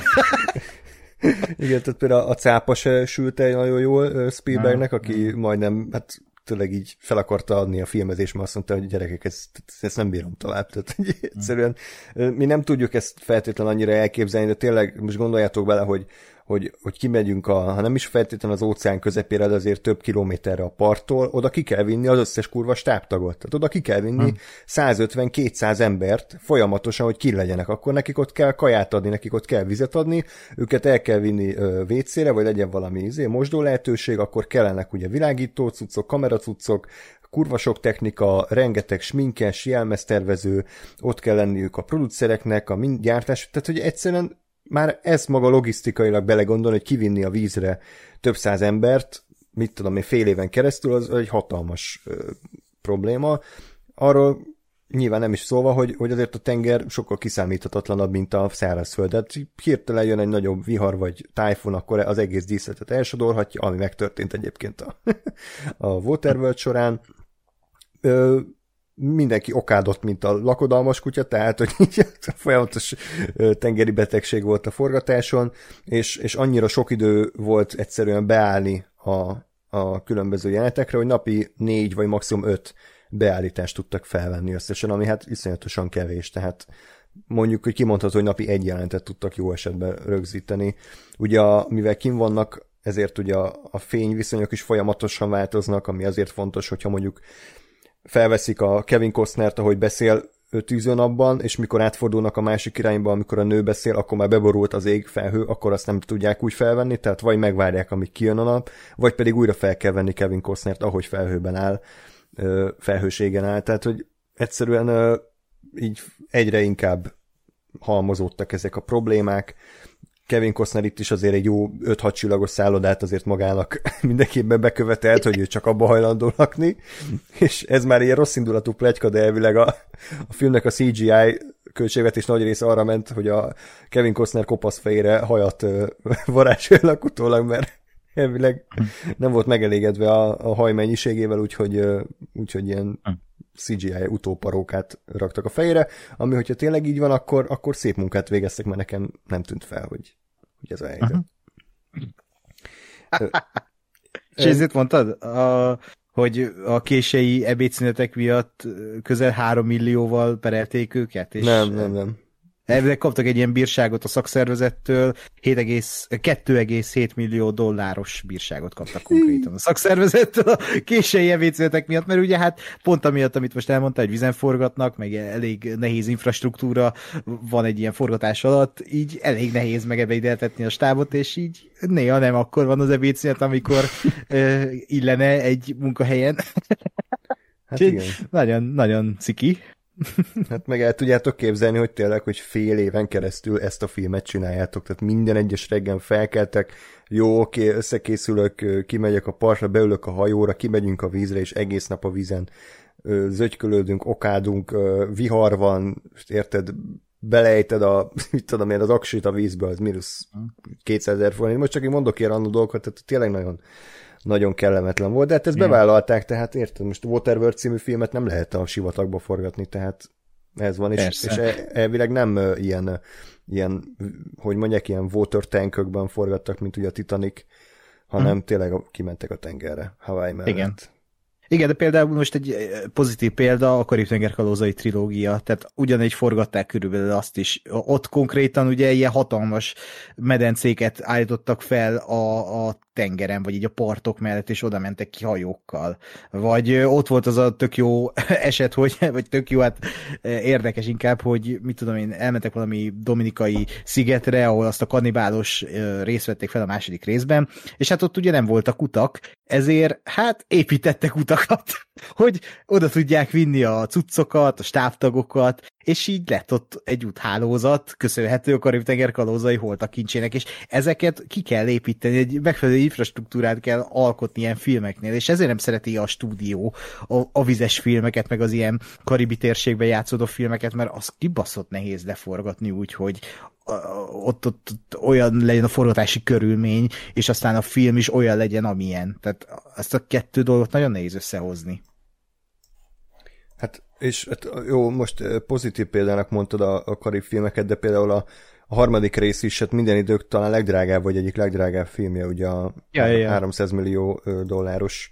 Igen, tehát például a cápa se sült el nagyon jól Spielbergnek, aki majdnem, hát tényleg így fel akarta adni a filmezés, mert azt mondta, hogy gyerekek, ezt, ezt nem bírom tovább. Tehát egyszerűen mi nem tudjuk ezt feltétlenül annyira elképzelni, de tényleg most gondoljátok bele, hogy hogy, hogy kimegyünk, a, ha nem is feltétlenül az óceán közepére, de azért több kilométerre a parttól, oda ki kell vinni az összes kurva stábtagot. Tehát oda ki kell vinni hmm. 150-200 embert folyamatosan, hogy ki legyenek. Akkor nekik ott kell kaját adni, nekik ott kell vizet adni, őket el kell vinni vécére, vagy legyen valami izé, mosdó lehetőség, akkor kellenek ugye világító cuccok, kameracuccok, kurva sok technika, rengeteg sminkes, jelmeztervező, ott kell lenniük a producereknek, a gyártás, tehát hogy egyszerűen már ez maga logisztikailag belegondol, hogy kivinni a vízre több száz embert, mit tudom én, fél éven keresztül, az egy hatalmas ö, probléma. Arról nyilván nem is szólva, hogy, hogy azért a tenger sokkal kiszámíthatatlanabb, mint a szárazföld. Tehát hirtelen jön egy nagyobb vihar vagy tájfun, akkor az egész díszletet elsodorhatja, ami megtörtént egyébként a, [laughs] a Waterworld során. Ö, mindenki okádott, mint a lakodalmas kutya, tehát, hogy így [laughs] folyamatos tengeri betegség volt a forgatáson, és, és annyira sok idő volt egyszerűen beállni a, a különböző jelenetekre, hogy napi négy vagy maximum öt beállítást tudtak felvenni összesen, ami hát iszonyatosan kevés, tehát mondjuk, hogy kimondható, hogy napi egy jelentet tudtak jó esetben rögzíteni. Ugye, mivel kim vannak, ezért ugye a, a fényviszonyok is folyamatosan változnak, ami azért fontos, hogyha mondjuk felveszik a Kevin Costnert, ahogy beszél tűzőnapban, és mikor átfordulnak a másik irányba, amikor a nő beszél, akkor már beborult az ég felhő, akkor azt nem tudják úgy felvenni, tehát vagy megvárják, amíg kijön a nap, vagy pedig újra fel kell venni Kevin Costnert, ahogy felhőben áll, felhőségen áll, tehát hogy egyszerűen így egyre inkább halmozódtak ezek a problémák, Kevin Costner itt is azért egy jó 5-6 csillagos szállodát azért magának [laughs] mindenképpen bekövetelt, hogy ő csak abba hajlandó lakni, és ez már ilyen rossz indulatú plegyka, de elvileg a, a filmnek a CGI költségvetés nagy része arra ment, hogy a Kevin Costner kopasz fejére hajat [laughs] varázsoljanak utólag, mert elvileg nem volt megelégedve a, a haj mennyiségével, úgyhogy, úgyhogy ilyen CGI utóparókát raktak a fejére, ami hogyha tényleg így van, akkor, akkor szép munkát végeztek, mert nekem nem tűnt fel, hogy, hogy ez a helyzet. [laughs] Ezért mondtad, a, hogy a kései ebédszünetek miatt közel 3 millióval perelték őket? És nem, nem, nem. Elvileg kaptak egy ilyen bírságot a szakszervezettől, 2,7 millió dolláros bírságot kaptak konkrétan a szakszervezettől a késői ebédszületek miatt, mert ugye hát pont amiatt, amit most elmondta, hogy vizen forgatnak, meg elég nehéz infrastruktúra van egy ilyen forgatás alatt, így elég nehéz megebédeltetni a stábot, és így néha nem akkor van az ebédszünet, amikor uh, illene egy munkahelyen. [laughs] Hát igen. Nagyon, nagyon ciki. [laughs] Hát meg el tudjátok képzelni, hogy tényleg, hogy fél éven keresztül ezt a filmet csináljátok, tehát minden egyes reggel felkeltek, jó, oké, összekészülök, kimegyek a partra, beülök a hajóra, kimegyünk a vízre, és egész nap a vízen zögykölődünk, okádunk, vihar van, érted, belejted a, [laughs] mit tudom én, az aksit a vízbe, az mínusz 200 ezer forint. Most csak én mondok ilyen annó dolgokat, tehát tényleg nagyon nagyon kellemetlen volt, de hát ezt bevállalták, tehát érted, most Waterworld című filmet nem lehet a sivatagba forgatni, tehát ez van, és, és e, elvileg nem ilyen, ilyen, hogy mondják, ilyen water tankökben forgattak, mint ugye a Titanic, hanem hmm. tényleg kimentek a tengerre, Hawaii mellett. Igen. Igen, de például most egy pozitív példa a Karib-tenger kalózai trilógia, tehát ugyanegy forgatták körülbelül azt is. Ott konkrétan ugye ilyen hatalmas medencéket állítottak fel a, a tengeren, vagy így a partok mellett, és oda mentek ki hajókkal. Vagy ott volt az a tök jó [laughs] eset, hogy, vagy tök jó, hát érdekes inkább, hogy mit tudom én, elmentek valami dominikai szigetre, ahol azt a kannibálos részt vették fel a második részben, és hát ott ugye nem voltak utak, ezért hát építettek utakat, [laughs] hogy oda tudják vinni a cuccokat, a stábtagokat, és így lett ott egy úthálózat, köszönhető a Karib-tenger kalózai holtak kincsének, és ezeket ki kell építeni, egy megfelelő infrastruktúrát kell alkotni ilyen filmeknél, és ezért nem szereti a stúdió a, a vizes filmeket, meg az ilyen karibi térségben játszódó filmeket, mert az kibaszott nehéz leforgatni úgy, hogy ott, ott, ott olyan legyen a forgatási körülmény, és aztán a film is olyan legyen, amilyen. Tehát ezt a kettő dolgot nagyon nehéz összehozni. Hát, és hát, jó, most pozitív példának mondtad a, a karib filmeket, de például a, a harmadik rész is, hát minden idők talán legdrágább, vagy egyik legdrágább filmje, ugye a ja, ja, ja. 300 millió dolláros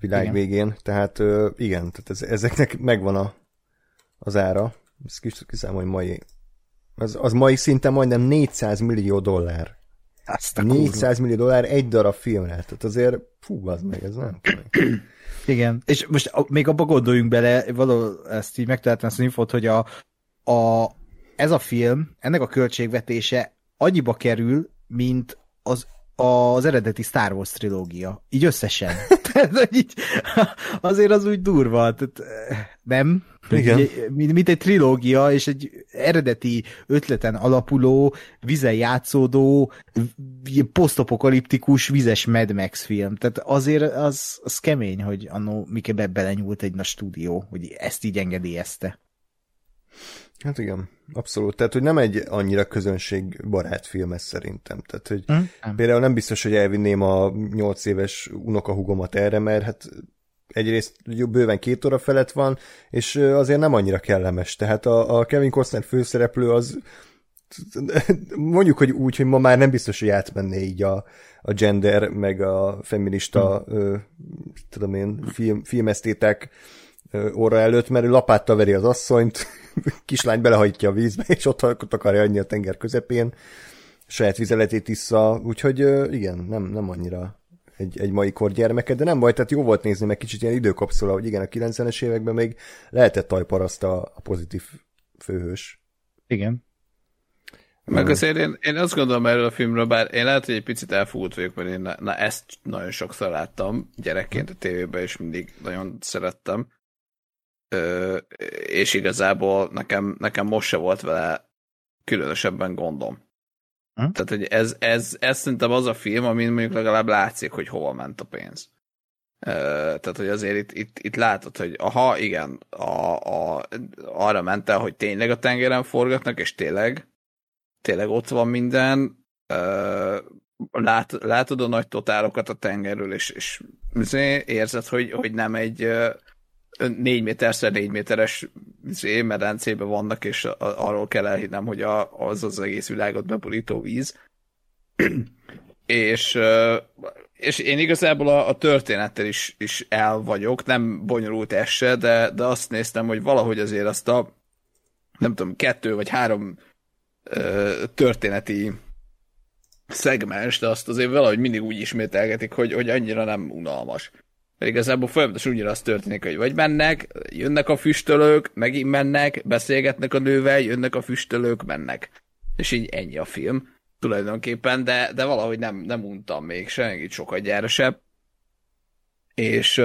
világ igen. végén, tehát igen, tehát ez, ezeknek megvan a, az ára, ezt kis kiszámolj mai, az, az mai szinten majdnem 400 millió dollár. Azt a 400 millió dollár egy darab filmre, tehát azért, fú, az meg, ez nem [clears throat] Igen, és most még abba gondoljunk bele, való, ezt így megtaláltam ezt az infot, hogy a, a, ez a film, ennek a költségvetése annyiba kerül, mint az az eredeti Star Wars trilógia. Így összesen. [laughs] tehát, így, azért az úgy durva. Tehát, nem? Igen. Mint, mint egy trilógia, és egy eredeti ötleten alapuló, vizen játszódó, posztopokaliptikus, vizes Mad Max film. Tehát azért az, az kemény, hogy annó Mike belenyúlt egy nagy stúdió, hogy ezt így engedélyezte. Hát igen, abszolút. Tehát, hogy nem egy annyira közönségbarát film ez szerintem. Tehát, hogy hm? például nem biztos, hogy elvinném a nyolc éves unokahugomat erre, mert hát egyrészt bőven két óra felett van, és azért nem annyira kellemes. Tehát a, a Kevin Costner főszereplő az mondjuk, hogy úgy, hogy ma már nem biztos, hogy átmenné így a, a gender, meg a feminista, hmm. ö, tudom én, film, filmesztétek óra előtt, mert ő lapáttal veri az asszonyt, [laughs] kislány belehajtja a vízbe, és ott, ott akarja adni a tenger közepén, saját vizeletét issza, úgyhogy igen, nem, nem annyira egy, egy mai kor gyermeke, de nem baj, tehát jó volt nézni, meg kicsit ilyen időkapszula, hogy igen, a 90-es években még lehetett tajparaszt a, a pozitív főhős. Igen. Meg azért én, én azt gondolom erről a filmről, bár én lehet, hogy egy picit elfogult vagyok, mert én na, na ezt nagyon sokszor láttam gyerekként a tévében, és mindig nagyon szerettem és igazából nekem, nekem most se volt vele különösebben gondom. Hm? Tehát, hogy ez, ez, ez szerintem az a film, amin mondjuk legalább látszik, hogy hova ment a pénz. Tehát, hogy azért itt, itt, itt látod, hogy aha, igen, a, a, arra ment el, hogy tényleg a tengeren forgatnak, és tényleg, tényleg ott van minden, lát, látod a nagy totálokat a tengerről, és, és érzed, hogy, hogy nem egy 4 méterszer 4 méteres izé, medencében vannak, és arról kell elhinnem, hogy a, az az egész világot bebolító víz. [clears throat] és, és én igazából a, a történettel is, is el vagyok, nem bonyolult ez de, de azt néztem, hogy valahogy azért azt a nem tudom, kettő vagy három történeti szegmens, de azt azért valahogy mindig úgy ismételgetik, hogy, hogy annyira nem unalmas. Mert igazából folyamatosan ugyanaz történik, hogy vagy mennek, jönnek a füstölők, megint mennek, beszélgetnek a nővel, jönnek a füstölők, mennek. És így ennyi a film tulajdonképpen, de, de valahogy nem, nem untam még se, még itt sokat gyárosebb. És,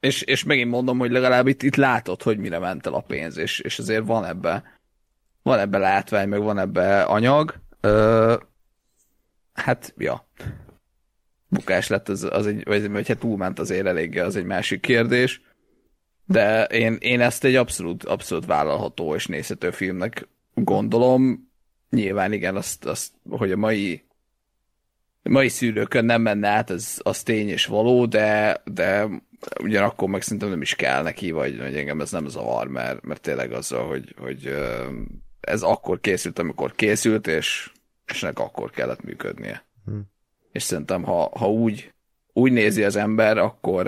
és, és megint mondom, hogy legalább itt, itt látod, hogy mire ment el a pénz, és, és azért van ebbe, van ebbe látvány, meg van ebbe anyag. Ö, hát, ja, bukás lett, az, az egy, vagy, vagy hát túlment azért eléggé, az egy másik kérdés. De én, én ezt egy abszolút, abszolút vállalható és nézhető filmnek gondolom. Nyilván igen, azt, azt hogy a mai mai szűrőkön nem menne át, az, az tény és való, de, de ugyanakkor meg szerintem nem is kell neki, vagy hogy engem ez nem zavar, mert, mert tényleg az, hogy, hogy ez akkor készült, amikor készült, és, és ennek akkor kellett működnie. Hmm és szerintem ha, ha úgy, úgy nézi az ember, akkor,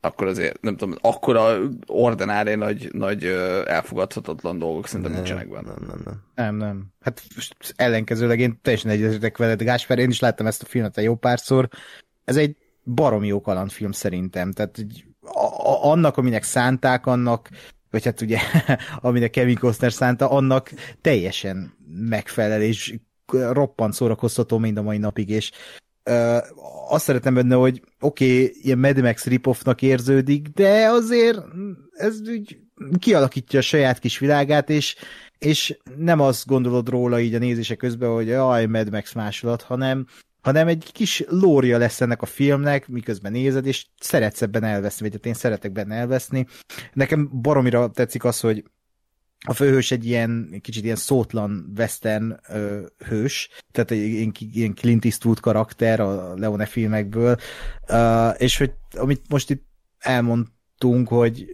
akkor azért, nem tudom, akkora ordinári nagy, nagy elfogadhatatlan dolgok szerintem Nem, nincsenek benne. Nem, nem, nem. Nem, nem. Hát most ellenkezőleg én teljesen egyetetek veled, Gáspár, én is láttam ezt a filmet egy jó párszor. Ez egy barom jó kalandfilm szerintem. Tehát így a- a- annak, aminek szánták, annak vagy hát ugye, [laughs] aminek Kevin Costner szánta, annak teljesen megfelel, és roppant szórakoztató mind a mai napig, és ö, azt szeretem benne, hogy oké, okay, ilyen Mad Max ripoffnak érződik, de azért ez úgy kialakítja a saját kis világát, és, és nem azt gondolod róla így a nézése közben, hogy jaj, Mad Max másolat, hanem, hanem egy kis lória lesz ennek a filmnek, miközben nézed, és szeretsz ebben elveszni, vagy hát én szeretek benne elveszni. Nekem baromira tetszik az, hogy a főhős egy ilyen kicsit ilyen szótlan western ö, hős, tehát egy ilyen, ilyen Clint Eastwood karakter a Leone filmekből, ö, és hogy amit most itt elmondtunk, hogy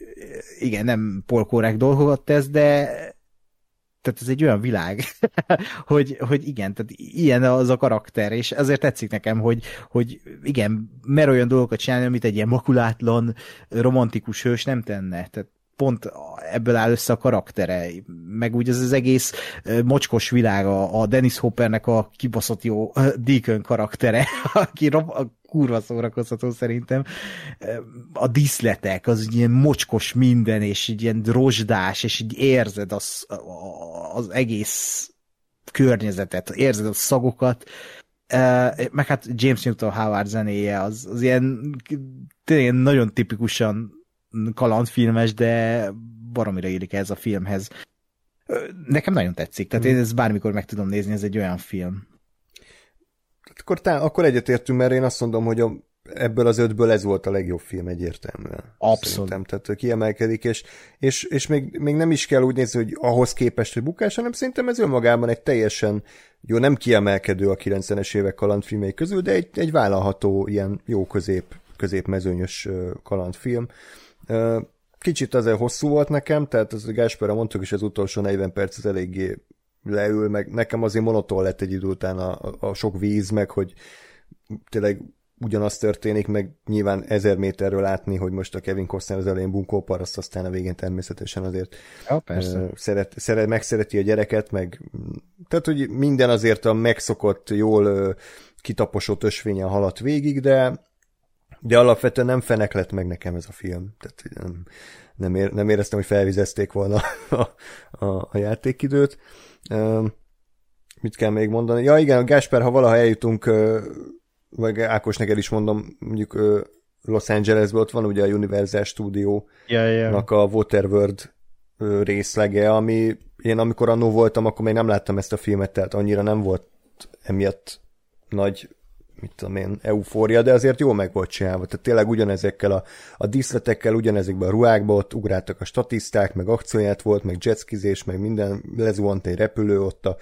igen, nem polkórák dolgokat tesz, de tehát ez egy olyan világ, [laughs] hogy, hogy igen, tehát ilyen az a karakter, és ezért tetszik nekem, hogy, hogy igen, mer olyan dolgokat csinálni, amit egy ilyen makulátlan, romantikus hős nem tenne. Tehát pont ebből áll össze a karaktere, meg úgy ez az egész mocskos világ, a, Dennis Hoppernek a kibaszott jó Deacon karaktere, [laughs] aki a kurva szórakoztató szerintem. A díszletek, az ilyen mocskos minden, és így ilyen rozsdás, és így érzed az, az egész környezetet, érzed a szagokat, meg hát James Newton Howard zenéje, az, az ilyen tényleg nagyon tipikusan kalandfilmes, de baromira illik ez a filmhez. Nekem nagyon tetszik, tehát én ezt bármikor meg tudom nézni, ez egy olyan film. Akkor, tá, akkor egyetértünk, mert én azt mondom, hogy a, ebből az ötből ez volt a legjobb film egyértelműen. Abszolút. Szerintem, tehát kiemelkedik, és, és, és még, még nem is kell úgy nézni, hogy ahhoz képest, hogy bukás, hanem szerintem ez önmagában egy teljesen jó, nem kiemelkedő a 90-es évek kalandfilmei közül, de egy, egy vállalható, ilyen jó közép, középmezőnyös kalandfilm. Kicsit azért hosszú volt nekem, tehát az Gásperre mondtuk is, az utolsó 40 perc az eléggé leül, meg nekem azért monoton lett egy idő után a, a sok víz, meg hogy tényleg ugyanaz történik, meg nyilván ezer méterről látni, hogy most a Kevin Costner az elején bunkó paraszt, aztán a végén természetesen azért ja, persze. Szeret, szeret, megszereti a gyereket, meg tehát, hogy minden azért a megszokott, jól kitaposott ösvényen haladt végig, de de alapvetően nem fenek lett meg nekem ez a film. Tehát nem, nem, ér, nem éreztem, hogy felvizezték volna [laughs] a, a, a játékidőt. Mit kell még mondani? Ja igen, Gásper, ha valaha eljutunk, vagy Ákos neked is mondom, mondjuk Los Angelesből ott van ugye a Universal Studio-nak ja, ja. a Waterworld részlege, ami én amikor annó voltam, akkor még nem láttam ezt a filmet, tehát annyira nem volt emiatt nagy mit tudom én, eufória, de azért jól meg volt csinálva. Tehát tényleg ugyanezekkel a, a díszletekkel, ugyanezekben a ruhákban ott ugráltak a statiszták, meg akcióját volt, meg jetskizés, meg minden, lezuhant egy repülő ott a,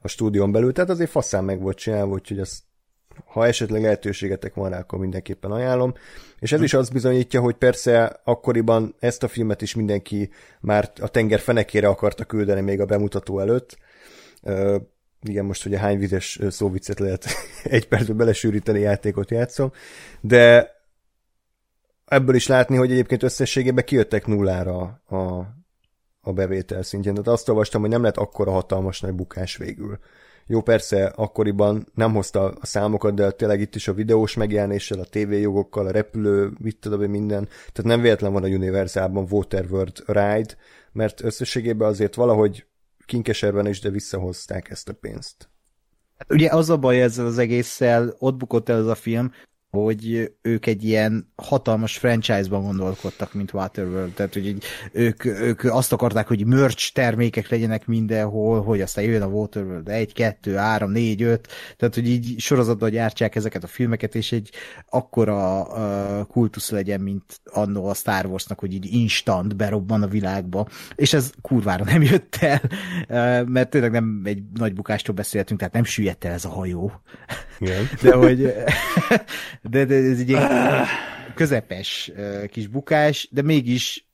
a stúdión belül, tehát azért faszán meg volt csinálva, úgyhogy azt ha esetleg lehetőségetek van rá, akkor mindenképpen ajánlom. És ez is azt bizonyítja, hogy persze akkoriban ezt a filmet is mindenki már a tenger fenekére akarta küldeni még a bemutató előtt igen, most ugye hány vizes szóviccet lehet [laughs] egy percbe belesűríteni játékot játszom, de ebből is látni, hogy egyébként összességében kijöttek nullára a, a bevétel szintjén. Tehát azt olvastam, hogy nem lett akkora hatalmas nagy bukás végül. Jó, persze, akkoriban nem hozta a számokat, de tényleg itt is a videós megjelenéssel, a tévéjogokkal, a repülő, vitte be minden. Tehát nem véletlen van a Universalban Waterworld Ride, mert összességében azért valahogy kinkeserben is, de visszahozták ezt a pénzt. Hát ugye az a baj ezzel az egésszel, ott bukott el ez a film, hogy ők egy ilyen hatalmas franchise-ban gondolkodtak, mint Waterworld. Tehát, hogy így, ők, ők azt akarták, hogy merch termékek legyenek mindenhol, hogy aztán jön a Waterworld 1, 2, 3, 4, 5. Tehát, hogy így sorozatban gyártsák ezeket a filmeket, és egy akkora uh, kultusz legyen, mint annó a Star Warsnak, hogy így instant berobban a világba. És ez kurvára nem jött el, uh, mert tényleg nem egy nagy bukástól beszéltünk, tehát nem süllyedt el ez a hajó. Igen. De hogy [laughs] de, de ez egy közepes kis bukás, de mégis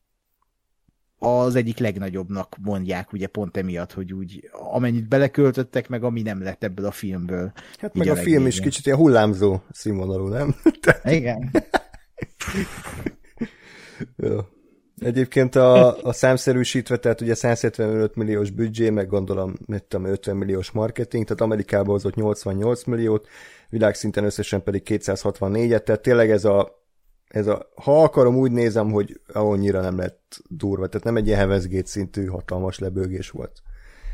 az egyik legnagyobbnak mondják, ugye pont emiatt, hogy úgy amennyit beleköltöttek, meg ami nem lett ebből a filmből. Hát meg a, a film is kicsit ilyen hullámzó színvonalú, nem? [laughs] Igen. Jó. Egyébként a, a számszerűsítve, tehát ugye 175 milliós büdzsé, meg gondolom, mit tudom, 50 milliós marketing, tehát Amerikába hozott 88 milliót, világszinten összesen pedig 264-et, tehát tényleg ez a, ez a, ha akarom, úgy nézem, hogy annyira nem lett durva, tehát nem egy ilyen Heaven's szintű hatalmas lebőgés volt.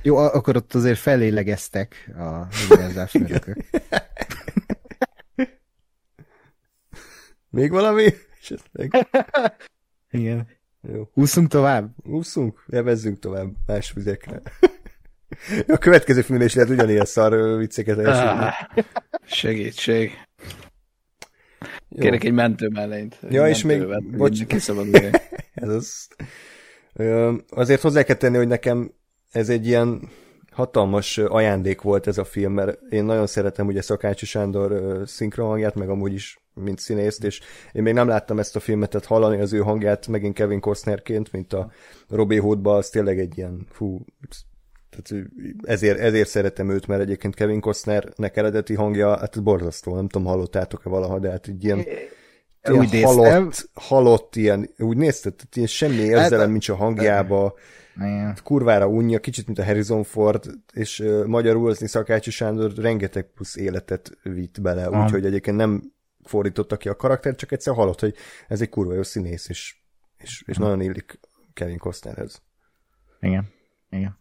Jó, akkor ott azért felélegeztek a univerzás [laughs] Még valami? Igen. Jó. Úszunk tovább? Úszunk? Nevezzünk tovább más vizekre. A következő filmnél is lehet ugyanilyen szar vicceket ah, Segítség. Jó. Kérek egy mentő mellényt. Ja, és még, bocs, [laughs] ez az. Azért hozzá kell tenni, hogy nekem ez egy ilyen hatalmas ajándék volt ez a film, mert én nagyon szeretem ugye Szakácsi Sándor szinkronhangját, meg amúgy is, mint színészt, és én még nem láttam ezt a filmet, tehát hallani az ő hangját megint Kevin Costnerként, mint a Robin Hoodba, az tényleg egy ilyen, fú, tehát ezért, ezért szeretem őt, mert egyébként Kevin Costnernek eredeti hangja, hát borzasztó, nem tudom, hallottátok-e valaha, de hát egy ilyen, ilyen úgy halott, halott, ilyen, úgy nézted, tehát ilyen semmi érzelem, hát, nincs a hangjába, igen. kurvára unja, kicsit, mint a Harrison Ford, és uh, magyarulzni Szakácsi Sándor rengeteg plusz életet vitt bele, úgyhogy egyébként nem fordította ki a karakter, csak egyszer hallott, hogy ez egy kurva jó színész, és, és, és nagyon illik Kevin Costnerhez. Igen, igen.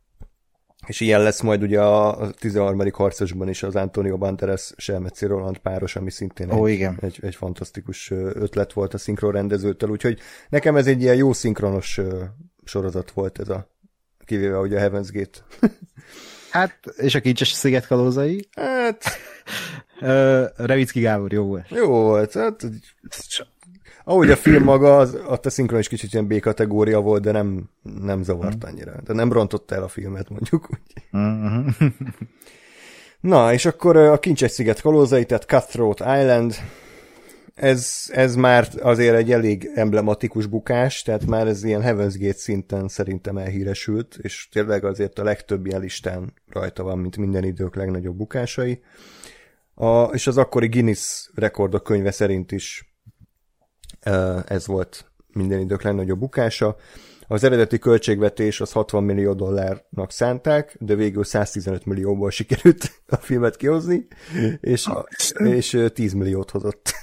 És ilyen lesz majd ugye a 13. harcosban is az Antonio Banderas Selmeci Roland páros, ami szintén Ó, egy, igen. Egy, egy fantasztikus ötlet volt a szinkron rendezőtől, úgyhogy nekem ez egy ilyen jó szinkronos sorozat volt ez a, kivéve ugye a Heaven's Gate. [laughs] hát, és a kincses sziget kalózai? Hát... Revicki Gábor jó volt. Jó volt, hát ahogy a film maga, az, a te szinkron is kicsit ilyen B-kategória volt, de nem, nem zavart annyira. De nem rontott el a filmet, mondjuk úgy. Uh-huh. Na, és akkor a Kincses sziget kalózai, tehát Cutthroat Island, ez, ez már azért egy elég emblematikus bukás, tehát már ez ilyen Heaven's Gate szinten szerintem elhíresült, és tényleg azért a legtöbb ilyen listán rajta van, mint minden idők legnagyobb bukásai. A, és az akkori Guinness rekordok könyve szerint is ez volt minden idők legnagyobb bukása. Az eredeti költségvetés az 60 millió dollárnak szánták, de végül 115 millióból sikerült a filmet kihozni, és, és 10 milliót hozott. [laughs]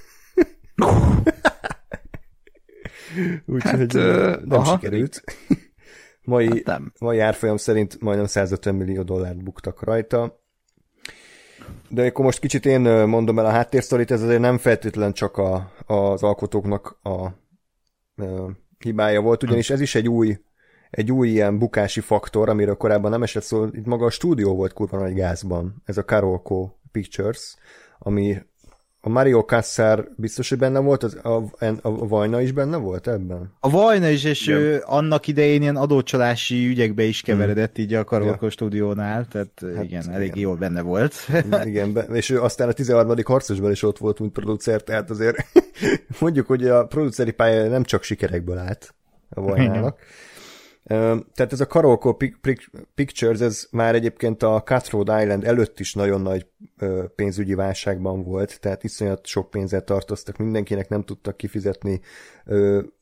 Úgyhogy hát, nem aha. sikerült. Mai, hát nem. mai árfolyam szerint majdnem 150 millió dollárt buktak rajta. De akkor most kicsit én mondom el a háttérsztorit, ez azért nem feltétlen csak a, az alkotóknak a, a hibája volt, ugyanis ez is egy új egy új ilyen bukási faktor, amiről korábban nem esett szó, itt maga a stúdió volt kurva nagy gázban, ez a Carolco Pictures, ami a Mario Kassar biztos, hogy benne volt, az, a, a Vajna is benne volt ebben? A Vajna is, és ja. ő annak idején ilyen adócsalási ügyekbe is keveredett hmm. így a Karolko ja. stúdiónál, tehát hát, igen, elég igen. jól benne volt. igen, be, és ő aztán a 13. harcosban is ott volt, mint producer, tehát azért [laughs] mondjuk, hogy a produceri pálya nem csak sikerekből állt a Vajnának. Igen. Tehát ez a Karolko Pictures, ez már egyébként a Cutthroat Island előtt is nagyon nagy pénzügyi válságban volt, tehát iszonyat sok pénzet tartoztak, mindenkinek nem tudtak kifizetni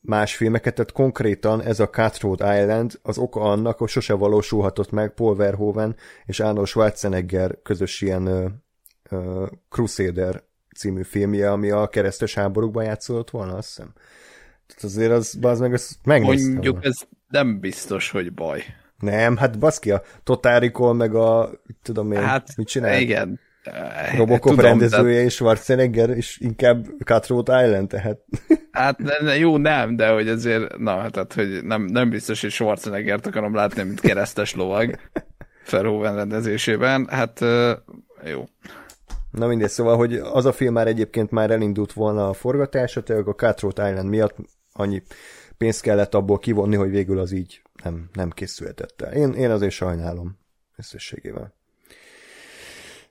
más filmeket, tehát konkrétan ez a Cutthroat Island az oka annak, hogy sose valósulhatott meg Paul Verhoeven és Arnold Schwarzenegger közös ilyen Crusader című filmje, ami a keresztes háborúkban játszódott volna, azt hiszem. Tehát azért az, az meg, ezt megnéztem. Mondjuk ez nem biztos, hogy baj. Nem, hát baszki, a Total meg a, tudom én, hát, mit csinál? Igen. Robocop Tudom, rendezője és Schwarzenegger, és inkább Cutthroat Island, tehát. Hát ne, ne, jó, nem, de hogy azért, na, hát, hát hogy nem, nem biztos, hogy Schwarzeneggert akarom látni, mint keresztes lovag Verhoeven rendezésében, hát jó. Na mindegy, szóval, hogy az a film már egyébként már elindult volna a forgatása, tehát a Cutthroat Island miatt annyi pénzt kellett abból kivonni, hogy végül az így nem, nem készülhetett el. Én, én azért sajnálom összességével.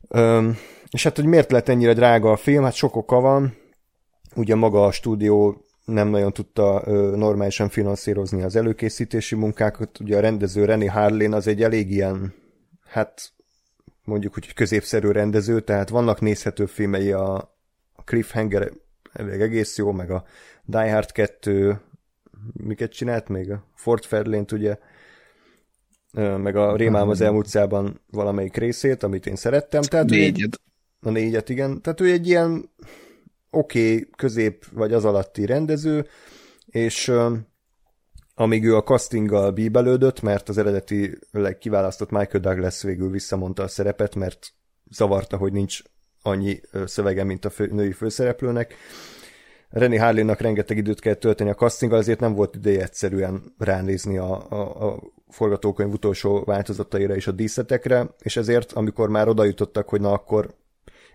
Öm, és hát, hogy miért lett ennyire drága a film? Hát sok oka van. Ugye maga a stúdió nem nagyon tudta ö, normálisan finanszírozni az előkészítési munkákat. Ugye a rendező René Harlin az egy elég ilyen, hát mondjuk úgy középszerű rendező, tehát vannak nézhető filmei a, a Cliffhanger elég egész jó, meg a Die Hard 2, miket csinált még? A Fort Fairlane ugye, meg a Rémám az elmúlt szában valamelyik részét, amit én szerettem. Tehát négyet. A négyet, igen. Tehát ő egy ilyen oké, okay, közép vagy az alatti rendező, és amíg ő a castinggal bíbelődött, mert az eredetileg kiválasztott Michael Douglas végül visszamondta a szerepet, mert zavarta, hogy nincs annyi szövege, mint a fő, női főszereplőnek. Renny Harlinnak rengeteg időt kell tölteni a castinggal, ezért nem volt ideje egyszerűen ránézni a, a, a forgatókönyv utolsó változataira és a díszletekre, és ezért, amikor már oda jutottak, hogy na akkor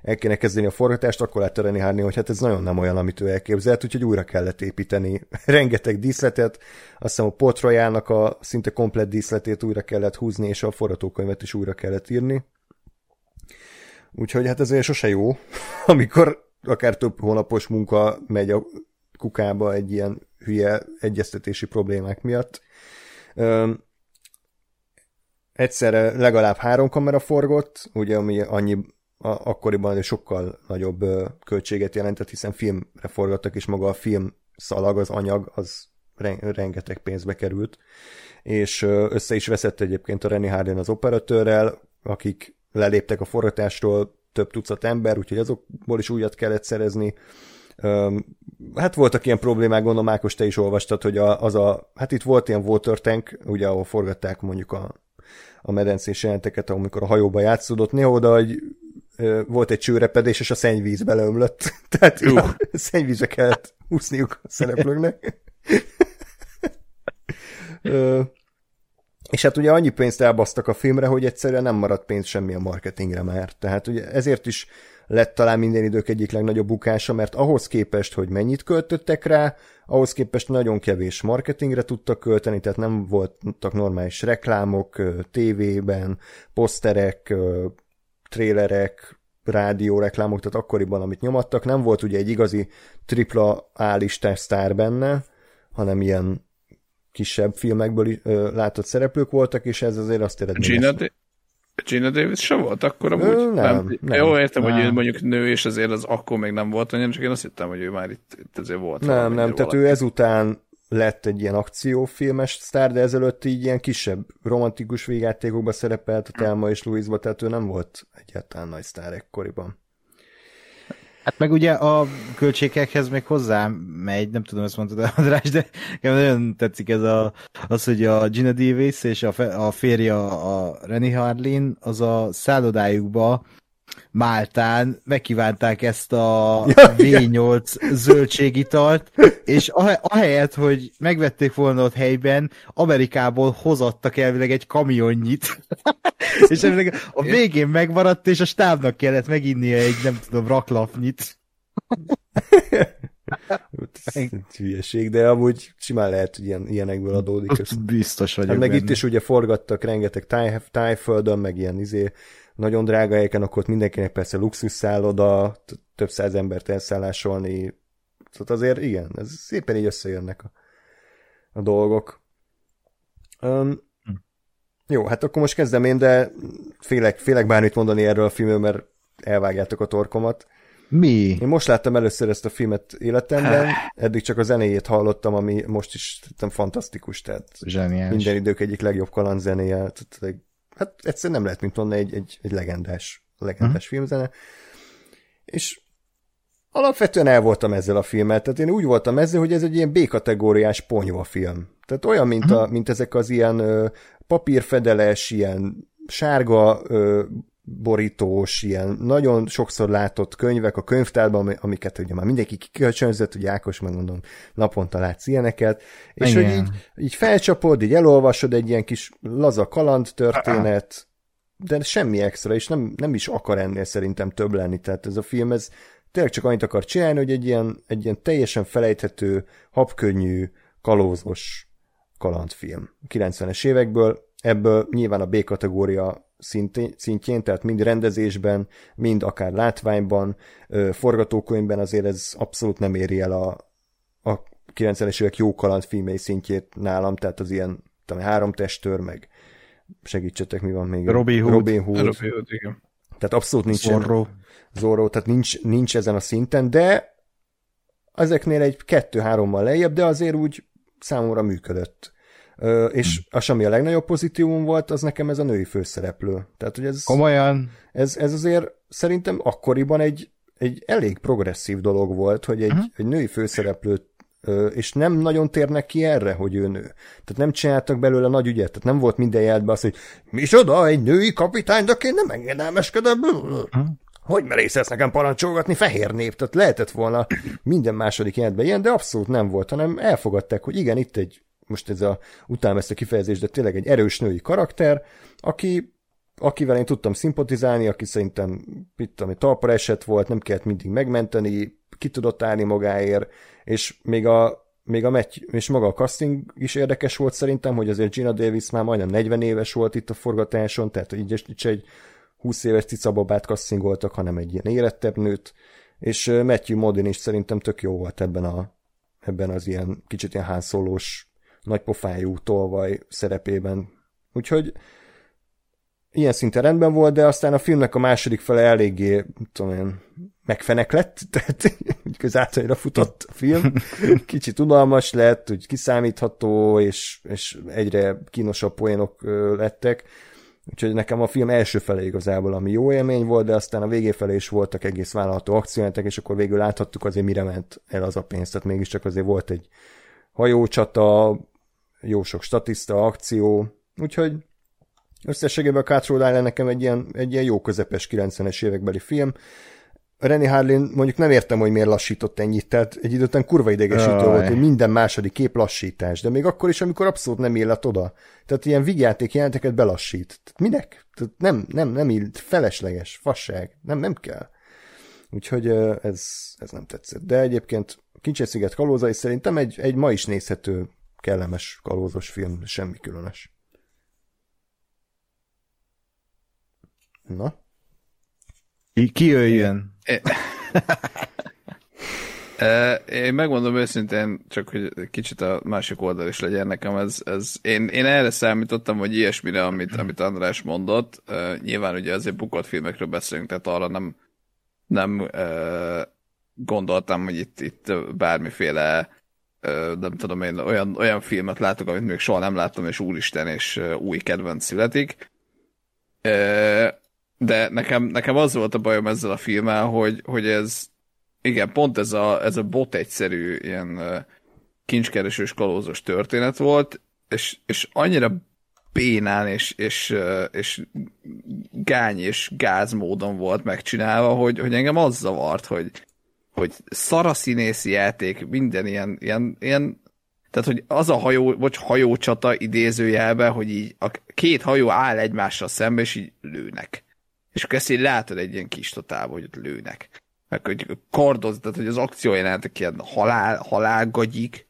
el kéne kezdeni a forgatást, akkor látta Renny Harlin, hogy hát ez nagyon nem olyan, amit ő elképzelt, úgyhogy újra kellett építeni [laughs] rengeteg díszletet, azt hiszem a Port a szinte komplet díszletét újra kellett húzni, és a forgatókönyvet is újra kellett írni. Úgyhogy hát ezért sose jó, [laughs] amikor akár több hónapos munka megy a kukába egy ilyen hülye egyeztetési problémák miatt. Üm, egyszerre legalább három kamera forgott, ugye ami annyi a, akkoriban sokkal nagyobb ö, költséget jelentett, hiszen filmre forgattak, és maga a film szalag, az anyag, az rengeteg pénzbe került, és össze is veszett egyébként a Renny Harden az operatőrrel, akik leléptek a forgatásról több tucat ember, úgyhogy azokból is újat kellett szerezni. Hát voltak ilyen problémák, gondolom Ákos, te is olvastad, hogy a, az a, hát itt volt ilyen water tank, ugye ahol forgatták mondjuk a, a medencés jelenteket, amikor a hajóba játszódott, néha oda, hogy volt egy csőrepedés, és a szennyvíz beleömlött. [laughs] Tehát ja, szennyvízre kellett úszniuk a szereplőknek. [laughs] És hát ugye annyi pénzt elbasztak a filmre, hogy egyszerűen nem maradt pénz semmilyen marketingre már. Tehát ugye ezért is lett talán minden idők egyik legnagyobb bukása, mert ahhoz képest, hogy mennyit költöttek rá, ahhoz képest nagyon kevés marketingre tudtak költeni, tehát nem voltak normális reklámok tévében, poszterek, trélerek, rádió reklámok, tehát akkoriban, amit nyomattak, nem volt ugye egy igazi tripla A-listás sztár benne, hanem ilyen kisebb filmekből ö, látott szereplők voltak, és ez azért azt eredményezte. Gina, Gina Davis se volt akkor amúgy? Ö, nem, nem, nem. Jó, értem, nem. hogy ő mondjuk nő, és azért az akkor még nem volt olyan, csak én azt hittem, hogy ő már itt, itt azért volt. Nem, nem, tehát ő ezután lett egy ilyen akciófilmes sztár, de ezelőtt így ilyen kisebb romantikus végjátékokban szerepelt a Telma és Louise-ba, tehát ő nem volt egyáltalán nagy sztár ekkoriban. Hát meg ugye a költségekhez még hozzá megy, nem tudom, ezt mondtad, [laughs] András, de nagyon tetszik ez a, az, hogy a Gina Davis és a, a férje a Renny Harlin, az a szállodájukba Máltán megkívánták ezt a [laughs] V8 zöldségitalt, és ahelyett, hogy megvették volna ott helyben, Amerikából hozattak elvileg egy kamionnyit, [laughs] és elvileg a végén megmaradt, és a stábnak kellett meginnia egy, nem tudom, raklapnyit. [laughs] hülyeség, de amúgy simán lehet, hogy ilyen, ilyenekből adódik. Biztos vagyok hát meg benne. itt is ugye forgattak rengeteg táj, tájföldön, meg ilyen izé, nagyon drága helyeken, akkor ott mindenkinek persze luxus szálloda, több száz embert elszállásolni. Szóval azért igen, ez szépen így összejönnek a, a dolgok. Um, jó, hát akkor most kezdem én, de félek, félek bármit mondani erről a filmről, mert elvágjátok a torkomat. Mi? Én most láttam először ezt a filmet életemben, eddig csak a zenéjét hallottam, ami most is tettem fantasztikus, tehát Zseniás. minden idők egyik legjobb kaland zenéje, tehát hát egyszerűen nem lehet, mint mondani, egy, egy, egy legendás, legendás hmm. filmzene. És alapvetően el voltam ezzel a filmmel, tehát én úgy voltam ezzel, hogy ez egy ilyen B-kategóriás ponyva film. Tehát olyan, mint, a, mhm. mint ezek az ilyen ö, papírfedeles, ilyen sárga ö, borítós, ilyen nagyon sokszor látott könyvek a könyvtárban, amiket ugye már mindenki kikölcsönzött, ugye Ákos megmondom, naponta látsz ilyeneket, és Igen. hogy így, így felcsapod, így elolvasod egy ilyen kis laza kaland történet, de semmi extra, és nem, nem is akar ennél szerintem több lenni, tehát ez a film, ez tényleg csak annyit akar csinálni, hogy egy ilyen, egy ilyen teljesen felejthető, habkönnyű, kalózos kalandfilm 90-es évekből, ebből nyilván a B kategória szintjén, tehát mind rendezésben, mind akár látványban, forgatókönyvben azért ez abszolút nem éri el a, a 90-es évek jó kalandfilmei szintjét nálam, tehát az ilyen tudom, három testőr, meg segítsetek, mi van még? Robin Hood. Robin Hood. Robin Hood igen. Tehát abszolút nincs Zorro. Zorro, tehát nincs, nincs ezen a szinten, de ezeknél egy kettő-hárommal lejjebb, de azért úgy számomra működött. És az, ami a legnagyobb pozitívum volt, az nekem ez a női főszereplő. Tehát, hogy ez, Komolyan? Ez, ez azért szerintem akkoriban egy, egy elég progresszív dolog volt, hogy egy, uh-huh. egy női főszereplőt és nem nagyon térnek ki erre, hogy ő nő. Tehát nem csináltak belőle nagy ügyet, tehát nem volt minden jelben az, hogy mi oda, egy női kapitány, de én nem engedelmeskedem. Hogy merészelsz nekem parancsolgatni, fehér nép? Tehát lehetett volna minden második jelentben ilyen, de abszolút nem volt, hanem elfogadták, hogy igen, itt egy, most ez a, utálom ezt a kifejezést, de tényleg egy erős női karakter, aki akivel én tudtam szimpatizálni, aki szerintem itt, tudom, talpra esett volt, nem kellett mindig megmenteni, ki tudott állni magáért, és még a, még a match, és maga a casting is érdekes volt szerintem, hogy azért Gina Davis már majdnem 40 éves volt itt a forgatáson, tehát így is egy 20 éves cicababát castingoltak, hanem egy ilyen érettebb nőt, és Matthew Modin is szerintem tök jó volt ebben, a, ebben az ilyen kicsit ilyen hánszólós, nagypofájú tolvaj szerepében. Úgyhogy ilyen szinten rendben volt, de aztán a filmnek a második fele eléggé, tudom én, megfenek lett, [laughs] tehát közáltalra futott a film. Kicsit unalmas lett, úgy kiszámítható, és, és egyre kínosabb poénok lettek. Úgyhogy nekem a film első fele igazából, ami jó élmény volt, de aztán a végé felé is voltak egész vállalható akciójátek, és akkor végül láthattuk azért mire ment el az a pénz, tehát mégiscsak azért volt egy hajócsata, jó sok statiszta, akció, úgyhogy összességében a Cutthroat nekem egy ilyen, egy ilyen jó közepes 90-es évekbeli film, René Harlin mondjuk nem értem, hogy miért lassított ennyit, tehát egy idő után kurva idegesítő oh, volt, hogy minden második kép lassítás, de még akkor is, amikor abszolút nem illet oda. Tehát ilyen vigyáték jelenteket belassít. Tehát minek? Tehát nem, nem, nem illt, felesleges, fasság, nem, nem kell. Úgyhogy ez, ez nem tetszett. De egyébként Kincses-sziget kalózai szerintem egy, egy ma is nézhető, kellemes kalózos film, semmi különös. Na? Ki, ki jöjjön? [laughs] Én megmondom őszintén, csak hogy kicsit a másik oldal is legyen nekem, ez, ez én, én erre számítottam, hogy ilyesmire, amit, amit András mondott, nyilván ugye azért bukott filmekről beszélünk, tehát arra nem, nem gondoltam, hogy itt, itt bármiféle nem tudom én, olyan, olyan filmet látok, amit még soha nem láttam, és úristen, és új kedvenc születik. De nekem, nekem az volt a bajom ezzel a filmmel, hogy, hogy ez, igen, pont ez a, ez a bot egyszerű ilyen kincskeresős kalózos történet volt, és, és annyira bénán és, és, és gány és gáz módon volt megcsinálva, hogy, hogy engem az zavart, hogy, hogy szaraszínészi játék, minden ilyen, ilyen, ilyen tehát, hogy az a hajó, vagy hajócsata idézőjelbe, hogy így a két hajó áll egymással szembe, és így lőnek. És akkor ezt így látod egy ilyen kis totálban, hogy ott lőnek. Meg hogy kardoz, tehát hogy az akció jelentek ilyen halál, halálgagyik,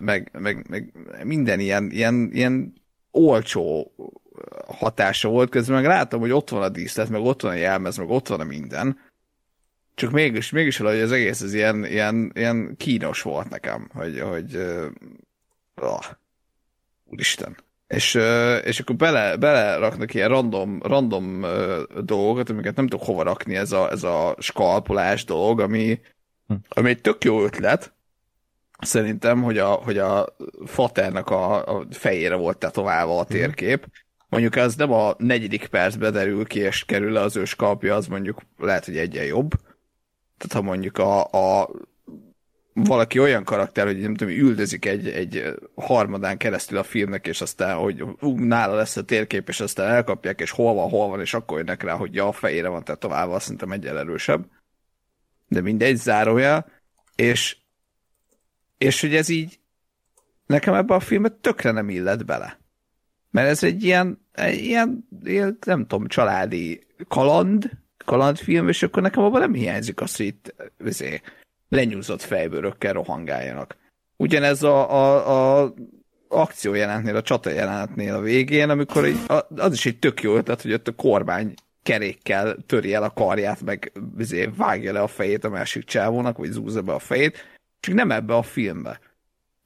meg, meg, meg, minden ilyen, ilyen, ilyen olcsó hatása volt, közben. Meg látom, hogy ott van a díszlet, meg ott van a jelmez, meg ott van a minden, csak mégis, mégis valahogy az egész az ilyen, ilyen, ilyen kínos volt nekem, hogy, hogy uh, úristen. És, és akkor bele, bele raknak ilyen random, random dolgokat, amiket nem tudok hova rakni, ez a, ez a skalpolás dolog, ami, hm. ami egy tök jó ötlet, szerintem, hogy a, hogy a faternak a, a fejére volt tetoválva a hm. térkép. Mondjuk ez nem a negyedik percbe derül ki, és kerül le az ő skalpja, az mondjuk lehet, hogy egyen jobb. Tehát ha mondjuk a, a valaki olyan karakter, hogy nem tudom, üldözik egy, egy harmadán keresztül a filmnek, és aztán, hogy ú, nála lesz a térkép, és aztán elkapják, és hol van, hol van, és akkor jönnek rá, hogy ja, a fejére van tetoválva, azt szerintem egy erősebb. De mindegy, zárója. És, és hogy ez így nekem ebbe a filmet tökre nem illet bele. Mert ez egy ilyen, egy ilyen, ilyen nem tudom, családi kaland, kalandfilm, és akkor nekem abban nem hiányzik az, hogy itt azért, lenyúzott fejbőrökkel rohangáljanak. Ugyanez a, a, a akció jelentnél, a csata jelentnél a végén, amikor egy, az is egy tök jó ötlet, hogy ott a kormány kerékkel töri el a karját, meg izé, vágja le a fejét a másik csávónak, vagy zúzza be a fejét, csak nem ebbe a filmbe.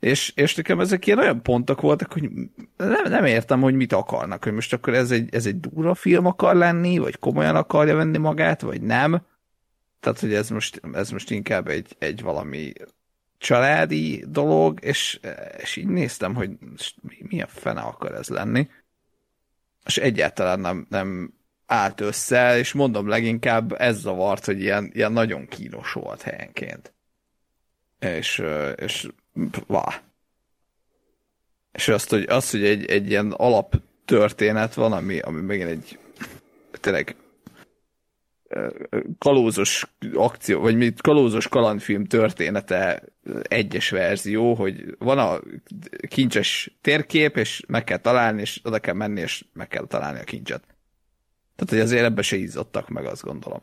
És, és nekem ezek ilyen olyan pontok voltak, hogy nem, nem értem, hogy mit akarnak, hogy most akkor ez egy, ez egy durva film akar lenni, vagy komolyan akarja venni magát, vagy nem. Tehát, hogy ez most, ez most inkább egy, egy valami családi dolog, és, és így néztem, hogy mi, mi a fene akar ez lenni. És egyáltalán nem, nem állt össze, és mondom leginkább ez zavart, hogy ilyen, ilyen nagyon kínos volt helyenként. És, és vá. És azt, hogy, azt, hogy egy, egy ilyen alap történet van, ami, ami megint egy tényleg kalózos akció, vagy mit, kalózos kalandfilm története egyes verzió, hogy van a kincses térkép, és meg kell találni, és oda kell menni, és meg kell találni a kincset. Tehát, hogy azért ebbe se izzadtak meg, azt gondolom.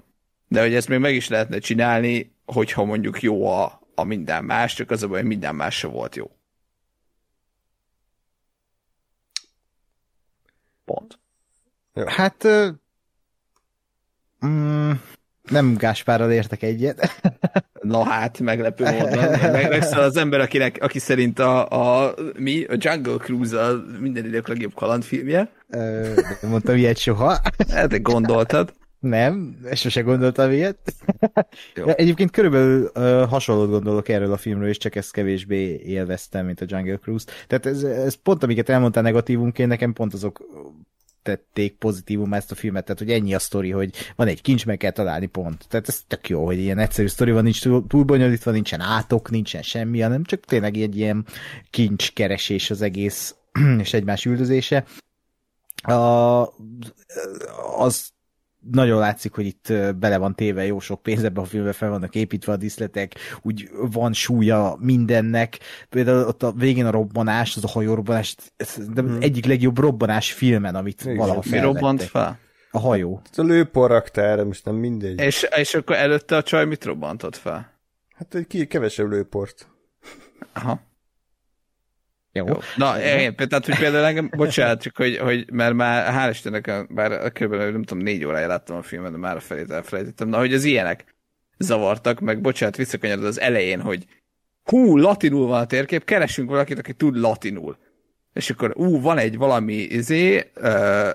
De hogy ezt még meg is lehetne csinálni, hogyha mondjuk jó a, a minden más, csak az a baj, hogy minden más se volt jó. Pont. Hát mm, nem Gáspárral értek egyet. [laughs] Na hát, meglepő módon. Meg, meg szóval az ember, akinek, aki szerint a, a, mi, a Jungle Cruise a minden idők legjobb kalandfilmje. nem mondtam ilyet soha. Hát, gondoltad. Nem, sose gondoltam ilyet. Jó. Egyébként körülbelül uh, hasonlót gondolok erről a filmről, és csak ezt kevésbé élveztem, mint a Jungle Cruise. Tehát ez, ez pont, amiket elmondtál negatívunként, nekem pont azok tették pozitívum ezt a filmet, tehát hogy ennyi a sztori, hogy van egy kincs, meg kell találni pont. Tehát ez tök jó, hogy ilyen egyszerű sztori van, nincs túl, túl bonyolítva, nincsen átok, nincsen semmi, hanem csak tényleg egy ilyen kincs keresés az egész, [clears throat] és egymás üldözése. A, az nagyon látszik, hogy itt bele van téve jó sok pénz ebbe a filmbe, fel vannak építve a diszletek, úgy van súlya mindennek. Például ott a végén a robbanás, az a hajórobbanás, de hmm. egyik legjobb robbanás filmen, amit Igen. valaha Mi robbant fel? A hajó. Ez a lőporraktár, most nem mindegy. És, és akkor előtte a csaj mit robbantott fel? Hát egy kevesebb lőport. Aha. Jó. Jó. Na, én, tehát, hogy például engem, bocsánat, csak hogy, hogy mert már hál' Istennek, bár kb. nem tudom, négy órája láttam a filmet, de már a felét elfelejtettem. Na, hogy az ilyenek zavartak, meg bocsánat, visszakanyarod az elején, hogy hú, latinul van a térkép, keresünk valakit, aki tud latinul. És akkor, ú, van egy valami izé, uh,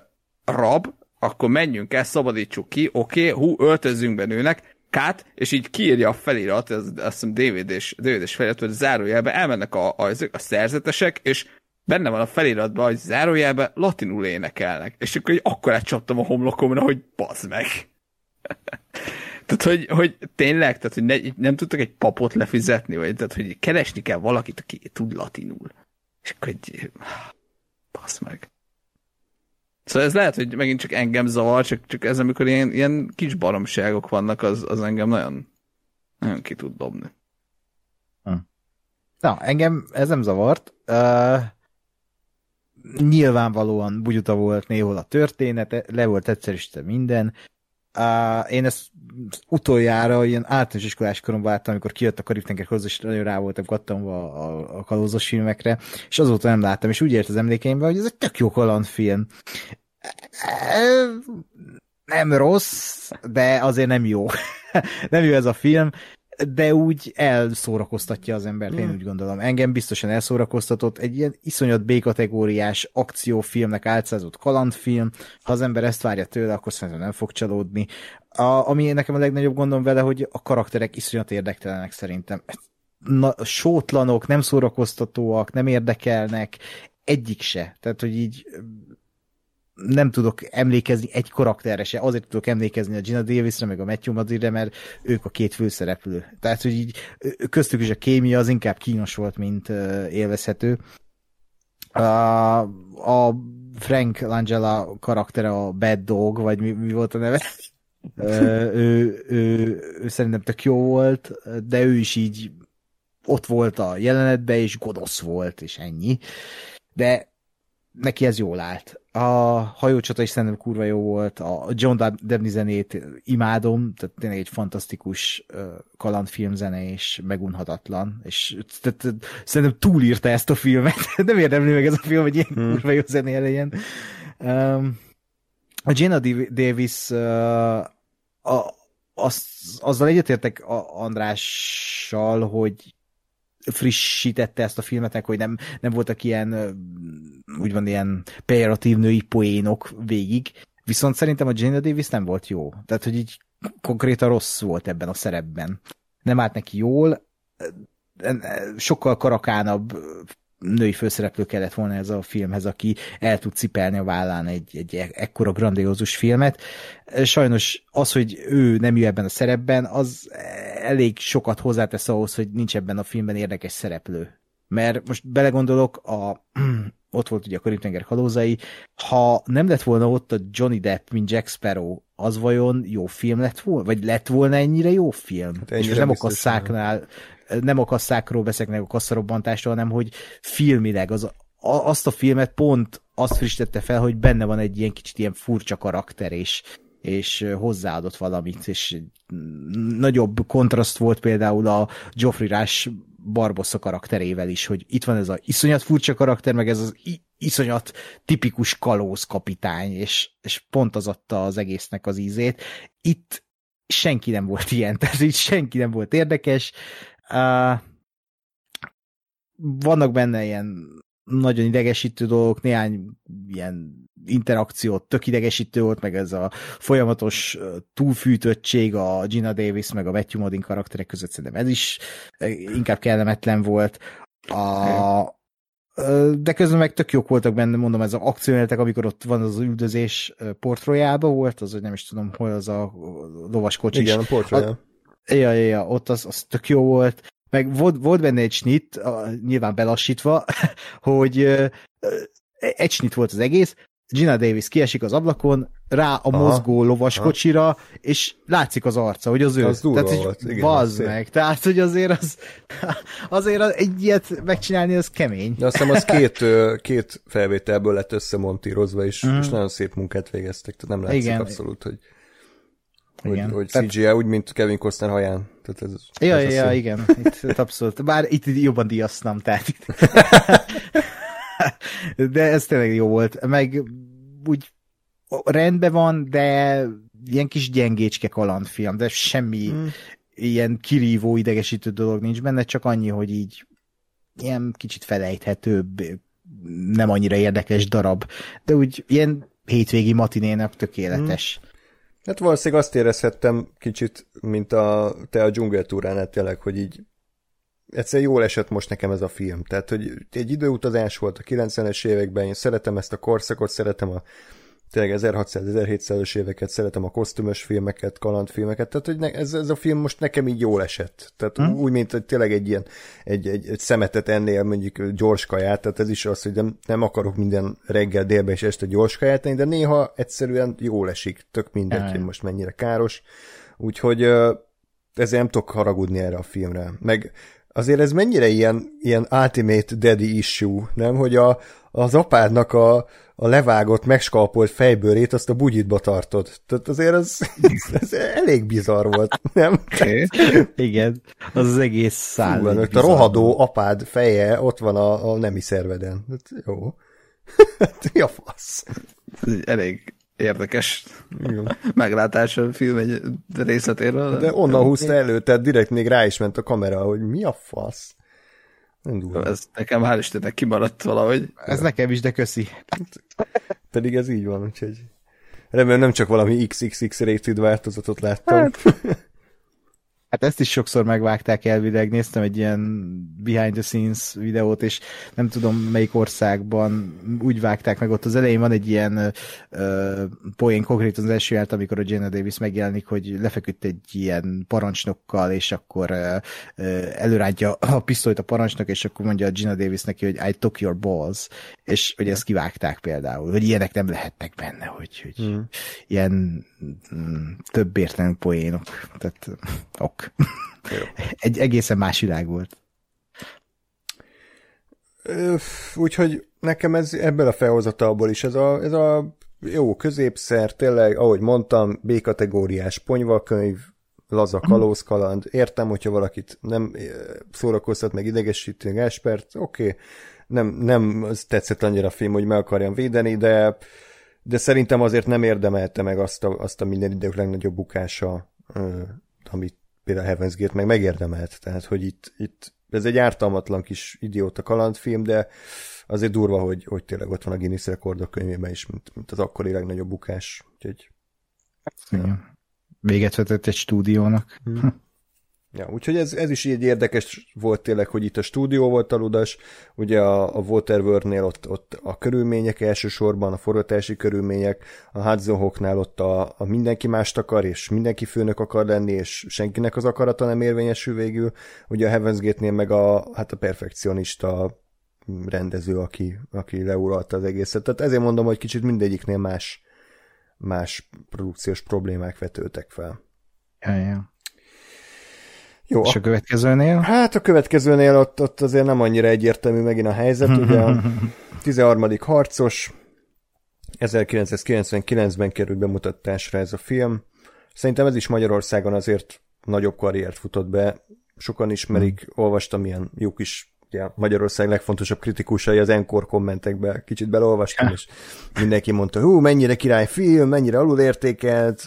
rab, akkor menjünk el, szabadítsuk ki, oké, okay, hú, öltözzünk be nőnek, kát, és így kiírja a felirat, ez azt hiszem DVD-s, DVD-s felirat, hogy zárójelbe elmennek a, a, a szerzetesek, és benne van a feliratban, hogy zárójelbe latinul énekelnek. És akkor így akkor átcsaptam a homlokomra, hogy bazd meg. [laughs] tehát, hogy, hogy tényleg, tehát, hogy ne, nem tudtak egy papot lefizetni, vagy tehát, hogy keresni kell valakit, aki tud latinul. És akkor egy... [sighs] Bazd meg. Szóval ez lehet, hogy megint csak engem zavar, csak, csak ez, amikor ilyen, ilyen kis baromságok vannak, az, az engem nagyon, nagyon ki tud dobni. Hm. Na, engem ez nem zavart. Uh, nyilvánvalóan bugyuta volt néhol a történet, le volt egyszerűsítve minden. Uh, én ezt utoljára ilyen általános iskolás koromban láttam, amikor kijött a Karib-tenger hozzá, és nagyon rá voltam kattanva a, a kalózos filmekre, és azóta nem láttam, és úgy ért az emlékeimben, hogy ez egy tök jó kalandfilm. Nem rossz, de azért nem jó. [laughs] nem jó ez a film, de úgy elszórakoztatja az embert, én hmm. úgy gondolom. Engem biztosan elszórakoztatott, egy ilyen iszonyat B-kategóriás akciófilmnek álcázott kalandfilm, ha az ember ezt várja tőle, akkor szerintem nem fog csalódni. A, ami nekem a legnagyobb gondom vele, hogy a karakterek iszonyat érdektelenek szerintem. Na, sótlanok, nem szórakoztatóak, nem érdekelnek, egyik se. Tehát, hogy így nem tudok emlékezni egy karakterre se, azért tudok emlékezni a Gina Davisre, meg a Matthew Madridre, mert ők a két főszereplő. Tehát, hogy így köztük is a kémia az inkább kínos volt, mint élvezhető. A, a Frank Langella karaktere a Bad Dog, vagy mi, mi volt a neve? ő, ő, ő, ő szerintem tök jó volt, de ő is így ott volt a jelenetben, és godosz volt, és ennyi. De neki ez jól állt. A hajócsata is szerintem kurva jó volt, a John Debney zenét imádom, tehát tényleg egy fantasztikus kalandfilm zene, és megunhatatlan, és tehát, szerintem túlírta ezt a filmet, [laughs] nem érdemli meg ez a film, hogy ilyen hmm. kurva jó zené legyen. Um, a Jenna Davis uh, a, az, azzal egyetértek Andrással, hogy frissítette ezt a filmet, hogy nem, nem voltak ilyen úgymond ilyen pejoratív női poénok végig, viszont szerintem a Gina Davis nem volt jó. Tehát, hogy így konkrétan rossz volt ebben a szerepben. Nem állt neki jól, sokkal karakánabb női főszereplő kellett volna ez a filmhez, aki el tud cipelni a vállán egy, egy ekkora grandiózus filmet. Sajnos az, hogy ő nem ül ebben a szerepben, az elég sokat hozzátesz ahhoz, hogy nincs ebben a filmben érdekes szereplő. Mert most belegondolok, a, [clears throat] ott volt ugye a Karib-tenger halózai, ha nem lett volna ott a Johnny Depp, mint Jack Sparrow, az vajon jó film lett volna? Vagy lett volna ennyire jó film? Hát és nem a kasszáknál, nem a kasszákról beszélek a kasszarobbantástól, hanem hogy filmileg az, a, azt a filmet pont azt frissítette fel, hogy benne van egy ilyen kicsit ilyen furcsa karakter, és, és hozzáadott valamit, és nagyobb kontraszt volt például a Geoffrey Rush Barbossa karakterével is, hogy itt van ez a iszonyat furcsa karakter, meg ez az iszonyat tipikus kalóz kapitány, és, és pont az adta az egésznek az ízét. Itt senki nem volt ilyen, [laughs] tehát itt senki nem volt érdekes. Vannak benne ilyen nagyon idegesítő dolgok, néhány ilyen interakciót tök idegesítő volt, meg ez a folyamatos túlfűtöttség a Gina Davis meg a Matthew Modin karakterek között szerintem ez is inkább kellemetlen volt. A, de közben meg tök jók voltak benne, mondom, ez az akciójeletek, amikor ott van az üldözés Port royal volt, az, hogy nem is tudom, hol az a lovas kocsi. Igen, a Port Royal. Ja, ja, ja, ott az, az tök jó volt. Meg volt, volt benne egy snit, nyilván belassítva, [laughs] hogy egy snit volt az egész, Gina Davis kiesik az ablakon, rá a aha, mozgó lovas aha. kocsira, és látszik az arca, hogy az ő. Az tehát, hogy volt, igen. Bazd meg. Tehát, hogy azért az, [laughs] azért az, egy ilyet megcsinálni, az kemény. De azt hiszem, az két, két felvételből lett összemontírozva, és, mm. és nagyon szép munkát végeztek, tehát nem látszik igen. abszolút, hogy, igen. hogy CGI, tehát... úgy, mint Kevin Costner haján. Tehát ez, ja, ez ja, igen, itt, [laughs] abszolút. Bár itt jobban díjaztam, tehát itt. [laughs] de ez tényleg jó volt. Meg úgy rendben van, de ilyen kis gyengécske kalandfilm, de semmi hmm. ilyen kirívó, idegesítő dolog nincs benne, csak annyi, hogy így ilyen kicsit felejthetőbb, nem annyira érdekes darab, de úgy ilyen hétvégi matinének tökéletes. Hmm. Hát valószínűleg azt érezhettem kicsit, mint a, te a dzsungeltúránál tényleg, hogy így egyszerűen jól esett most nekem ez a film. Tehát, hogy egy időutazás volt a 90-es években, én szeretem ezt a korszakot, szeretem a tényleg 1600-1700-es éveket, szeretem a kosztümös filmeket, kalandfilmeket, tehát hogy ne, ez, ez a film most nekem így jól esett. Tehát hmm. úgy, mint hogy tényleg egy ilyen, egy, egy, egy szemetet ennél mondjuk gyors kaját, tehát ez is az, hogy nem, nem akarok minden reggel, délben és este gyors kaját de néha egyszerűen jól esik, tök mindegy, hogy most mennyire káros. Úgyhogy ezért nem tudok haragudni erre a filmre. Meg azért ez mennyire ilyen, ilyen ultimate daddy issue, nem? Hogy a, az apádnak a, a levágott, megskalpolt fejbőrét azt a bugyitba tartod. Tehát azért ez, ez elég bizarr volt, nem? Okay. Igen, az az egész szál. Fú, a rohadó apád feje ott van a, a nemi szerveden. Hát, jó. [laughs] Mi a fasz? Elég érdekes Igen. meglátás a film egy részletéről. De onnan húzta elő, tehát direkt még rá is ment a kamera, hogy mi a fasz. Nem Ez nekem hál' Istennek kimaradt valahogy. Ez nekem is, de köszi. Pedig ez így van, úgyhogy remélem nem csak valami XXX rated változatot láttam. Hát, Hát ezt is sokszor megvágták elvileg, néztem egy ilyen behind the scenes videót, és nem tudom melyik országban úgy vágták meg, ott az elején van egy ilyen uh, poén konkrétan az első jelent, amikor a Jenna Davis megjelenik, hogy lefeküdt egy ilyen parancsnokkal, és akkor uh, előrántja a pisztolyt a parancsnok, és akkor mondja a Gina Davis neki, hogy I took your balls, és hogy ezt kivágták például, hogy ilyenek nem lehetnek benne, hogy, hogy mm. ilyen mm, több értelmű poénok, tehát ok. [laughs] Egy egészen más világ volt. Úgyhogy nekem ez ebből a felhozatalból is ez a, ez a jó középszer, tényleg, ahogy mondtam, B-kategóriás ponyvakönyv, laza mhm. kalózkaland. Értem, hogyha valakit nem szórakoztat meg idegesítő Gáspert, oké, okay. nem, nem tetszett annyira a film, hogy meg akarjam védeni, de, de szerintem azért nem érdemelte meg azt a, azt a minden idők legnagyobb bukása, amit például Heaven's Gate meg megérdemelt, tehát hogy itt, itt ez egy ártalmatlan kis idióta kalandfilm, de azért durva, hogy, hogy tényleg ott van a Guinness rekordok könyvében is, mint, mint az akkori legnagyobb bukás. Úgyhogy, ja. Véget vetett egy stúdiónak. Hmm. Ja, úgyhogy ez, ez is így érdekes volt tényleg, hogy itt a stúdió volt aludas, ugye a, a Waterworld-nél ott, ott a körülmények elsősorban, a forgatási körülmények, a Hudson ott a, a mindenki mást akar, és mindenki főnök akar lenni, és senkinek az akarata nem érvényesül végül, ugye a Heaven's Gate-nél meg a, hát a perfekcionista rendező, aki, aki leuralta az egészet. Tehát ezért mondom, hogy kicsit mindegyiknél más, más produkciós problémák vetődtek fel. Ja, ja. Jó, És a következőnél? Hát a következőnél ott, ott azért nem annyira egyértelmű megint a helyzet, ugye a [laughs] 13. harcos, 1999-ben került bemutatásra ez a film. Szerintem ez is Magyarországon azért nagyobb karriert futott be. Sokan ismerik, hmm. olvastam ilyen jó kis ugye, Magyarország legfontosabb kritikusai az Encore kommentekbe kicsit beleolvastam, és mindenki mondta, hú, mennyire király film, mennyire alulértékelt,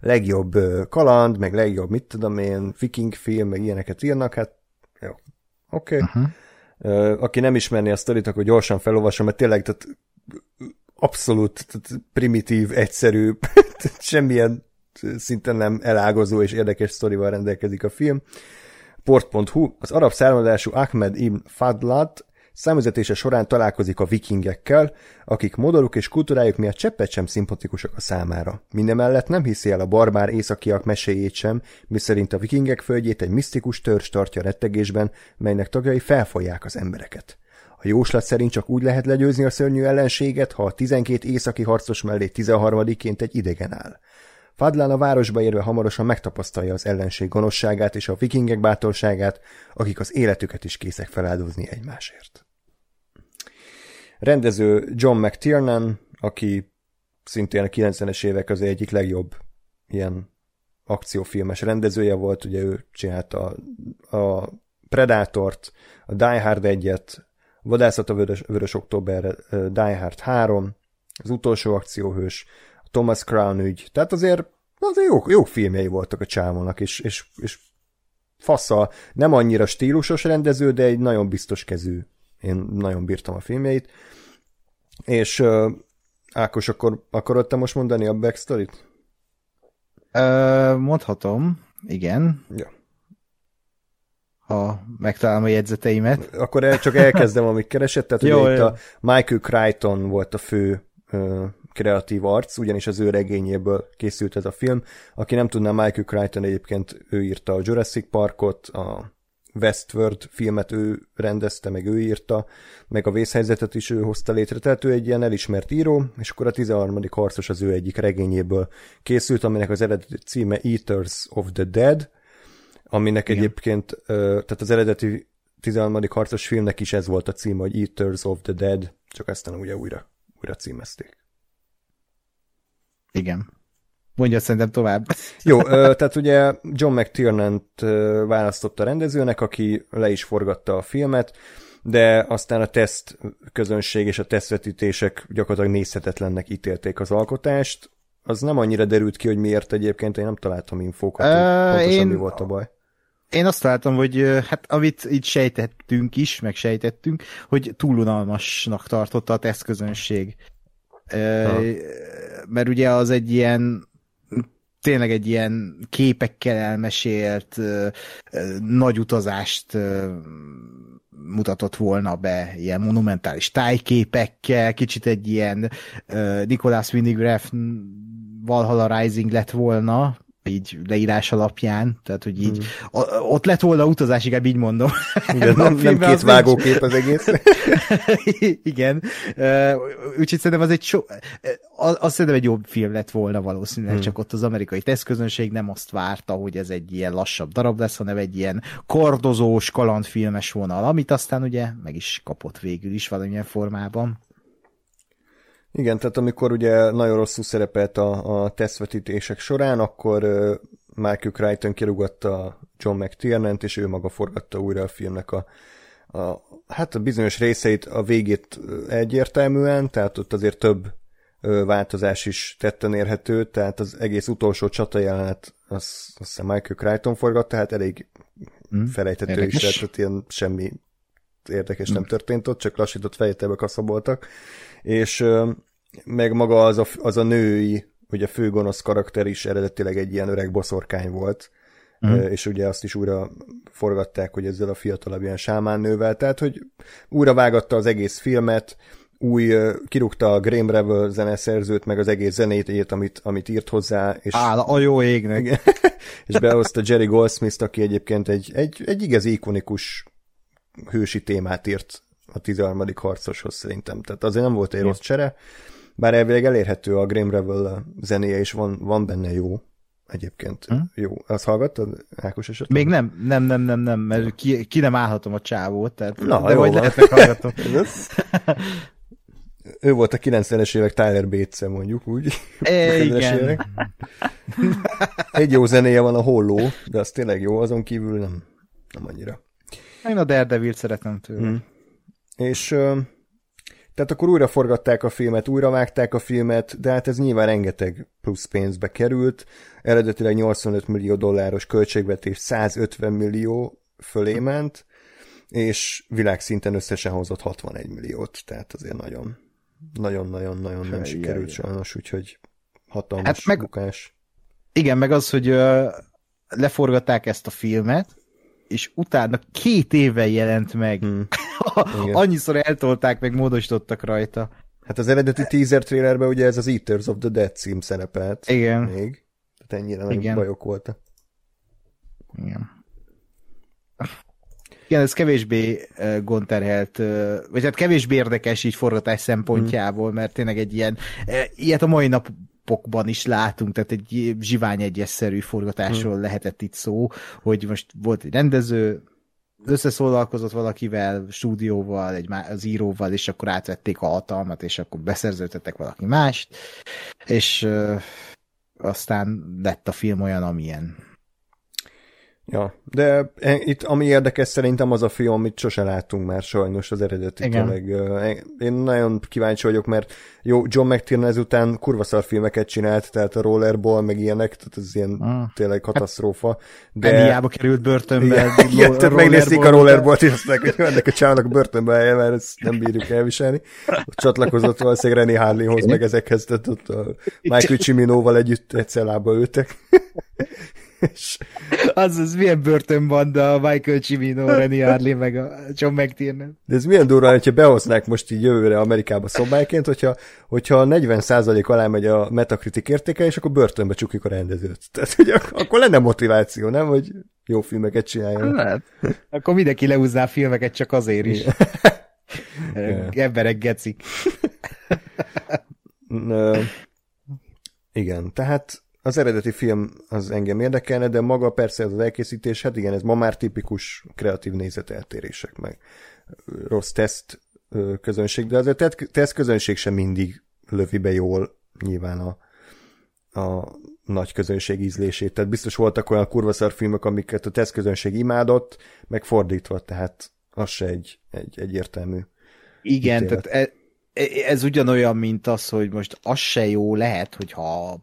legjobb kaland, meg legjobb, mit tudom én, viking film, meg ilyeneket írnak, hát jó, oké. Okay. Uh-huh. Aki nem ismerné a sztorit, akkor gyorsan felolvasom, mert tényleg tehát abszolút tehát primitív, egyszerű, [laughs] semmilyen szinten nem elágazó és érdekes sztorival rendelkezik a film. Port.hu az arab származású Ahmed ibn Fadlat számüzetése során találkozik a vikingekkel, akik modoruk és kultúrájuk miatt cseppet sem szimpatikusak a számára. Mindemellett nem hiszi el a barbár északiak meséjét sem, miszerint a vikingek földjét egy misztikus törzs tartja rettegésben, melynek tagjai felfolják az embereket. A jóslat szerint csak úgy lehet legyőzni a szörnyű ellenséget, ha a 12 északi harcos mellé 13-ként egy idegen áll. Fadlán a városba érve hamarosan megtapasztalja az ellenség gonoszságát és a vikingek bátorságát, akik az életüket is készek feláldozni egymásért. Rendező John McTiernan, aki szintén a 90-es évek az egyik legjobb ilyen akciófilmes rendezője volt, ugye ő csinálta a, a Predátort, a Die Hard 1-et, a Vadászat a Vörös, Vörös Október, Die Hard 3, az utolsó akcióhős, Thomas Crown ügy. Tehát azért, azért jó, jó filmjei voltak a csámónak, és, és, és fassa, nem annyira stílusos rendező, de egy nagyon biztos kezű. Én nagyon bírtam a filmjeit. És uh, Ákos, akkor akarod te most mondani a backstory-t? Uh, mondhatom, igen. Ja. Ha megtalálom a jegyzeteimet. Akkor el, csak elkezdem, amit keresett. Tehát [laughs] jó, ugye itt a Michael Crichton volt a fő uh, kreatív arc, ugyanis az ő regényéből készült ez a film. Aki nem tudná, Michael Crichton egyébként ő írta a Jurassic Parkot, a Westworld filmet ő rendezte, meg ő írta, meg a vészhelyzetet is ő hozta létre, tehát ő egy ilyen elismert író, és akkor a 13. harcos az ő egyik regényéből készült, aminek az eredeti címe Eaters of the Dead, aminek Igen. egyébként, tehát az eredeti 13. harcos filmnek is ez volt a címe, hogy Eaters of the Dead, csak aztán ugye újra, újra címezték. Igen. Mondja szerintem tovább. Jó, tehát ugye John mctiernan választotta a rendezőnek, aki le is forgatta a filmet, de aztán a teszt közönség és a tesztvetítések gyakorlatilag nézhetetlennek ítélték az alkotást. Az nem annyira derült ki, hogy miért egyébként, én nem találtam infókat, uh, pontosan én... mi volt a baj. Én azt találtam, hogy hát amit itt sejtettünk is, meg sejtettünk, hogy túlunalmasnak tartotta a tesztközönség. Ha. Mert ugye az egy ilyen tényleg egy ilyen képekkel elmesélt nagy utazást mutatott volna be, ilyen monumentális tájképekkel, kicsit egy ilyen Nicholas Winograf Valhalla Rising lett volna, így leírás alapján, tehát hogy így hmm. ott lett volna utazás, inkább így mondom. Igen, [laughs] nem, nem két vágókép az egész. [laughs] Igen, úgyhogy szerintem az egy so, az, az szerintem egy jobb film lett volna valószínűleg, hmm. csak ott az amerikai tesztközönség nem azt várta, hogy ez egy ilyen lassabb darab lesz, hanem egy ilyen kordozós, kalandfilmes vonal, amit aztán ugye meg is kapott végül is valamilyen formában. Igen, tehát amikor ugye nagyon rosszul szerepelt a, a tesztvetítések során, akkor uh, Michael Crichton kirúgatta John mctiernan és ő maga forgatta újra a filmnek a, a, hát a bizonyos részeit, a végét egyértelműen, tehát ott azért több ö, változás is tetten érhető, tehát az egész utolsó csata jelenet, azt, azt hiszem Michael Crichton forgatta, tehát elég mm, felejtető érdekes. is tehát ilyen semmi érdekes mm. nem történt ott, csak lassított fejétebe kaszaboltak, és meg maga az a, az a női, ugye főgonosz karakter is eredetileg egy ilyen öreg boszorkány volt, mm. és ugye azt is újra forgatták, hogy ezzel a fiatalabb ilyen sámánnővel, tehát hogy újra vágatta az egész filmet, új, kirúgta a Graham Revel zeneszerzőt, meg az egész zenét, amit, amit írt hozzá. És, Áll a jó égnek. [laughs] és behozta Jerry Goldsmith, aki egyébként egy, egy, egy igazi ikonikus hősi témát írt a 13. harcoshoz szerintem. Tehát azért nem volt egy rossz csere, bár elvileg elérhető a Graham Revel zenéje, és van, van benne jó egyébként. Hm? Jó. Azt hallgattad, Ákos esetleg? Még nem, nem, nem, nem, nem, mert ki, ki nem állhatom a csávót, tehát Na, de vagy lehet meghallgatom. ő volt a 90-es évek Tyler bates mondjuk úgy. [laughs] É, igen. [laughs] Egy jó zenéje van a holló, de az tényleg jó, azon kívül nem, nem annyira. Én a Daredevil szeretem tőle. Hmm. És tehát akkor újra forgatták a filmet, újra vágták a filmet, de hát ez nyilván rengeteg plusz pénzbe került. Eredetileg 85 millió dolláros költségvetés 150 millió fölé ment, és világszinten összesen hozott 61 milliót, tehát azért nagyon nagyon-nagyon-nagyon nem sikerült sajnos, úgyhogy hatalmas hát meg, bukás. Igen, meg az, hogy uh, leforgatták ezt a filmet, és utána két éve jelent meg. Hmm. [laughs] Annyiszor eltolták, meg módosítottak rajta. Hát az eredeti teaser trailerben ugye ez az Eaters of the Dead cím szerepelt. Igen. Még. Tehát ennyire nagy bajok voltak. Igen. Igen, ez kevésbé gondterhelt, vagy hát kevésbé érdekes így forgatás szempontjából, mert tényleg egy ilyen, ilyet a mai napokban is látunk, tehát egy zsivány egyesszerű forgatásról hmm. lehetett itt szó, hogy most volt egy rendező, összeszólalkozott valakivel, stúdióval, egy az íróval, és akkor átvették a hatalmat, és akkor beszerződtettek valaki mást, és uh, aztán lett a film olyan, amilyen. Ja, de itt ami érdekes szerintem az a film, amit sose láttunk már sajnos az eredeti. Tényleg, én nagyon kíváncsi vagyok, mert jó, John McTiernan ezután kurva szar filmeket csinált, tehát a Rollerball, meg ilyenek, tehát ez ilyen ah. tényleg katasztrófa. De... Hiába került börtönbe. [laughs] Igen, tehát megnézték a Rollerball-t, és azt hogy ennek a csának a börtönbe helye, mert ezt nem bírjuk elviselni. Ott csatlakozott valószínűleg Rennie Harleyhoz, meg ezekhez, tehát ott a Michael Ciminóval együtt egy cellába ültek. És... Az, az milyen börtönbanda a Michael Cimino, Renny Harley, meg a John McTiernan. De ez milyen durva, hogyha behoznák most így jövőre Amerikába szobályként, hogyha, hogyha 40% alá megy a Metacritic értéke, és akkor börtönbe csukjuk a rendezőt. Tehát, hogy akkor lenne motiváció, nem? Hogy jó filmeket csináljon. Lehet. Akkor mindenki leúzná a filmeket csak azért is. [laughs] Emberek gecik. igen, tehát az eredeti film az engem érdekelne, de maga persze az elkészítés, hát igen, ez ma már tipikus kreatív nézeteltérések, meg rossz teszt közönség, de azért teszt közönség sem mindig lövi be jól nyilván a, a nagy közönség ízlését. Tehát biztos voltak olyan kurvaszar filmek, amiket a teszt közönség imádott, meg fordítva, tehát az se egy, egy egyértelmű Igen, ítélet. tehát e, e, ez ugyanolyan, mint az, hogy most az se jó lehet, hogyha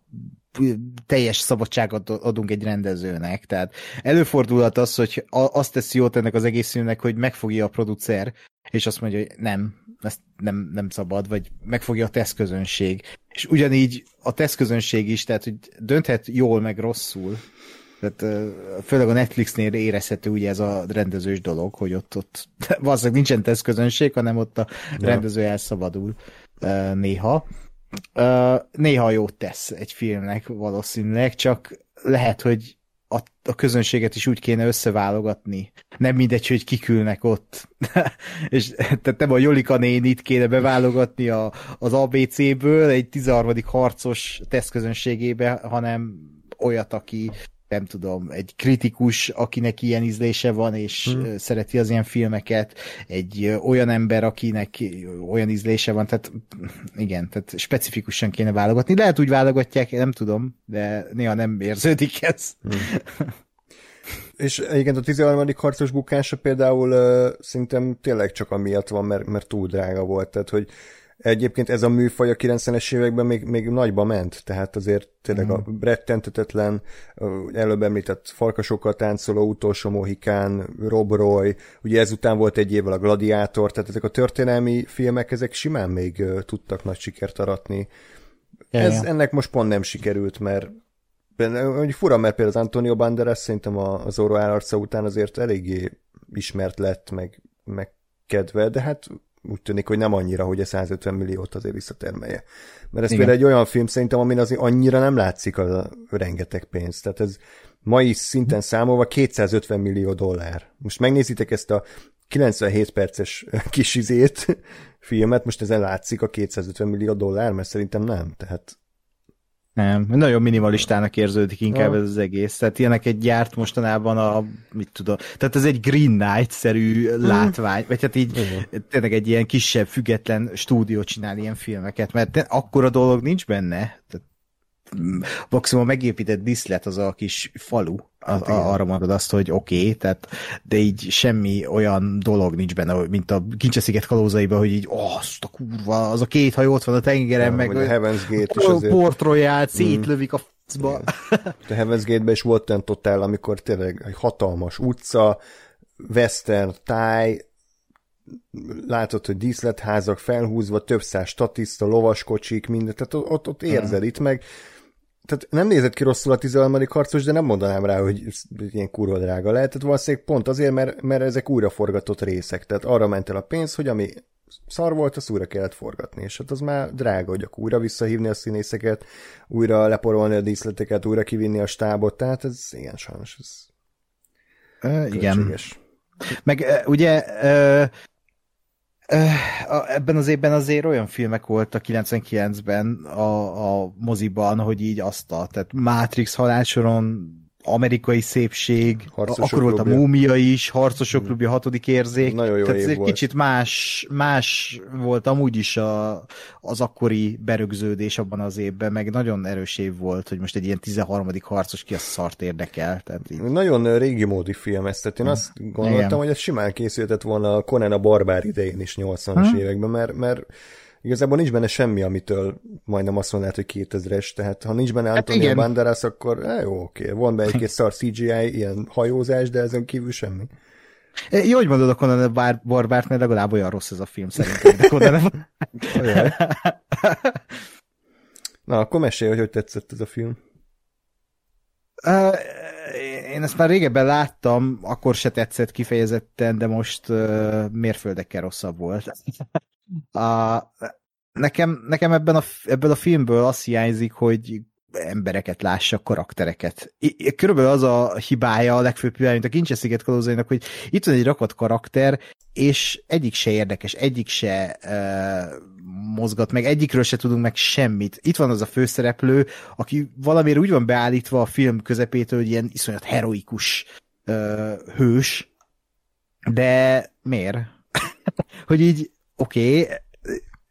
teljes szabadságot adunk egy rendezőnek. Tehát előfordulhat az, hogy azt teszi jót ennek az egész filmnek, hogy megfogja a producer, és azt mondja, hogy nem, ezt nem, nem szabad, vagy megfogja a tesztközönség. És ugyanígy a tesztközönség is, tehát hogy dönthet jól, meg rosszul. Tehát főleg a Netflixnél érezhető ugye ez a rendezős dolog, hogy ott, ott [laughs] valószínűleg nincsen tesztközönség, hanem ott a rendező elszabadul néha néha jót tesz egy filmnek valószínűleg, csak lehet, hogy a, a közönséget is úgy kéne összeválogatni. Nem mindegy, hogy kikülnek ott. [laughs] és tehát nem a Jolika nénit kéne beválogatni a, az ABC-ből egy 13. harcos tesztközönségébe, hanem olyat, aki nem tudom, egy kritikus, akinek ilyen ízlése van, és hmm. szereti az ilyen filmeket, egy olyan ember, akinek olyan ízlése van, tehát [laughs] igen, tehát specifikusan kéne válogatni. Lehet úgy válogatják, nem tudom, de néha nem érződik ez. Hmm. [laughs] És igen, a 13. harcos bukása például uh, szerintem tényleg csak amiatt van, mert, mert túl drága volt, tehát hogy Egyébként ez a műfaj a 90-es években még, még nagyba ment, tehát azért tényleg a mm. rettentetetlen, előbb említett farkasokkal táncoló utolsó mohikán, Rob Roy, ugye ezután volt egy évvel a Gladiátor, tehát ezek a történelmi filmek, ezek simán még tudtak nagy sikert aratni. Ez, ennek most pont nem sikerült, mert hogy fura, mert például az Antonio Banderas szerintem az Oro állarca után azért eléggé ismert lett, meg, meg kedve, de hát úgy tűnik, hogy nem annyira, hogy a 150 milliót azért visszatermelje. Mert ez Igen. például egy olyan film szerintem, amin azért annyira nem látszik az a rengeteg pénz. Tehát ez mai szinten számolva 250 millió dollár. Most megnézitek ezt a 97 perces [laughs] kis izét, filmet, most ezen látszik a 250 millió dollár, mert szerintem nem, tehát nem, nagyon minimalistának érződik inkább ja. ez az egész. Tehát ilyeneket gyárt mostanában a, mit tudom, tehát ez egy Green Knight-szerű mm. látvány, vagy hát így uh-huh. tényleg egy ilyen kisebb, független stúdió csinál ilyen filmeket, mert akkora dolog nincs benne. Tehát maximum megépített diszlet az a kis falu, a, hát a, arra mondod azt, hogy oké, okay, tehát, de így semmi olyan dolog nincs benne, mint a Kincsesziget kalózaiban, hogy így, oh, azt a kurva, az a két hajó ott van a tengeren, ja, meg a Heaven's Gate is azért. Port Royal, szétlövik mm. a faszba. A Heaven's Gate-ben is volt olyan totál, amikor tényleg egy hatalmas utca, western táj, látod, hogy díszletházak felhúzva, több száz statiszta, lovaskocsik, minden, tehát ott, ott érzed hmm. itt meg, tehát nem nézett ki rosszul a 13. harcos, de nem mondanám rá, hogy ilyen kurva drága lehet. Tehát valószínűleg pont azért, mert, mert ezek újra forgatott részek. Tehát arra ment el a pénz, hogy ami szar volt, azt újra kellett forgatni. És hát az már drága, hogy akkor újra visszahívni a színészeket, újra leporolni a díszleteket, újra kivinni a stábot. Tehát ez igen, sajnos ez uh, igen. Meg ugye Ebben az évben azért olyan filmek volt a 99-ben a, a moziban, hogy így azt a, tehát Matrix halálsoron amerikai szépség, harcosok akkor volt a múmia is, harcosok hmm. klubja, hatodik érzék. Nagyon jó Tehát ez egy volt. kicsit más, más volt amúgy is a, az akkori berögződés abban az évben, meg nagyon erős év volt, hogy most egy ilyen 13. harcos ki a szart érdekel. Tehát így... Nagyon régi módi film ez, tehát én azt gondoltam, Igen. hogy ez simán készültett volna a Conan a barbár idején is 80-as hmm. években, mert, mert igazából nincs benne semmi, amitől majdnem azt mondanád, hogy 2000-es, tehát ha nincs benne hát Antonio hát Banderas, akkor eh, jó, oké, van be egy-két szar CGI, ilyen hajózás, de ezen kívül semmi. Jó, hogy mondod a Conan a Bar- Barbárt, mert legalább olyan rossz ez a film szerintem. De Conan Na, akkor mesélj, hogy hogy tetszett ez a film. Uh, én ezt már régebben láttam, akkor se tetszett kifejezetten, de most uh, mérföldekkel rosszabb volt. A, nekem, nekem ebben a, ebből a filmből azt hiányzik, hogy embereket lássak, karaktereket. Körülbelül az a hibája, a legfőbb hibája, mint a Kincsesziget kalózainak, hogy itt van egy rakott karakter, és egyik se érdekes, egyik se uh, mozgat meg, egyikről se tudunk meg semmit. Itt van az a főszereplő, aki valamiért úgy van beállítva a film közepétől, hogy ilyen iszonyat heroikus uh, hős, de miért? [laughs] hogy így oké, okay,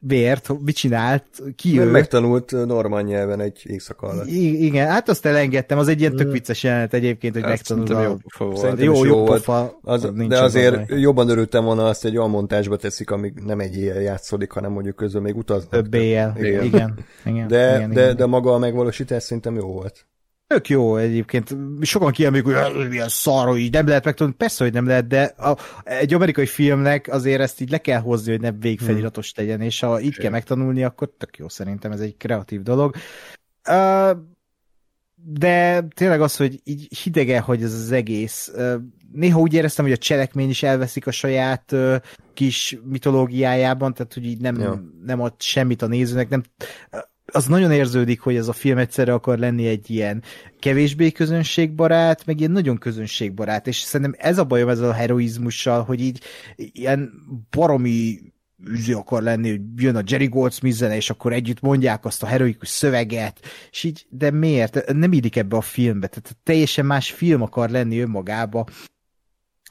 Bért, mit csinált, ki ő? Megtanult normál nyelven egy éjszaka alatt. I- igen, hát azt elengedtem, az egy ilyen tök mm. vicces jelenet egyébként, hogy megtanult a... Jó, pofa jó, jó, pofa, az, de azért az jobban örültem volna azt, egy olyan montásba teszik, amíg nem egy éjjel játszódik, hanem mondjuk közül még utaznak. Több éjjel, igen. igen, igen, de, igen, de, igen. de maga a megvalósítás szerintem jó volt. Tök jó egyébként. Sokan kiemelik, hogy milyen szar, hogy nem lehet megtudni. Persze, hogy nem lehet, de a, egy amerikai filmnek azért ezt így le kell hozni, hogy nem végfeliratos hmm. legyen, és ha így kell megtanulni, akkor tök jó szerintem, ez egy kreatív dolog. Uh, de tényleg az, hogy így hidege, hogy ez az egész. Uh, néha úgy éreztem, hogy a cselekmény is elveszik a saját uh, kis mitológiájában, tehát hogy így nem, ja. nem ad semmit a nézőnek, nem az nagyon érződik, hogy ez a film egyszerre akar lenni egy ilyen kevésbé közönségbarát, meg ilyen nagyon közönségbarát, és szerintem ez a bajom ezzel a heroizmussal, hogy így ilyen baromi üző akar lenni, hogy jön a Jerry Goldsmith zene, és akkor együtt mondják azt a heroikus szöveget, és így, de miért? Nem illik ebbe a filmbe, tehát teljesen más film akar lenni önmagába,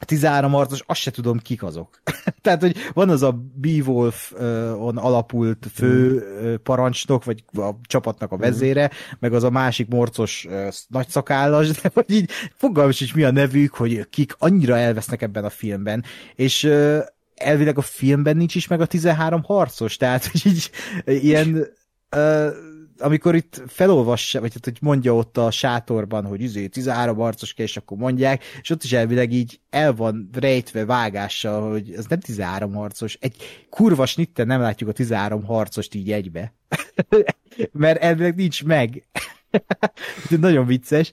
13 harcos, azt se tudom, kik azok. [laughs] Tehát, hogy van az a Beowulf-on alapult fő parancsnok, vagy a csapatnak a vezére, uh. meg az a másik morcos nagyszakállas, de hogy így fogalmam is, mi a nevük, hogy kik annyira elvesznek ebben a filmben, és elvileg a filmben nincs is meg a 13 harcos, tehát, hogy így ilyen amikor itt felolvassa, vagy hát, hogy mondja ott a sátorban, hogy izé 13 harcos kell, és akkor mondják, és ott is elvileg így el van rejtve vágással, hogy ez nem 13 harcos. Egy kurva snitten nem látjuk a 13 harcost így egybe. [laughs] Mert elvileg nincs meg. [laughs] Nagyon vicces.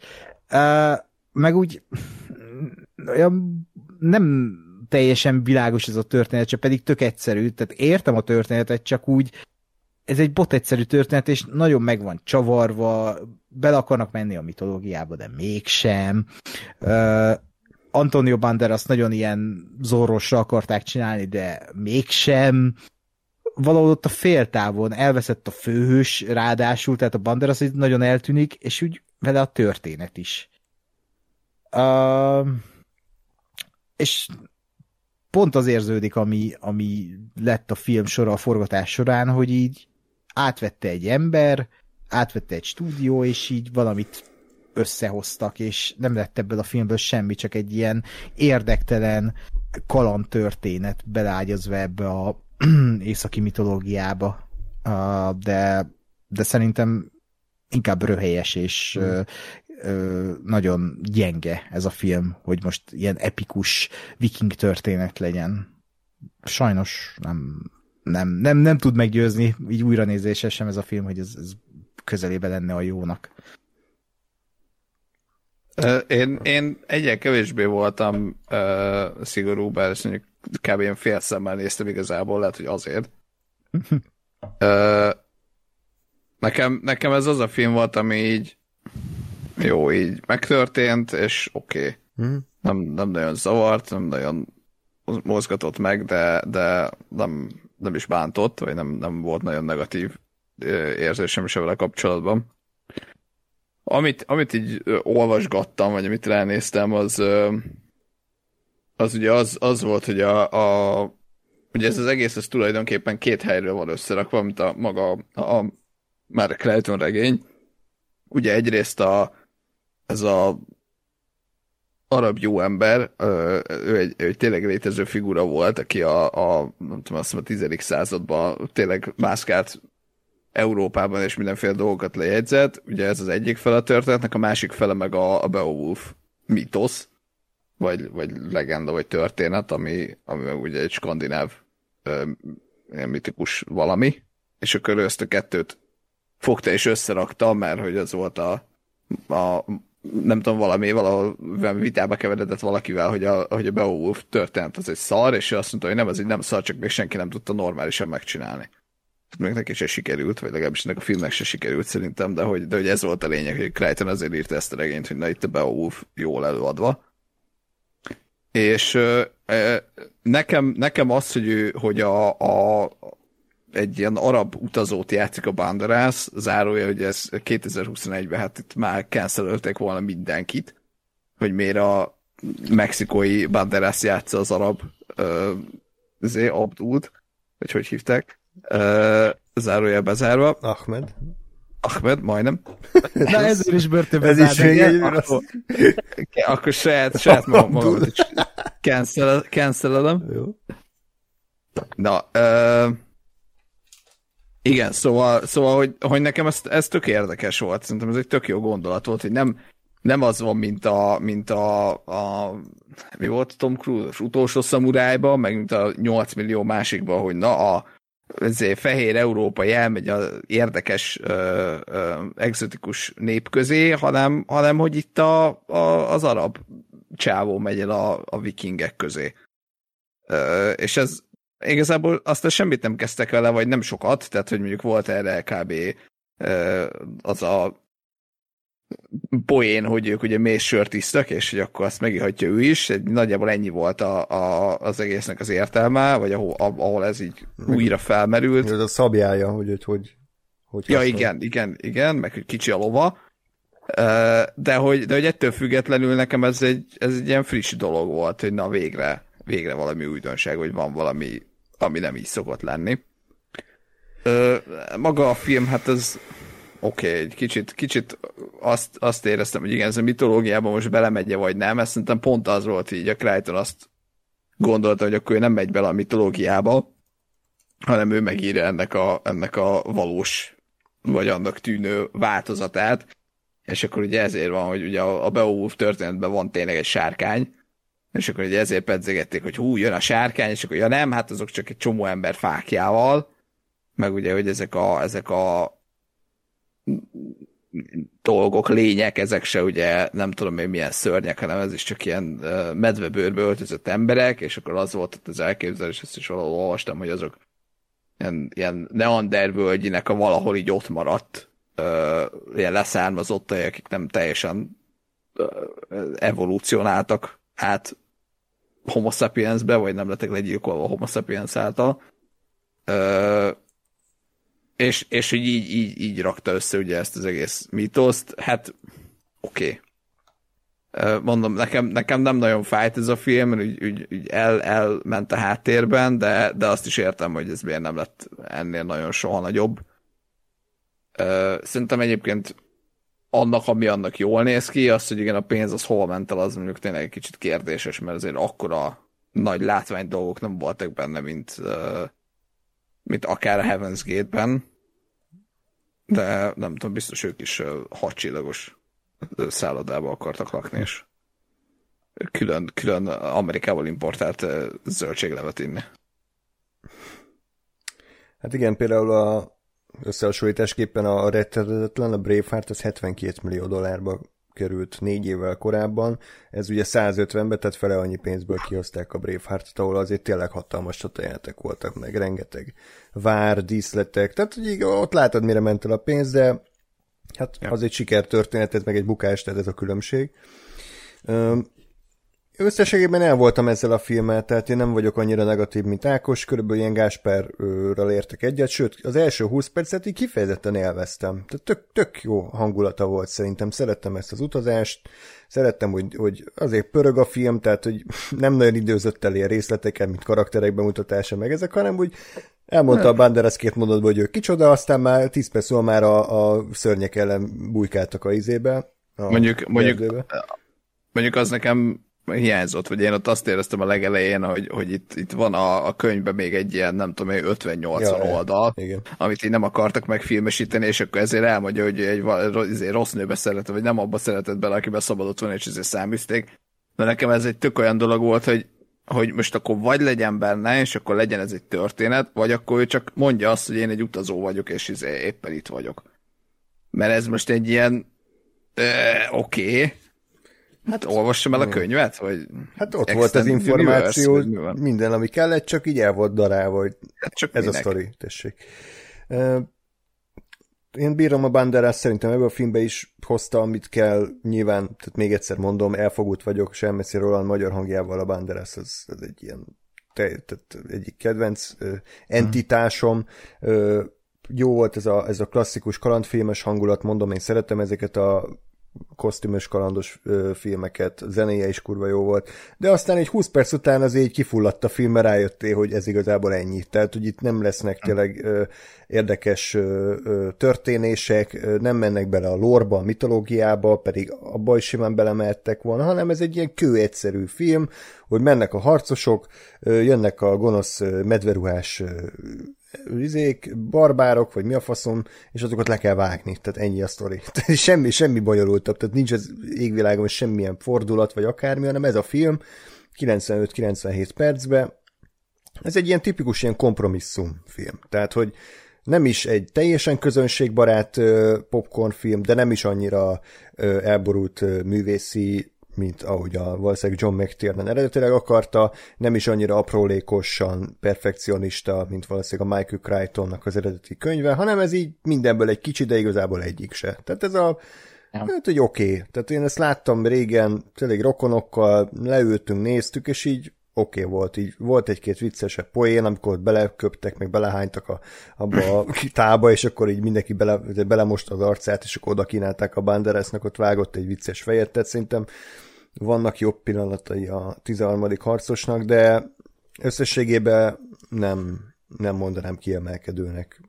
Meg úgy olyan nem teljesen világos ez a történet, csak pedig tök egyszerű, tehát értem a történetet, csak úgy ez egy bot egyszerű történet, és nagyon meg van csavarva, bele akarnak menni a mitológiába, de mégsem. Uh, Antonio Banderas nagyon ilyen zorrosra akarták csinálni, de mégsem. Valahol ott a féltávon elveszett a főhős, ráadásul, tehát a Banderas nagyon eltűnik, és úgy vele a történet is. Uh, és pont az érződik, ami, ami lett a film sora a forgatás során, hogy így átvette egy ember, átvette egy stúdió, és így valamit összehoztak, és nem lett ebből a filmből semmi, csak egy ilyen érdektelen kalandtörténet beleágyazva ebbe a [clears throat] északi mitológiába. Uh, de, de szerintem inkább röhelyes és mm. uh, nagyon gyenge ez a film, hogy most ilyen epikus viking történet legyen. Sajnos nem, nem, nem, nem tud meggyőzni, így újra nézése sem ez a film, hogy ez, ez közelébe lenne a jónak. Én, én egyen kevésbé voltam uh, szigorú, bár ezt mondjuk kb. ilyen fél szemmel néztem igazából, lehet, hogy azért. [laughs] uh, nekem, nekem ez az a film volt, ami így jó, így megtörtént, és oké. Okay. Mm. Nem, nem nagyon zavart, nem nagyon mozgatott meg, de, de nem, nem is bántott, vagy nem, nem volt nagyon negatív érzésem sem vele kapcsolatban. Amit, amit így olvasgattam, vagy amit ránéztem, az, az ugye az, az volt, hogy a, a ugye ez az egész, ez tulajdonképpen két helyről van összerakva, mint a maga a, a már Clayton regény. Ugye egyrészt a, ez a arab jó ember, ő egy, ő egy tényleg létező figura volt, aki a, a nem tudom, azt hiszem a tizedik században tényleg mászkált Európában és mindenféle dolgokat lejegyzett. Ugye ez az egyik fele a történetnek, a másik fele meg a, a Beowulf mitosz, vagy, vagy legenda, vagy történet, ami, ami ugye egy skandináv ö, mitikus valami, és akkor ő ezt a kettőt fogta és összerakta, mert hogy az volt a, a nem tudom, valami, valahol vitába keveredett valakivel, hogy a, hogy a Beowulf történet az egy szar, és ő azt mondta, hogy nem, ez egy nem szar, csak még senki nem tudta normálisan megcsinálni még neki se sikerült, vagy legalábbis ennek a filmnek se sikerült szerintem, de hogy, de hogy ez volt a lényeg, hogy Crichton azért írta ezt a regényt, hogy na itt a Beowulf jól előadva. És nekem, nekem az, hogy, ő, hogy a, a, egy ilyen arab utazót játszik a Banderász, zárója, hogy ez 2021-ben hát itt már cancelölték volna mindenkit, hogy miért a mexikói Banderász játsza az arab uh, Abdult, vagy hogy hívták. Uh, zárója bezárva. Ahmed. Ahmed, majdnem. Na ezért is börtönbe Ez is végül akkor, akkor saját, saját magamat is cancelelem. Jó. Na, uh, igen, szóval, szóval hogy, hogy nekem ez, ez tök érdekes volt. Szerintem ez egy tök jó gondolat volt, hogy nem, nem az van, mint a, mint a, a mi volt Tom Cruise utolsó szamurájban, meg mint a 8 millió másikban, hogy na a ezért fehér európai elmegy az érdekes, ö, ö, exotikus nép közé, hanem, hanem hogy itt a, a, az arab csávó megy el a, a vikingek közé. Ö, és ez igazából azt semmit nem kezdtek vele, vagy nem sokat, tehát hogy mondjuk volt erre kb. Az a poén, hogy ők ugye mész sört isztak, és hogy akkor azt megihatja ő is. Nagyjából ennyi volt a, a, az egésznek az értelme, vagy ahol, ahol ez így újra felmerült. Ez a szabjája, hogy hogy, hogy, hogy Ja, használ. igen, igen, igen, meg kicsi a lova. De hogy, de hogy ettől függetlenül nekem ez egy, ez egy ilyen friss dolog volt, hogy na végre, végre valami újdonság, hogy van valami, ami nem így szokott lenni. Maga a film, hát ez oké, okay, egy kicsit, kicsit azt, azt éreztem, hogy igen, ez a mitológiában most belemegye, vagy nem, ezt szerintem pont az volt így, a Crichton azt gondolta, hogy akkor ő nem megy bele a mitológiába, hanem ő megírja ennek a, ennek a valós, vagy annak tűnő változatát, és akkor ugye ezért van, hogy ugye a Beowulf történetben van tényleg egy sárkány, és akkor ugye ezért pedzegették, hogy hú, jön a sárkány, és akkor ja nem, hát azok csak egy csomó ember fákjával, meg ugye, hogy ezek a, ezek a dolgok, lények, ezek se ugye nem tudom én milyen szörnyek, hanem ez is csak ilyen medvebőrbe öltözött emberek, és akkor az volt ott az elképzelés, ezt is valahol olvastam, hogy azok ilyen, ilyen neandervölgyinek a valahol így ott maradt ilyen leszármazottai, akik nem teljesen evolúcionáltak át homo sapiensbe, vagy nem lettek legyilkolva homo sapiens által. Uh, és, és így, így, így, így rakta össze ugye ezt az egész mitoszt. Hát oké. Okay. Mondom, nekem, nekem nem nagyon fájt ez a film, mert úgy, úgy, úgy el, elment a háttérben, de, de azt is értem, hogy ez miért nem lett ennél nagyon soha nagyobb. Szerintem egyébként annak, ami annak jól néz ki, az, hogy igen, a pénz az hol ment el, az mondjuk tényleg egy kicsit kérdéses, mert azért akkora nagy látvány dolgok nem voltak benne, mint, mint akár a Heaven's Gate-ben de nem tudom, biztos ők is hadcsillagos szállodába akartak lakni, és külön, külön Amerikából importált zöldséglevet inni. Hát igen, például a összehasonlításképpen a rettetetlen, a Braveheart az 72 millió dollárba került négy évvel korábban, ez ugye 150-be, tehát fele annyi pénzből kihozták a Braveheart-t, ahol azért tényleg hatalmas csatajátek voltak meg, rengeteg vár, díszletek, tehát ugye ott látod, mire ment el a pénz, de hát ja. az egy sikertörténet, ez meg egy bukás, tehát ez a különbség. Összességében el voltam ezzel a filmmel, tehát én nem vagyok annyira negatív, mint Ákos, körülbelül ilyen Gáspárral értek egyet, sőt, az első 20 percet így kifejezetten élveztem. Tehát tök, tök jó hangulata volt szerintem, szerettem ezt az utazást, szerettem, hogy, hogy azért pörög a film, tehát hogy [laughs] nem nagyon időzött el ilyen részleteket, mint karakterek bemutatása, meg ezek, hanem úgy elmondta a Banderas két mondatból, hogy ő kicsoda, aztán már 10 perc szóval már a, a szörnyek ellen bujkáltak a izébe. A mondjuk, mondjuk, mondjuk az nekem hiányzott, vagy én ott azt éreztem a legelején, hogy, hogy itt, itt van a, a könyvben még egy ilyen, nem tudom, 50-80 ja, oldal, igen. amit így nem akartak megfilmesíteni, és akkor ezért elmondja, hogy egy ezért rossz nőbe szeretett, vagy nem abba szeretett bele, akiben szabadott volna, és ezért száműzték. De nekem ez egy tök olyan dolog volt, hogy hogy most akkor vagy legyen benne, és akkor legyen ez egy történet, vagy akkor ő csak mondja azt, hogy én egy utazó vagyok, és izé éppen itt vagyok. Mert ez most egy ilyen oké, okay, Hát olvassam el a könyvet? Vagy hát ott volt az információ, universe, minden, ami kellett, csak így el volt darálva, hogy hát csak ez minek? a sztori, tessék. Én bírom a Banderas, szerintem ebből a filmbe is hozta, amit kell, nyilván, tehát még egyszer mondom, elfogult vagyok, Semmeszi Roland magyar hangjával a Banderas, ez, ez egy ilyen te, tehát egyik kedvenc entitásom, jó volt ez a, ez a klasszikus kalandfilmes hangulat, mondom, én szeretem ezeket a kosztümös kalandos ö, filmeket, zenéje is kurva jó volt, de aztán egy 20 perc után az így kifulladt a film, mert rájöttél, hogy ez igazából ennyi. Tehát, hogy itt nem lesznek tényleg ö, érdekes ö, ö, történések, ö, nem mennek bele a lorba, a mitológiába, pedig abba is simán belemehettek volna, hanem ez egy ilyen kő egyszerű film, hogy mennek a harcosok, ö, jönnek a gonosz medveruhás izék, barbárok, vagy mi a faszom, és azokat le kell vágni. Tehát ennyi a sztori. [laughs] Tehát semmi, semmi bonyolultabb, tehát nincs az égvilágon semmilyen fordulat, vagy akármi, hanem ez a film 95-97 percbe. Ez egy ilyen tipikus ilyen kompromisszum film. Tehát, hogy nem is egy teljesen közönségbarát popcorn film, de nem is annyira elborult művészi mint ahogy a valószínűleg John McTiernan eredetileg akarta, nem is annyira aprólékosan perfekcionista, mint valószínűleg a Michael Crichtonnak az eredeti könyve, hanem ez így mindenből egy kicsi, de igazából egyik se. Tehát ez a Ja. Hát, hogy oké. Okay. Tehát én ezt láttam régen, tényleg rokonokkal, leültünk, néztük, és így oké okay volt, így volt egy-két viccesebb poén, amikor beleköptek, meg belehánytak a, abba a [laughs] tába, és akkor így mindenki bele, belemosta az arcát, és akkor oda kínálták a Banderasnak, ott vágott egy vicces fejet, tehát szerintem vannak jobb pillanatai a 13. harcosnak, de összességében nem, nem mondanám kiemelkedőnek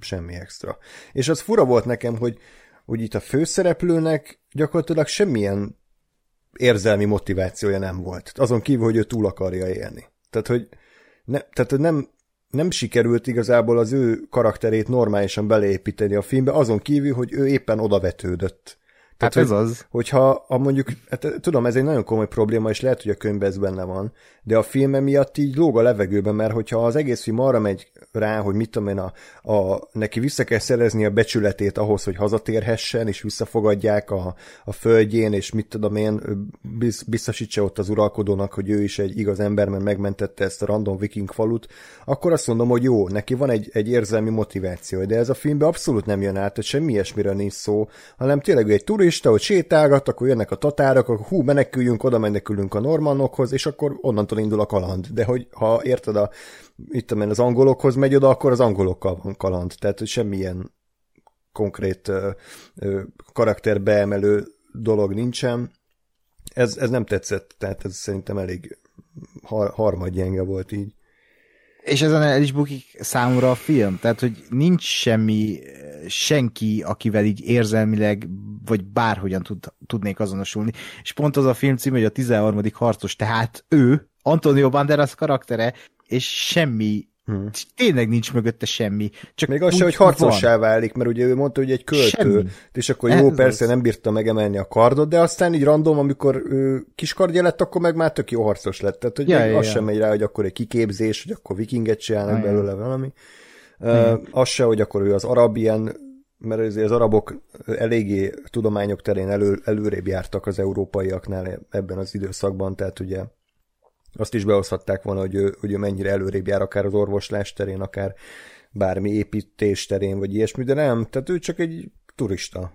semmi extra. És az fura volt nekem, hogy, hogy itt a főszereplőnek gyakorlatilag semmilyen érzelmi motivációja nem volt. Azon kívül, hogy ő túl akarja élni. Tehát, hogy, ne, tehát, hogy nem, nem sikerült igazából az ő karakterét normálisan beleépíteni a filmbe, azon kívül, hogy ő éppen odavetődött Tehát ez az. Hogyha a mondjuk, hát, tudom, ez egy nagyon komoly probléma, és lehet, hogy a könyvben ez benne van, de a filme miatt így lóg a levegőben, mert hogyha az egész film arra megy rá, hogy mit tudom én, a, a, neki vissza kell szerezni a becsületét ahhoz, hogy hazatérhessen, és visszafogadják a, a földjén, és mit tudom én, biztosítsa ott az uralkodónak, hogy ő is egy igaz ember, mert megmentette ezt a random viking falut, akkor azt mondom, hogy jó, neki van egy, egy érzelmi motiváció, de ez a filmbe abszolút nem jön át, hogy semmi ilyesmiről nincs szó, hanem tényleg egy turista, hogy sétálgat, akkor jönnek a tatárok, akkor hú, meneküljünk, oda menekülünk a normannokhoz, és akkor onnantól indul a kaland. De hogy ha érted, a, itt tudom az angolokhoz megy oda, akkor az angolokkal van kaland. Tehát, semmilyen konkrét ö, ö, karakter beemelő dolog nincsen. Ez, ez nem tetszett, tehát ez szerintem elég har, harmadgyenge volt így. És ezen el is bukik számomra a film, tehát hogy nincs semmi, senki, akivel így érzelmileg, vagy bárhogyan tud, tudnék azonosulni. És pont az a film cím, hogy a 13. harcos, tehát ő, Antonio Banderas karaktere, és semmi Hmm. Tényleg nincs mögötte semmi. Csak Még az se, hogy harcossá van. válik, mert ugye ő mondta, hogy egy költő, semmi. és akkor jó, Ez persze az. nem bírta megemelni a kardot, de aztán így random, amikor ő kiskardja lett, akkor meg már tök jó harcos lett. Tehát, hogy ja, ja, az ja. sem megy rá, hogy akkor egy kiképzés, hogy akkor vikinget csinálnak ja, belőle valami. Uh, az se, hogy akkor ő az arab ilyen, mert azért az arabok eléggé tudományok terén elő, előrébb jártak az európaiaknál ebben az időszakban, tehát ugye azt is behozhatták volna, hogy ő, hogy ő mennyire előrébb jár, akár az orvoslás terén, akár bármi építés terén, vagy ilyesmi, de nem, tehát ő csak egy turista.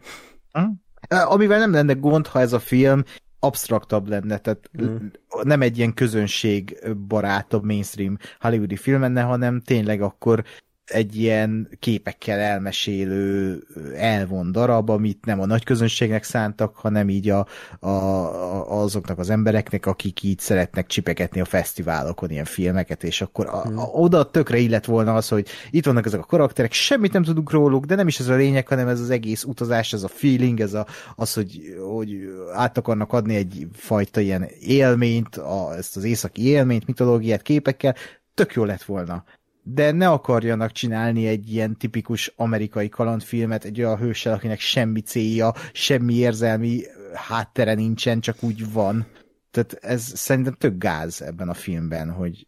Hm? Amivel nem lenne gond, ha ez a film absztraktabb lenne, tehát mm. nem egy ilyen közönségbarátabb mainstream hollywoodi film lenne, hanem tényleg akkor egy ilyen képekkel elmesélő elvon darab, amit nem a nagy közönségnek szántak, hanem így a, a, a, azoknak az embereknek, akik így szeretnek csipegetni a fesztiválokon ilyen filmeket, és akkor a, a, oda tökre illet volna az, hogy itt vannak ezek a karakterek, semmit nem tudunk róluk, de nem is ez a lényeg, hanem ez az egész utazás, ez a feeling, ez a, az, hogy, hogy át akarnak adni egy fajta ilyen élményt, a, ezt az északi élményt, mitológiát képekkel, tök jó lett volna de ne akarjanak csinálni egy ilyen tipikus amerikai kalandfilmet, egy olyan hőssel, akinek semmi célja, semmi érzelmi háttere nincsen, csak úgy van. Tehát ez szerintem tök gáz ebben a filmben, hogy,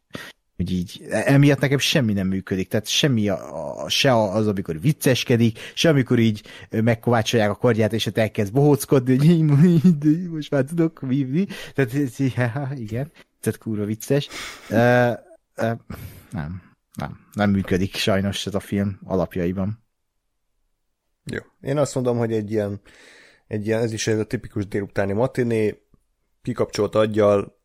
hogy így, emiatt nekem semmi nem működik, tehát semmi a, a, se az, amikor vicceskedik, se amikor így megkovácsolják a kordját, és ott elkezd bohóckodni, hogy most már tudok vívni, tehát [laughs] igen, tehát kurva vicces. Uh, uh, nem, nem, nem működik sajnos ez a film alapjaiban. Jó. Én azt mondom, hogy egy ilyen, egy ilyen ez is ez a tipikus délutáni matiné, kikapcsolt aggyal,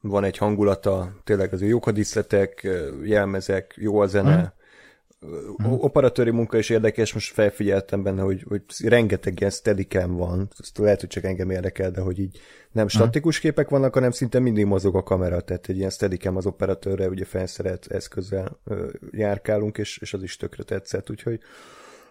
van egy hangulata, tényleg az jók a díszletek, jelmezek, jó a zene, hmm uh-huh. operatőri munka is érdekes, most felfigyeltem benne, hogy, hogy rengeteg ilyen steadicam van, azt lehet, hogy csak engem érdekel, de hogy így nem statikus képek vannak, hanem szinte mindig mozog a kamera, tehát egy ilyen steadicam az operatőrre ugye felszerelt eszközzel ö, járkálunk, és, és az is tökre tetszett, úgyhogy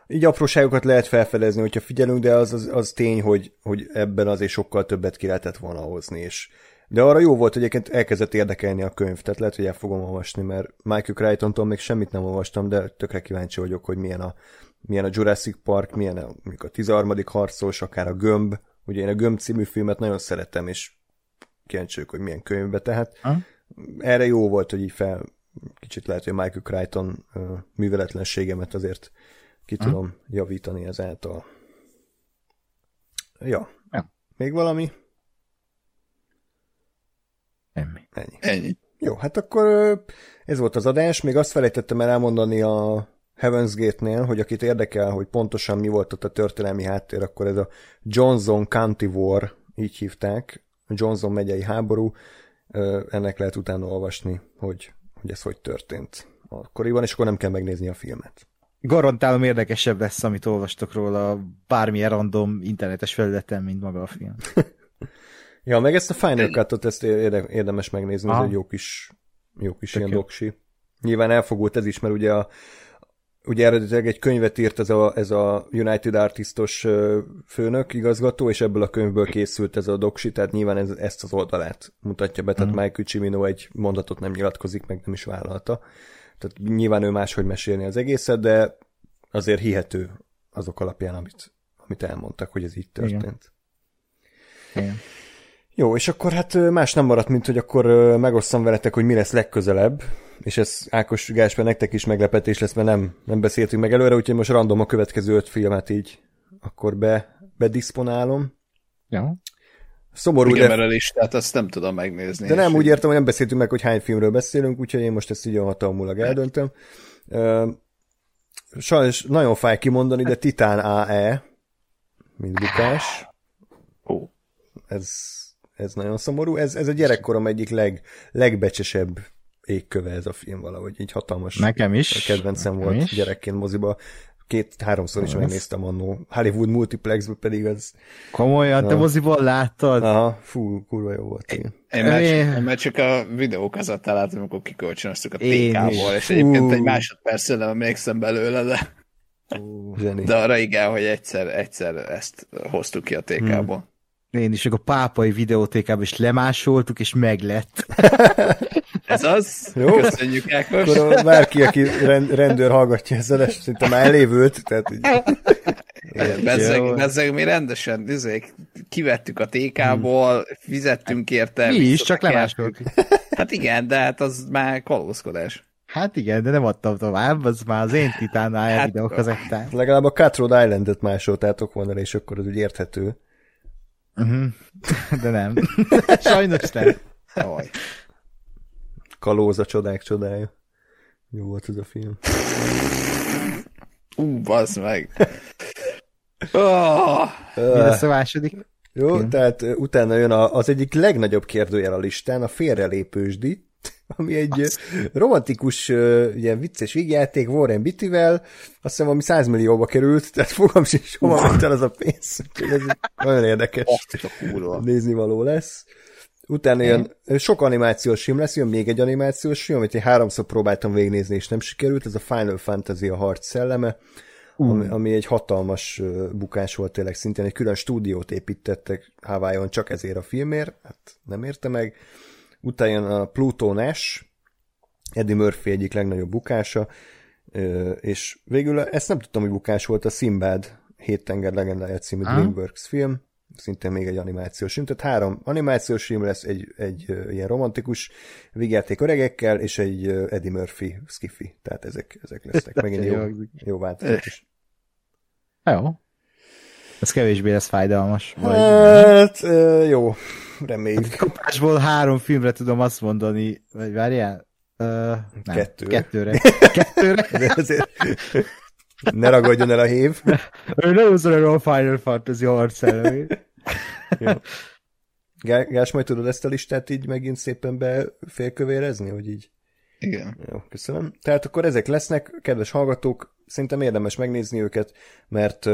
így apróságokat lehet felfedezni, hogyha figyelünk, de az, az, az tény, hogy, hogy ebben azért sokkal többet ki lehetett volna hozni, és de arra jó volt, hogy egyébként elkezdett érdekelni a könyv, tehát lehet, hogy el fogom olvasni, mert Michael Crichton-tól még semmit nem olvastam, de tökre kíváncsi vagyok, hogy milyen a, milyen a Jurassic Park, milyen a, a 13. harcos, akár a Gömb. Ugye én a Gömb című filmet nagyon szeretem, és kíváncsi vagyok, hogy milyen könyvbe, tehát ha? erre jó volt, hogy így fel, kicsit lehet, hogy Michael Crichton uh, műveletlenségemet azért ki ha? tudom javítani ezáltal. Ja. ja. Még valami? Ennyi. Ennyi. Ennyi. Jó, hát akkor ez volt az adás. Még azt felejtettem el elmondani a Heaven's Gate-nél, hogy akit érdekel, hogy pontosan mi volt ott a történelmi háttér, akkor ez a Johnson County War, így hívták, a Johnson megyei háború, ennek lehet utána olvasni, hogy, hogy ez hogy történt akkoriban, és akkor nem kell megnézni a filmet. Garantálom érdekesebb lesz, amit olvastok róla bármilyen random internetes felületen, mint maga a film. [laughs] Ja, meg ezt a Final Cut-ot ezt érdemes megnézni, Aha. ez egy jó kis, jó kis ilyen doksi. Nyilván elfogult ez is, mert ugye a, ugye eredetileg egy könyvet írt ez a, ez a United Artistos főnök, igazgató, és ebből a könyvből készült ez a doksi, tehát nyilván ez, ezt az oldalát mutatja be, tehát mm. Michael Cimino egy mondatot nem nyilatkozik, meg nem is vállalta. Tehát nyilván ő máshogy mesélni az egészet, de azért hihető azok alapján, amit, amit elmondtak, hogy ez így történt. Igen. Igen. Jó, és akkor hát más nem maradt, mint hogy akkor megosztam veletek, hogy mi lesz legközelebb, és ez Ákos Gásper nektek is meglepetés lesz, mert nem, nem beszéltünk meg előre, úgyhogy most random a következő öt filmet így akkor be, bedisponálom. Ja. Szomorú, Igen, de, mert a listát azt nem tudom megnézni. de nem úgy értem, hogy nem beszéltünk meg, hogy hány filmről beszélünk, úgyhogy én most ezt így hatalmulag eldöntöm. Ö, Sajnos nagyon fáj kimondani, de Titán AE, mint bukás. Ó, ez, ez nagyon szomorú. Ez, ez a gyerekkorom egyik leg, legbecsesebb égköve ez a film valahogy, így hatalmas. Nekem is. A kedvencem Nekem volt is. gyerekként moziba. Két-háromszor is megnéztem annó. Hollywood Multiplexből pedig az... Komolyan, te Na. moziból láttad? Aha, fú, kurva jó volt. Igen. Én már, csak, én már csak a videókazettán látom, amikor kikölcsönöztük a Én TK-ból, és egyébként egy másodpercre nem emlékszem belőle, de, Zseni. de arra igen, hogy egyszer, egyszer ezt hoztuk ki a TK-ból. Én is, csak a pápai videótékában is lemásoltuk, és meglett. Ez az? Jó. Köszönjük, Ákos. Akkor a- bárki, aki rend, rendőr hallgatja ezzel, és szerintem már elévült, tehát így, Bezzeg, bezzeg, mi rendesen izék, kivettük a TK-ból, fizettünk érte. Mi is, csak lemásoltuk. Hát igen, de hát az már kalózkodás. Hát igen, de nem adtam tovább, az már az én titánál hát, videókazettán. legalább a Cutthroat Islandet másoltátok volna, és akkor az úgy érthető. Uh-huh. [laughs] De nem. [laughs] Sajnos nem. Jaj. Kalóz a csodák csodája. Jó volt ez a film. Ú, bazd meg. Oh, Mi lesz a második? Jó, tehát ö, utána jön a, az egyik legnagyobb kérdőjel a listán, a félrelépősdi, ami egy ö, romantikus, ilyen vicces vígjáték Warren Beattyvel, azt hiszem valami 100 millióba került, tehát fogam sincs, hova ment el az a pénz. Úgyhogy ez nagyon érdekes azt nézni való lesz. Utána jön, sok animációs film lesz, jön még egy animációs film, amit én háromszor próbáltam végignézni, és nem sikerült, ez a Final Fantasy a harc szelleme, ami, ami egy hatalmas bukás volt tényleg, szintén egy külön stúdiót építettek Hawaii-on csak ezért a filmért, hát nem érte meg. Utána jön a Pluto Nash, Eddie Murphy egyik legnagyobb bukása, és végül ezt nem tudtam, hogy bukás volt a Sinbad Hét tenger legendája című. DreamWorks film, szintén még egy animációs film, tehát három animációs film lesz, egy, egy ilyen romantikus vigyáték öregekkel, és egy Eddie Murphy skiffy, tehát ezek, ezek lesznek [laughs] megint jó, Jó hangzik. jó. Ez kevésbé lesz fájdalmas. Vagy... Hát, jó, reméljük. Kapásból három filmre tudom azt mondani, vagy várjál? Uh, nem, Kettőre. Kettőre. [laughs] Kettőre? De azért ne ragadjon el a hév. Ő nem húzza a Final Fantasy harc elő. Gá- Gás, majd tudod ezt a listát így megint szépen befélkövérezni, hogy így Igen. Jó, köszönöm. Tehát akkor ezek lesznek, kedves hallgatók, szerintem érdemes megnézni őket, mert,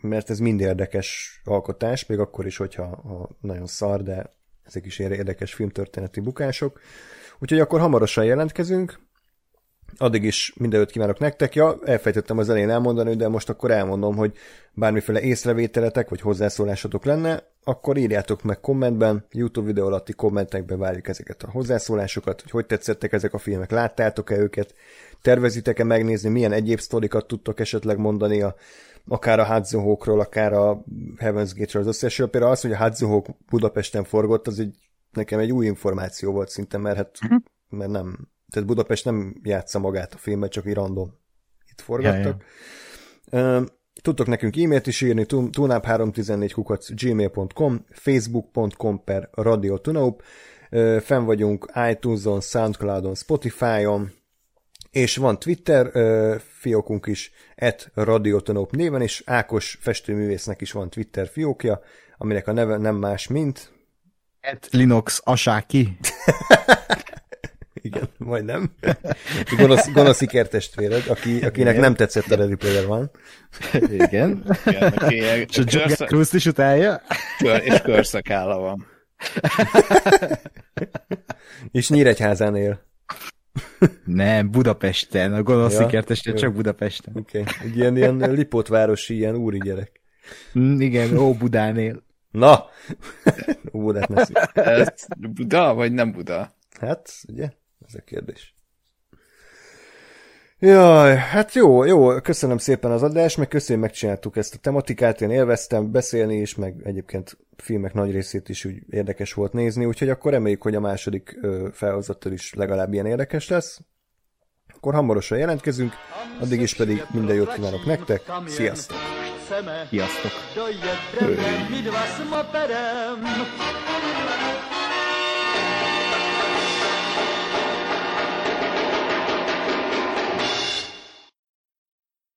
mert ez mind érdekes alkotás, még akkor is, hogyha ha nagyon szar, de ezek is érdekes filmtörténeti bukások. Úgyhogy akkor hamarosan jelentkezünk, addig is mindenőt kívánok nektek. Ja, elfejtettem az elején elmondani, de most akkor elmondom, hogy bármiféle észrevételetek vagy hozzászólásotok lenne, akkor írjátok meg kommentben, YouTube videó alatti kommentekben várjuk ezeket a hozzászólásokat, hogy hogy tetszettek ezek a filmek, láttátok-e őket, tervezitek-e megnézni, milyen egyéb sztorikat tudtok esetleg mondani a, akár a Hudson Hawkról, akár a Heaven's Gate-ről az összesről. Például az, hogy a Hawk Budapesten forgott, az egy, nekem egy új információ volt szinte, mert hát, mert nem, tehát Budapest nem játsza magát a filmet, csak így random itt forgattak. Ö, Tudtok nekünk e-mailt is írni, tunap314 kukac gmail.com, facebook.com per Radio Tunaup, fenn vagyunk iTunes-on, Soundcloud-on, Spotify-on, és van Twitter fiókunk is, et Radiotonop néven, és Ákos festőművésznek is van Twitter fiókja, aminek a neve nem más, mint Et Linux asáki. [laughs] igen, [laughs] majdnem. Gonosz, gonosz ikertestvéred, aki, akinek nem tetszett a Ready Player One. Igen. Igen, aki És a Jack Cruz is utálja. kör, és körszakálla van. [laughs] És Nyíregyházán él. Nem, Budapesten. A gonosz Ja, jó. csak Budapesten. Oké, okay. egy ilyen, ilyen Lipótvárosi, ilyen úri gyerek. Mm, igen, ó, Budán él. Na! [laughs] Ó, szó- Ez Buda, vagy nem Buda? Hát, ugye? Ez a kérdés. Jaj, hát jó, jó, köszönöm szépen az adást, meg köszönöm, megcsináltuk ezt a tematikát, én élveztem beszélni is, meg egyébként filmek nagy részét is úgy érdekes volt nézni, úgyhogy akkor reméljük, hogy a második felhozattal is legalább ilyen érdekes lesz. Akkor hamarosan jelentkezünk, addig is pedig minden jót kívánok nektek, sziasztok! Sziasztok! Dojedeme